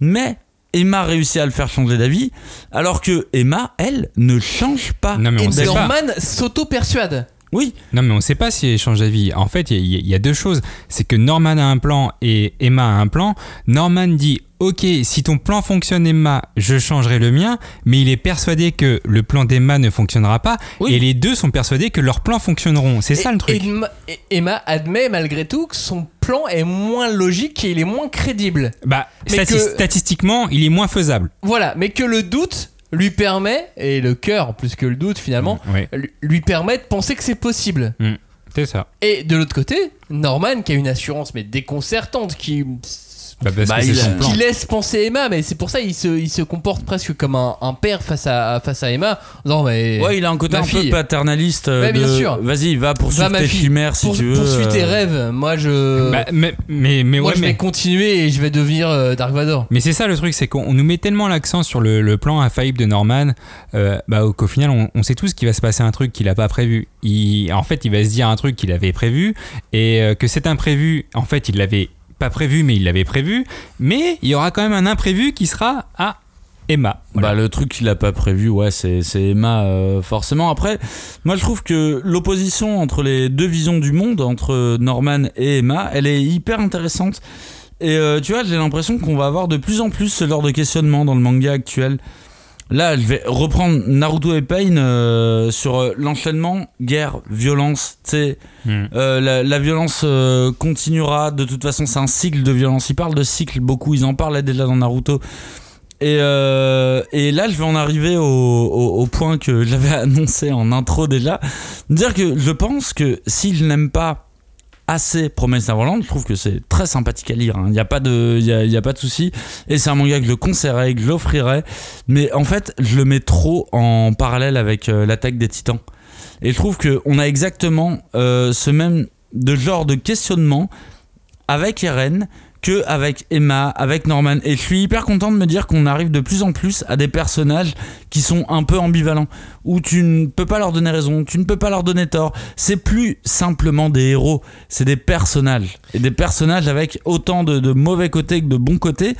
Mais Emma réussit à le faire changer d'avis, alors que Emma, elle, ne change pas. Non, mais Et sait. Norman s'auto-persuade. Oui, Non, mais on sait pas si elle change d'avis. En fait, il y, a- il y a deux choses. C'est que Norman a un plan et Emma a un plan. Norman dit Ok, si ton plan fonctionne, Emma, je changerai le mien. Mais il est persuadé que le plan d'Emma ne fonctionnera pas. Oui. Et les deux sont persuadés que leurs plans fonctionneront. C'est ça le truc. et Emma- Emma admet malgré tout que son plan est moins logique et il est moins crédible. Bah, Mais stati- que- statistiquement, il est moins faisable. Voilà, mais que le doute lui permet, et le cœur plus que le doute finalement, lui- lui permet de penser que c'est possible. c'est ça. Et de l'autre côté, Norman qui a une assurance mais déconcertante qui, Bah, parce Bah, il laisse penser Emma, mais c'est pour ça il se, il se comporte presque comme un, un père face à, face à Emma. Non mais ouais, il a un côté un peu paternaliste. Ouais, de. Vas-y, va poursuivre Va, tes fille. chimères si pour, tu veux. poursuis tes rêves. Moi je, Bah, mais, mais, mais moi ouais, je mais- vais continuer et je vais devenir euh, Dark Vador. Mais c'est ça le truc, c'est qu'on on nous met tellement l'accent sur le, le plan infaillible de Norman euh, bah, qu'au final on, on sait tous qu'il va se passer un truc qu'il n'a pas prévu. Il, en fait, il va se dire un truc qu'il avait prévu et euh, que cet imprévu, en fait, il l'avait pas prévu, mais il l'avait prévu. Mais il y aura quand même un imprévu qui sera à Emma. Bah, le truc qu'il a pas prévu, ouais, c'est c'est Emma, euh, forcément. Après, moi, je trouve que l'opposition entre les deux visions du monde, entre Norman et Emma, elle est hyper intéressante. Et euh, tu vois, j'ai l'impression qu'on va avoir de plus en plus ce genre de questionnement dans le manga actuel. Là, je vais reprendre Naruto et Pain euh, sur euh, l'enchaînement guerre, violence. Tu sais, Hmm. euh, la, la violence continuera. De toute façon, c'est un cycle de violence. Ils parlent de cycle beaucoup. Ils en parlaient déjà dans Naruto. Et, et là, je vais en arriver au, au- au point que j'avais annoncé en intro déjà. Dire que je pense que si je n'aime pas assez Promise Neverland. Je trouve que c'est très sympathique à lire. hein. Il n'y a pas de, y y a pas de souci. Et c'est un manga que je conseillerais, que j'offrirais. Mais en fait, je le mets trop en parallèle avec euh, l'attaque des Titans. Et je trouve que on a exactement euh, ce même genre de questionnement avec Eren que avec Emma, avec Norman. Et je suis hyper content de me dire qu'on arrive de plus en plus à des personnages qui sont un peu ambivalents, où tu ne peux pas leur donner raison, tu ne peux pas leur donner tort. C'est plus simplement des héros, c'est des personnages. Et des personnages avec autant de, mauvais côtés que de bons côtés.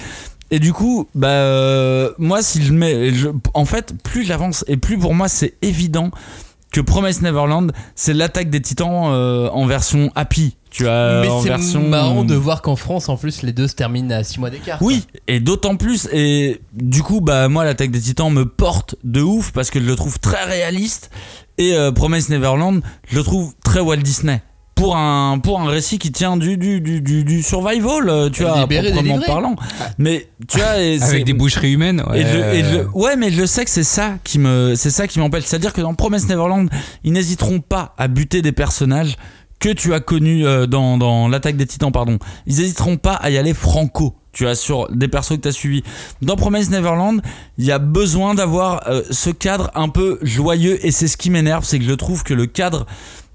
Et du coup, bah, euh, moi, si je mets. en fait, plus j'avance et plus pour moi, c'est évident que Promise Neverland, c'est l'attaque des titans euh, en version happy. Tu vois, Mais en c'est version. marrant de voir qu'en France, en plus, les deux se terminent à 6 mois d'écart. Oui, et d'autant plus. Et du coup, bah, moi, l'attaque des titans me porte de ouf parce que je le trouve très réaliste. Et euh, Promise Neverland, je le trouve très Walt Disney. Pour un, pour un récit qui tient du, du, du, du, survival, euh, tu vois, proprement parlant. Mais tu vois, et Avec des boucheries humaines. et je, ouais. et je- ouais, mais je sais que c'est ça qui me, c'est ça qui m'empêche. C'est-à-dire que dans Promise Neverland, ils n'hésiteront pas à buter des personnages que tu as connus euh, dans, dans l'attaque des Titans, pardon. Ils n'hésiteront pas à y aller franco. Tu as sur des persos que tu as suivis. Dans Promise Neverland, il y a besoin d'avoir euh, ce cadre un peu joyeux et c'est ce qui m'énerve, c'est que je trouve que le cadre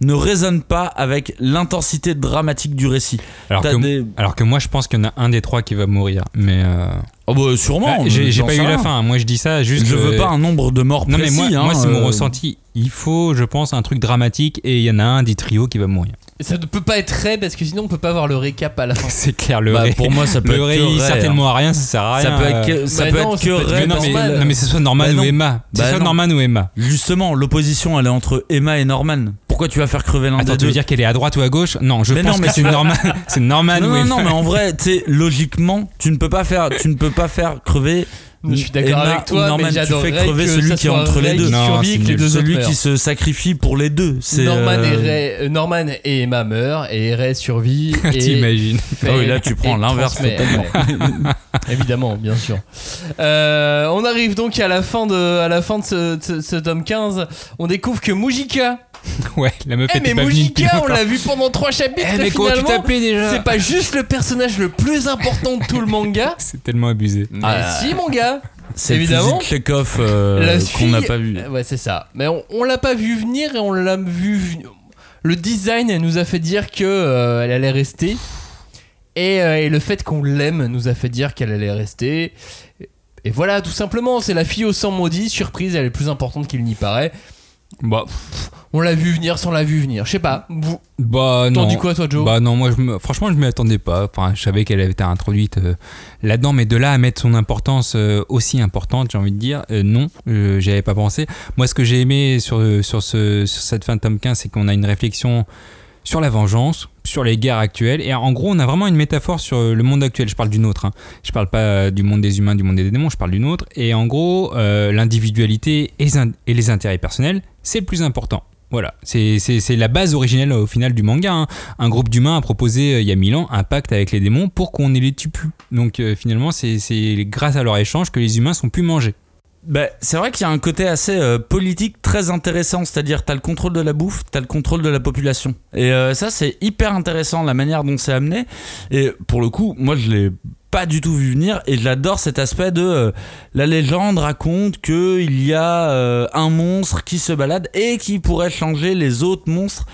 ne résonne pas avec l'intensité dramatique du récit. alors, que, des- alors que moi, je pense qu'il y en a un des trois qui va mourir. Mais. euh, Oh bah sûrement. ah, j'ai pas eu la fin. Moi, je dis ça juste. Je veux euh, pas un nombre de morts Non, mais précis. moi, hein, moi c'est mon euh, ressenti. Il faut, je pense, un truc dramatique et il y en a un des trios qui va mourir. Ça ne peut pas être Ray parce que sinon on peut pas avoir le récap à la fin. C'est clair, le Bah, ré- pour moi, ça peut le être ré, que Ray, hein. certainement à rien, ça sert à rien. Ça peut être que, ça Bah peut non, être ça que être Ray que non, mais, non, mais c'est soit Norman Bah ou non. Emma. C'est Bah soit non. Norman ou Emma. Justement, l'opposition, elle est entre Emma et Norman. Pourquoi tu vas faire crever l'un Attends, des tu veux dire qu'elle est à droite ou à gauche Non, je Mais pense non, mais que c'est Norman, c'est Norman non, non, mais en vrai, tu sais, logiquement, tu ne peux pas faire, tu ne peux pas faire crever. Je suis d'accord Emma avec toi, ou Norman, mais tu fais j'adorerais crever que celui ça qui est soit entre les Ray deux. qui Non, survit, que les nul. deux autres Celui meurent. qui se sacrifie pour les deux. C'est, Norman, euh, et Ray- euh, Norman et Emma meurent et Ray survit. et T'imagines fait- Ah oui, là, tu prends et l'inverse transmet. totalement. Évidemment, bien sûr. Euh, on arrive donc à la fin de, à la fin de ce, de ce- ce tome 15. On découvre que Mujika. Ouais, la meuf Eh était mais pas on l'a vu pendant trois chapitres. Eh, et mais tu finalement, t'appelais déjà C'est pas juste le personnage le plus important de tout le manga. C'est tellement abusé. Mais Ah. si, mon gars. C'est le Évidemment. de Chekhov euh, La qu'on fille- n'a pas vu. Euh, Ouais, c'est ça. Mais on, on l'a pas vu venir et on l'a vu. Le design elle nous a fait dire que euh, elle allait rester. Et, euh, et le fait qu'on l'aime nous a fait dire qu'elle allait rester. Et voilà, tout simplement, c'est la fille au sang maudit. Surprise, elle est plus importante qu'il n'y paraît. Bah, On l'a vu venir sans l'a vu venir. Je sais pas. Bah t'en non. dis quoi, toi, Joe? Bah non, moi je me- franchement je m'y attendais pas. Enfin, je savais qu'elle avait été introduite euh, là-dedans, mais de là à mettre son importance euh, aussi importante, j'ai envie de dire, euh, non, euh, j'y avais pas pensé. Moi, ce que j'ai aimé sur, sur, ce, sur cette fin de tome 15, c'est qu'on a une réflexion sur la vengeance, sur les guerres actuelles, et en gros, on a vraiment une métaphore sur le monde actuel. Je parle du nôtre, hein. je parle pas du monde des humains, du monde des démons, je parle du nôtre. Et en gros, euh, l'individualité et les intérêts personnels, c'est le plus important. Voilà, c'est la base originelle au final du manga. hein. Un groupe d'humains a proposé euh, il y a mille ans un pacte avec les démons pour qu'on ne les tue plus. Donc euh, finalement, c'est grâce à leur échange que les humains sont plus mangés. Bah, c'est vrai qu'il y a un côté assez euh, politique très intéressant, c'est-à-dire t'as le contrôle de la bouffe, t'as le contrôle de la population. Et euh, ça c'est hyper intéressant la manière dont c'est amené. Et pour le coup, moi je l'ai pas du tout vu venir et j'adore cet aspect de euh, la légende raconte que il y a euh, un monstre qui se balade et qui pourrait changer les autres monstres.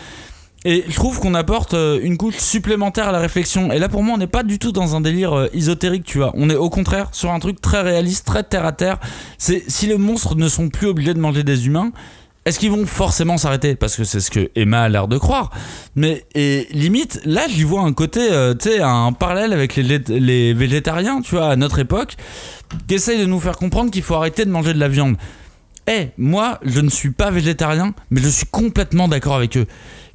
Et je trouve qu'on apporte euh, une couche supplémentaire à la réflexion. Et là, pour moi, on n'est pas du tout dans un délire ésotérique, tu vois. On est au contraire sur un truc très réaliste, très terre à terre. C'est si les monstres ne sont plus obligés de manger des humains, est-ce qu'ils vont forcément s'arrêter? Parce que c'est ce que Emma a l'air de croire. Mais et limite, là, j'y vois un côté, euh, tu sais, un parallèle avec les, végétariens, tu vois, à notre époque, qui essayent de nous faire comprendre qu'il faut arrêter de manger de la viande. Eh, moi, je ne suis pas végétarien, mais je suis complètement d'accord avec eux.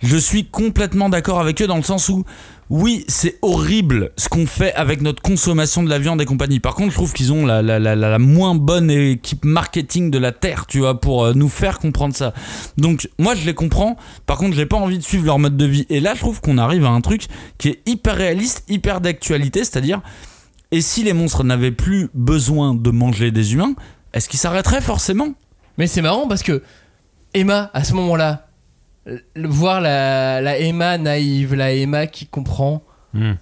Je suis complètement d'accord avec eux dans le sens où, oui, c'est horrible ce qu'on fait avec notre consommation de la viande et compagnie. Par contre, je trouve qu'ils ont la, la, moins bonne équipe marketing de la Terre, tu vois, pour euh, nous faire comprendre ça. Donc, moi, je les comprends. Par contre, j'ai pas envie de suivre leur mode de vie. Et là, je trouve qu'on arrive à un truc qui est hyper réaliste, hyper d'actualité, c'est-à-dire, et si les monstres n'avaient plus besoin de manger des humains, est-ce qu'ils s'arrêteraient forcément? Mais c'est marrant parce que Emma, à ce moment-là, voir la, la Emma naïve, la Emma qui comprend Hmm.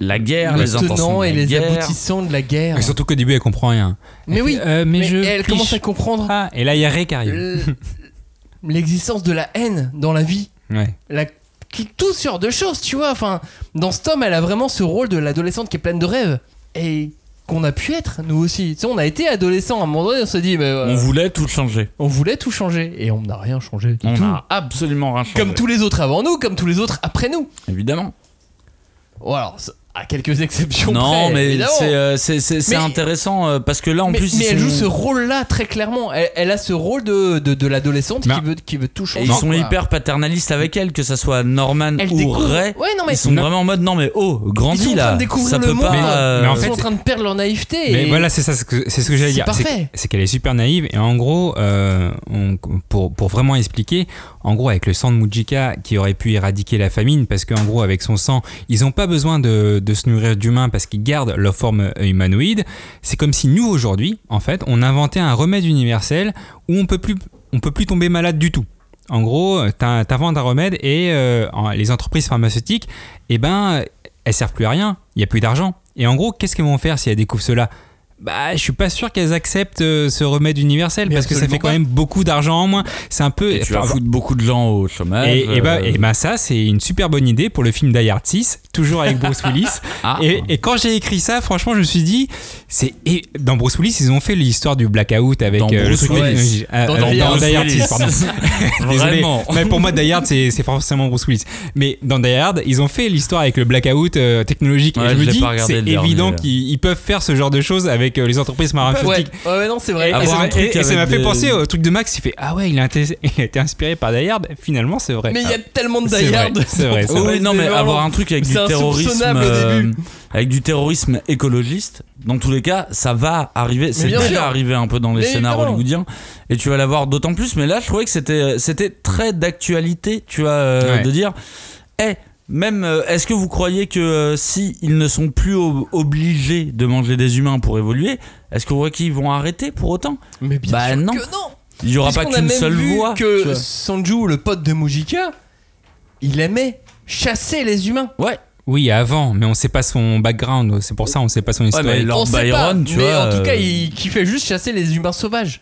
La guerre, le les et les guerre. aboutissants de la guerre. Et surtout qu'au début, elle comprend rien. Mais Elle oui, fait, euh, mais, mais je. elle piche commence à comprendre pas. Et là, il y a Ray qui arrive. l'existence de la haine dans la vie. Ouais. La, tout, genre de choses, tu vois. Enfin, dans ce tome, elle a vraiment ce rôle de l'adolescente qui est pleine de rêves. Et qu'on a pu être, nous aussi. Tu sais, on a été adolescents à un moment donné, on se dit, mais euh, On voulait tout changer. on voulait tout changer. Et on n'a rien changé du On tout. n'a absolument rien changé. Comme tous les autres avant nous, comme tous les autres après nous. Évidemment. Alors, à quelques exceptions Non, près, mais c'est euh, c'est- intéressant euh, parce que là, en mais, plus, mais ils elle sont, joue ce rôle-là très clairement. Elle, elle a ce rôle de, de, de l'adolescente qui veut, qui veut tout et changer. ils sont quoi. hyper paternalistes avec elle, que ça soit Norman Elle ou découvre- Ray. Ouais, non, mais Ils sont Non. vraiment en mode non, mais oh, ils grandis sont en train là. de découvrir ça le peut monde. pas. Mais- euh, mais en ils fait, sont en train de perdre leur naïveté. Mais et- voilà, c'est ça, c'est ce que, c'est ce que j'allais dire. C'est parfait. c'est qu'elle est super naïve. Et en gros, on- pour, pour vraiment expliquer, en gros, avec le sang de Mujika qui aurait pu éradiquer la famine, parce qu'en gros, avec son sang, ils n'ont pas besoin de, de se nourrir d'humains parce qu'ils gardent leur forme euh, humanoïde. C'est comme si nous, aujourd'hui, en fait, on inventait un remède universel où on peut plus, on peut plus tomber malade du tout. En gros, t'in- t'inventes un remède et euh, les entreprises pharmaceutiques, eh ben, elles servent plus à rien. Il y a plus d'argent. Et en gros, qu'est-ce qu'elles vont faire si elles découvrent cela? Bah, je suis pas sûr qu'elles acceptent euh, ce remède universel Mais parce que ça fait quand pas. même beaucoup d'argent en moins. C'est un peu. et tu vas foutre beaucoup de gens au chômage. et, et bah, euh, et bah ça, c'est une super bonne idée pour le film Die Hard 6, toujours avec Bruce Willis. Ah. et, et quand j'ai écrit ça, franchement, je me suis dit, c'est et dans Bruce Willis, ils ont fait l'histoire du blackout avec Dans euh, Bruce Willis. euh, Dans euh, Die Hard. dans Die Hard 6, pardon. Désolé. Mais pour moi, Die Hard, c'est forcément Bruce Willis. Mais dans Die Hard, ils ont fait l'histoire avec le blackout euh, technologique. Ouais, et je me dis, c'est évident qu'ils ils peuvent faire ce genre de choses avec euh, les entreprises pharmaceutiques. ouais, ouais, non, c'est vrai. Et, et et- ça m'a fait des- penser au truc de Max. Il fait Ah ouais, il a été, il a été inspiré par Die Hard. Finalement, c'est vrai. Mais il y a tellement de Die Hard. c'est vrai, non, mais avoir un truc avec du terrorisme, euh, avec du terrorisme écologiste, dans tous les cas, ça va arriver. C'est déjà sûr. arrivé un peu dans les Mais scénars évidemment. hollywoodiens, et tu vas l'avoir d'autant plus. Mais là, je trouvais que c'était c'était très d'actualité, tu vois, euh, Ouais. de dire, eh. Même, euh, est-ce que vous croyez que euh, si ils ne sont plus ob- obligés de manger des humains pour évoluer, est-ce que vous croyez qu'ils vont arrêter pour autant? Mais bien Bah sûr non. que non. Il y aura pas qu'une même seule vu voie. tu que. Sanju, le pote de Mujika, il aimait chasser les humains. Ouais. Oui, avant, mais on sait pas son background. C'est pour ça on sait pas son histoire. mais Lord On sait Byron, pas, tu mais vois, en tout cas, euh, il kiffait juste chasser les humains sauvages.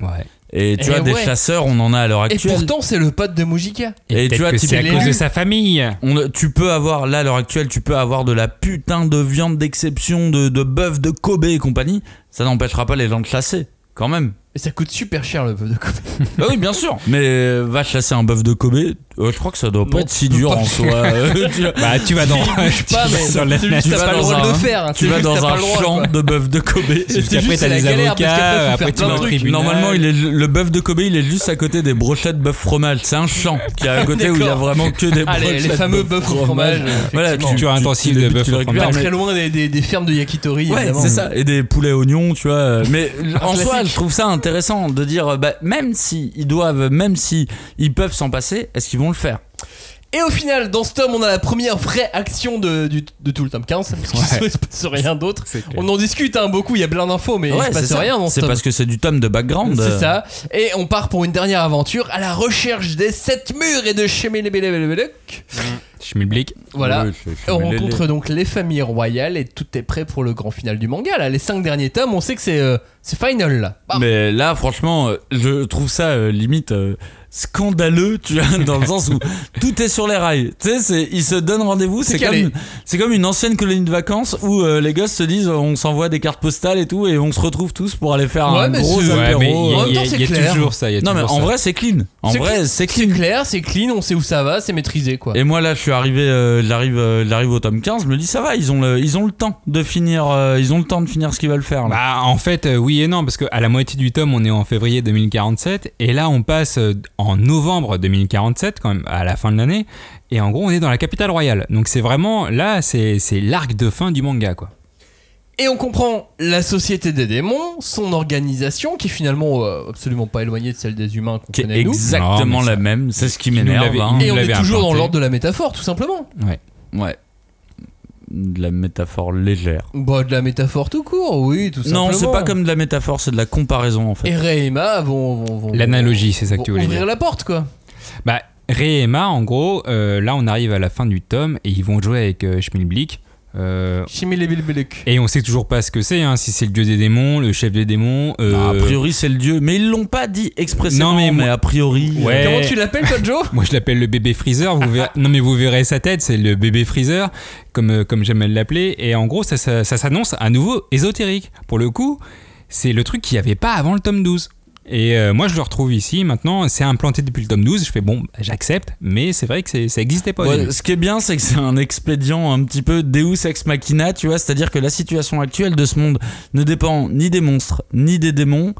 Ouais. Et tu Eh vois, des ouais. chasseurs, on en a à l'heure Et actuelle. pourtant, c'est le pote de Mujika. Et, Et tu vois, c'est à cause de sa famille. On- tu peux avoir, là, à l'heure actuelle, tu peux avoir de la putain de viande d'exception, de, de bœuf de Kobe et compagnie. Ça n'empêchera pas les gens de chasser, quand même. Et ça coûte super cher le bœuf de Kobe. Bah oui, bien sûr. Mais euh, va chasser un bœuf de Kobe, euh, je crois que ça doit pas être si dur en soi. euh, tu, Bah, tu vas dans. Je sais pas, tu mais vas pas le droit de faire. hein. tu vas dans un droit, champ quoi. de bœuf de Kobe. Juste t'as parce avocats, après, tu vas de au trucs. tribunal. Normalement, il est, le bœuf de Kobe, il est juste à côté des brochettes bœuf fromage. C'est un champ qui est à côté où il y a vraiment que des les- brochettes. les fameux bœufs au fromage. Voilà. Tu as un intensif de bœuf fromage. très loin des, fermes de yakitori, Ouais, évidemment. c'est ça. Et des poulets oignons, tu vois. Mais en soi, je trouve ça intéressant de dire, bah, même si ils doivent, même si ils peuvent s'en passer, est-ce qu'ils vont le faire? Et au final, dans ce tome, on a la première vraie action de, du- de tout le tome 15, parce qu'il Ouais. se passe rien d'autre. C'est clair. On en discute hein, beaucoup, il y a plein d'infos, mais il se c'est passe ça. rien dans ce C'est tome. parce que c'est du tome de background. C'est euh, ça. Et on part pour une dernière aventure à la recherche des sept murs et de. Schmilblick. Voilà. Je- je on rencontre donc les familles royales et tout est prêt pour le grand final du manga. Là, les cinq derniers tomes, on sait que c'est euh, c'est final là. Bam. Mais là, franchement, euh, je trouve ça euh, limite euh, scandaleux, tu vois, dans le sens où tout est sur les rails. Tu sais, c'est- ils se donnent rendez-vous. C'est C'est comme, c'est comme une ancienne colonie de vacances où euh, les gosses se disent, on s'envoie des cartes postales et tout, et on se retrouve tous pour aller faire Ouais, un mais gros c'est- Ouais, apéro. mais il y a- y c'est y toujours ça. il y a non, mais en ça. vrai, c'est clean. En C'est vrai, clean. c'est C'est clean. clair, c'est clean, on sait où ça va, c'est maîtrisé quoi. Et moi là, je suis arrivé, euh, j'arrive, euh, j'arrive au tome 15. Je me dis ça va, ils ont le, ils ont le temps de finir, euh, ils ont le temps de finir ce qu'ils veulent faire. Bah, en fait, euh, oui et non, parce qu'à la moitié du tome, on est en février 2047, et là, on passe en novembre 2047, quand même, à la fin de l'année, et en gros, on est dans la capitale royale. Donc, c'est vraiment, là, c'est l'arc de fin du manga, quoi. Et on comprend la société des démons, son organisation qui est finalement euh, absolument pas éloignée de celle des humains qu'on qui est connaît nous. exactement Non, mais la ça- même. C'est ce qui m'énerve. l'avait- hein. il Et on est l'avait toujours dans implanté. l'ordre de la métaphore, tout simplement. Ouais. Ouais. De la métaphore légère. Bah, de la métaphore tout court, oui, tout simplement. Non, c'est pas comme de la métaphore, c'est de la comparaison en fait. Et Ray et Emma vont. vont- vont- L'analogie, c'est ça que tu voulais ouvrir dire. la porte, quoi. Bah, Ray et Emma, en gros, euh, là on arrive à la fin du tome et ils vont jouer avec euh, Schmilblick. Euh, et on sait toujours pas ce que c'est, hein, si c'est le dieu des démons, le chef des démons. euh, a priori, c'est le dieu. Mais ils l'ont pas dit expressément. Non, mais mais, moi- a priori. Ouais. Comment tu l'appelles, toi, Joe Moi je l'appelle le bébé Freezer, vous verrez- non mais vous verrez sa tête, c'est le bébé Freezer, comme, euh, comme j'aime l'appeler, et en gros ça, ça, ça s'annonce à nouveau ésotérique. Pour le coup, c'est le truc qu'il n'y avait pas avant le tome 12. Et euh, moi je le retrouve ici, maintenant c'est implanté depuis le tome 12, je fais bon, j'accepte, mais c'est vrai que c'est- ça n'existait pas. Ouais, ce qui est bien, c'est que c'est un expédient un petit peu Deus ex machina, tu vois, c'est-à-dire que la situation actuelle de ce monde ne dépend ni des monstres, ni des démons.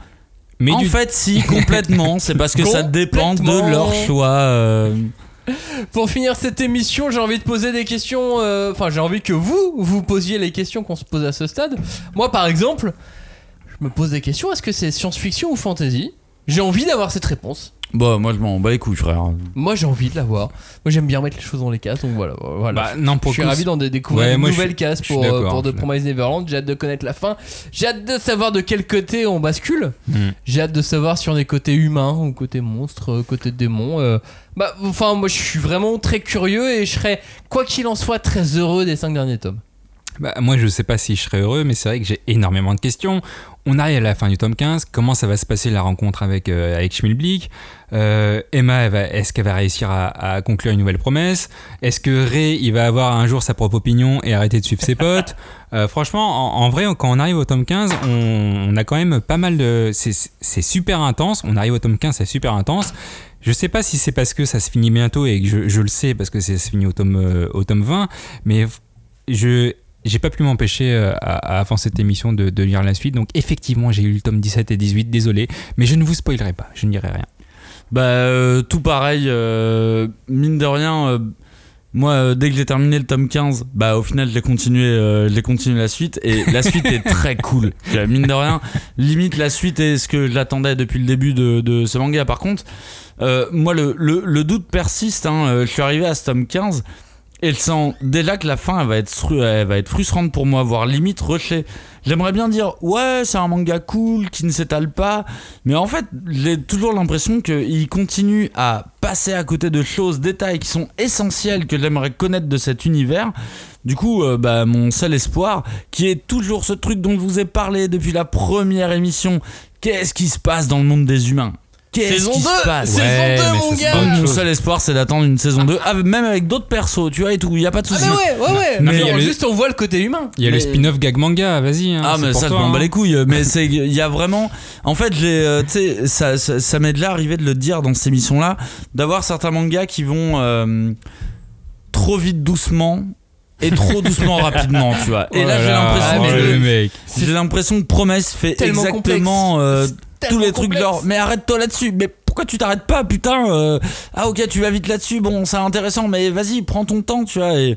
Mais en du- fait, si, complètement, c'est parce que ça dépend de leur choix. euh. Pour finir cette émission, j'ai envie de poser des questions. euh, Enfin, j'ai envie que vous, vous posiez les questions qu'on se pose à ce stade. Moi, par exemple, je me pose des questions. Est-ce que c'est science-fiction ou fantasy? J'ai envie d'avoir cette réponse. Bon, moi je m'en bats les couilles, frère. Moi, j'ai envie de l'avoir. Moi, j'aime bien mettre les choses dans les cases. Donc voilà. voilà. Bah, non, pour je suis coup, ravi d'en dé- découvrir Ouais, une moi, je nouvelle suis- case je suis pour, euh, d'accord, pour The suis Promised Neverland. J'ai hâte de connaître la fin. J'ai hâte de savoir de quel côté on bascule. Hmm. J'ai hâte de savoir si on est côté humain ou côté monstre, euh, côté démon. euh. Bah, enfin, moi, je suis vraiment très curieux et je serais, quoi qu'il en soit, très heureux des cinq derniers tomes. Bah, moi, je sais pas si je serais heureux, mais c'est vrai que j'ai énormément de questions. On arrive à la fin du tome 15. Comment ça va se passer la rencontre avec, euh, avec Schmilblick? Euh, Emma, est-ce qu'elle va réussir à, à conclure une nouvelle promesse? Est-ce que Ray, il va avoir un jour sa propre opinion et arrêter de suivre ses potes? Euh, Franchement, en, en vrai, quand on arrive au tome 15, on, on a quand même pas mal de. C'est super intense. On arrive au tome 15, c'est super intense. Je sais pas si c'est parce que ça se finit bientôt et que je, je le sais parce que ça se finit au tome, euh, au tome 20, mais je j'ai pas pu m'empêcher euh, à, à avant cette émission de, de lire la suite. Donc effectivement, j'ai eu le tome 17 et 18, désolé, mais je ne vous spoilerai pas, je ne dirai rien. Bah, euh, tout pareil, euh, mine de rien. moi, dès que j'ai terminé le tome 15, bah au final, j'ai continué, j'ai continué la suite et la suite est très cool. Mine de rien, limite la suite est ce que j'attendais depuis le début de, de ce manga. Par contre, moi, le, le, le doute persiste. hein, je suis arrivé à ce tome 15 et je sens déjà que la fin, va être, frustrante pour moi, voire limite rushée. J'aimerais bien dire, ouais, c'est un manga cool qui ne s'étale pas, mais en fait, j'ai toujours l'impression qu'il continue à passer à côté de choses, détails qui sont essentiels que j'aimerais connaître de cet univers. Du coup, euh, bah, mon seul espoir, qui est toujours ce truc dont je vous ai parlé depuis la première émission, qu'est-ce qui se passe dans le monde des humains? Saison qui 2 se passe Saison Ouais, 2, mais mon gars mon seul espoir c'est d'attendre une saison 2 ah, même avec d'autres persos tu vois et tout il y a pas de Ah, souci mais ouais, ouais, ouais. Non, mais Mais il y a le- juste, on voit le côté humain. Il y a le spin-off gag manga, vas-y. hein, Ah mais ça je toi, m'en bats hein. les couilles mais c'est il y a vraiment en fait j'ai euh, tu sais ça, ça, ça m'est déjà arrivé de le dire dans ces émissions là d'avoir certains mangas qui vont euh, trop vite doucement et trop doucement rapidement tu vois. Et Oh là j'ai là, l'impression oh, que mec. j'ai l'impression que Promesse fait Tellement exactement euh, tous les trucs genre mais arrête-toi là-dessus. Mais pourquoi tu t'arrêtes pas putain euh, ah ok tu vas vite là-dessus. Bon c'est intéressant mais vas-y prends ton temps tu vois. Et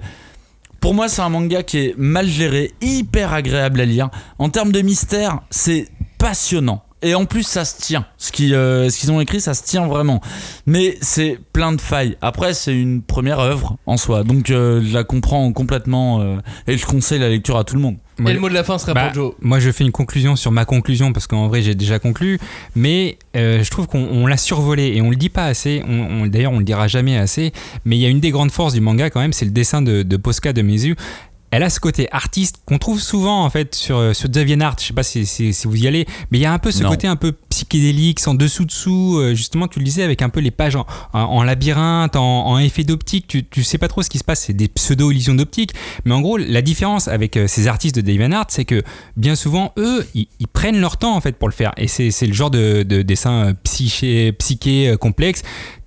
pour moi c'est un manga qui est mal géré hyper agréable à lire. En termes de mystère c'est passionnant et en plus ça se tient ce euh, ce qu'ils ont écrit ça se tient vraiment mais c'est plein de failles après c'est une première œuvre en soi donc euh, je la comprends complètement euh, et je conseille la lecture à tout le monde Et le mot de la fin serait Bah, pour Joe. moi, je fais une conclusion sur ma conclusion parce qu'en vrai, j'ai déjà conclu. Mais euh, je trouve qu'on on l'a survolé et on le dit pas assez. On, on- D'ailleurs, on le dira jamais assez. Mais il y a une des grandes forces du manga quand même, c'est le dessin de, de Posca de Mizu. Elle a ce côté artiste qu'on trouve souvent en fait sur, sur DeviantArt. Je sais pas si, si, si vous y allez, mais il y a un peu ce Non. côté un peu psychédélique, sans dessous dessous. euh, Justement, tu le disais avec un peu les pages en, en- en labyrinthe, en, en effet d'optique. Tu, tu sais pas trop ce qui se passe. C'est des pseudo-illusions d'optique. Mais en gros, la différence avec euh, ces artistes de DeviantArt, c'est que bien souvent, eux, ils, ils prennent leur temps en fait pour le faire. Et c'est c'est le genre de, de dessin euh, psyché, psyché euh, complexe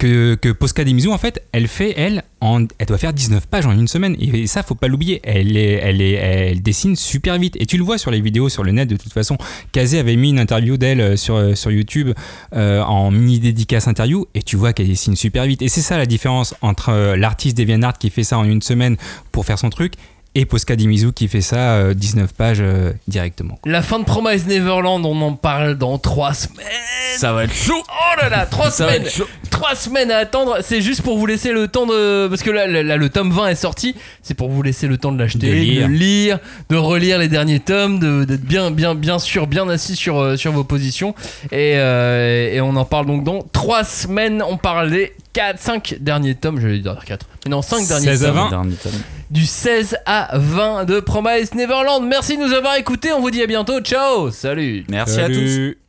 que, que Posca en fait, elle fait, elle, elle doit faire 19 pages en une semaine. Et ça, faut pas l'oublier. Elle, est, elle, elle dessine super vite. Et tu le vois sur les vidéos, sur le net, de toute façon. Kazé avait mis une interview d'elle euh, sur, euh, sur YouTube euh, en mini dédicace interview. Et tu vois qu'elle dessine super vite. Et c'est ça la différence entre l'artiste DeviantArt qui fait ça en une semaine pour faire son truc et Posca Dimizu qui fait ça euh, 19 pages euh, directement. La fin de Promise Neverland, on en parle dans 3 semaines. ça va être chaud Oh là là, 3 ça va semaines être chaud 3 semaines à attendre, c'est juste pour vous laisser le temps de. Parce que là, là, là, le tome 20 est sorti, c'est pour vous laisser le temps de l'acheter, De de, lire. lire, de relire les derniers tomes, de- d'être bien, bien, bien sûr, bien assis sur, euh, sur vos positions. Et, euh, et on en parle donc dans 3 semaines, on parle des 4, 5 derniers tomes, je vais dire 4. Mais non, 5 derniers 16 à tomes. 20. Dernier tome. Du 16 à 20 de Promise Neverland. Merci de nous avoir écoutés. On vous dit à bientôt. Ciao. Salut. Merci à tous. Salut.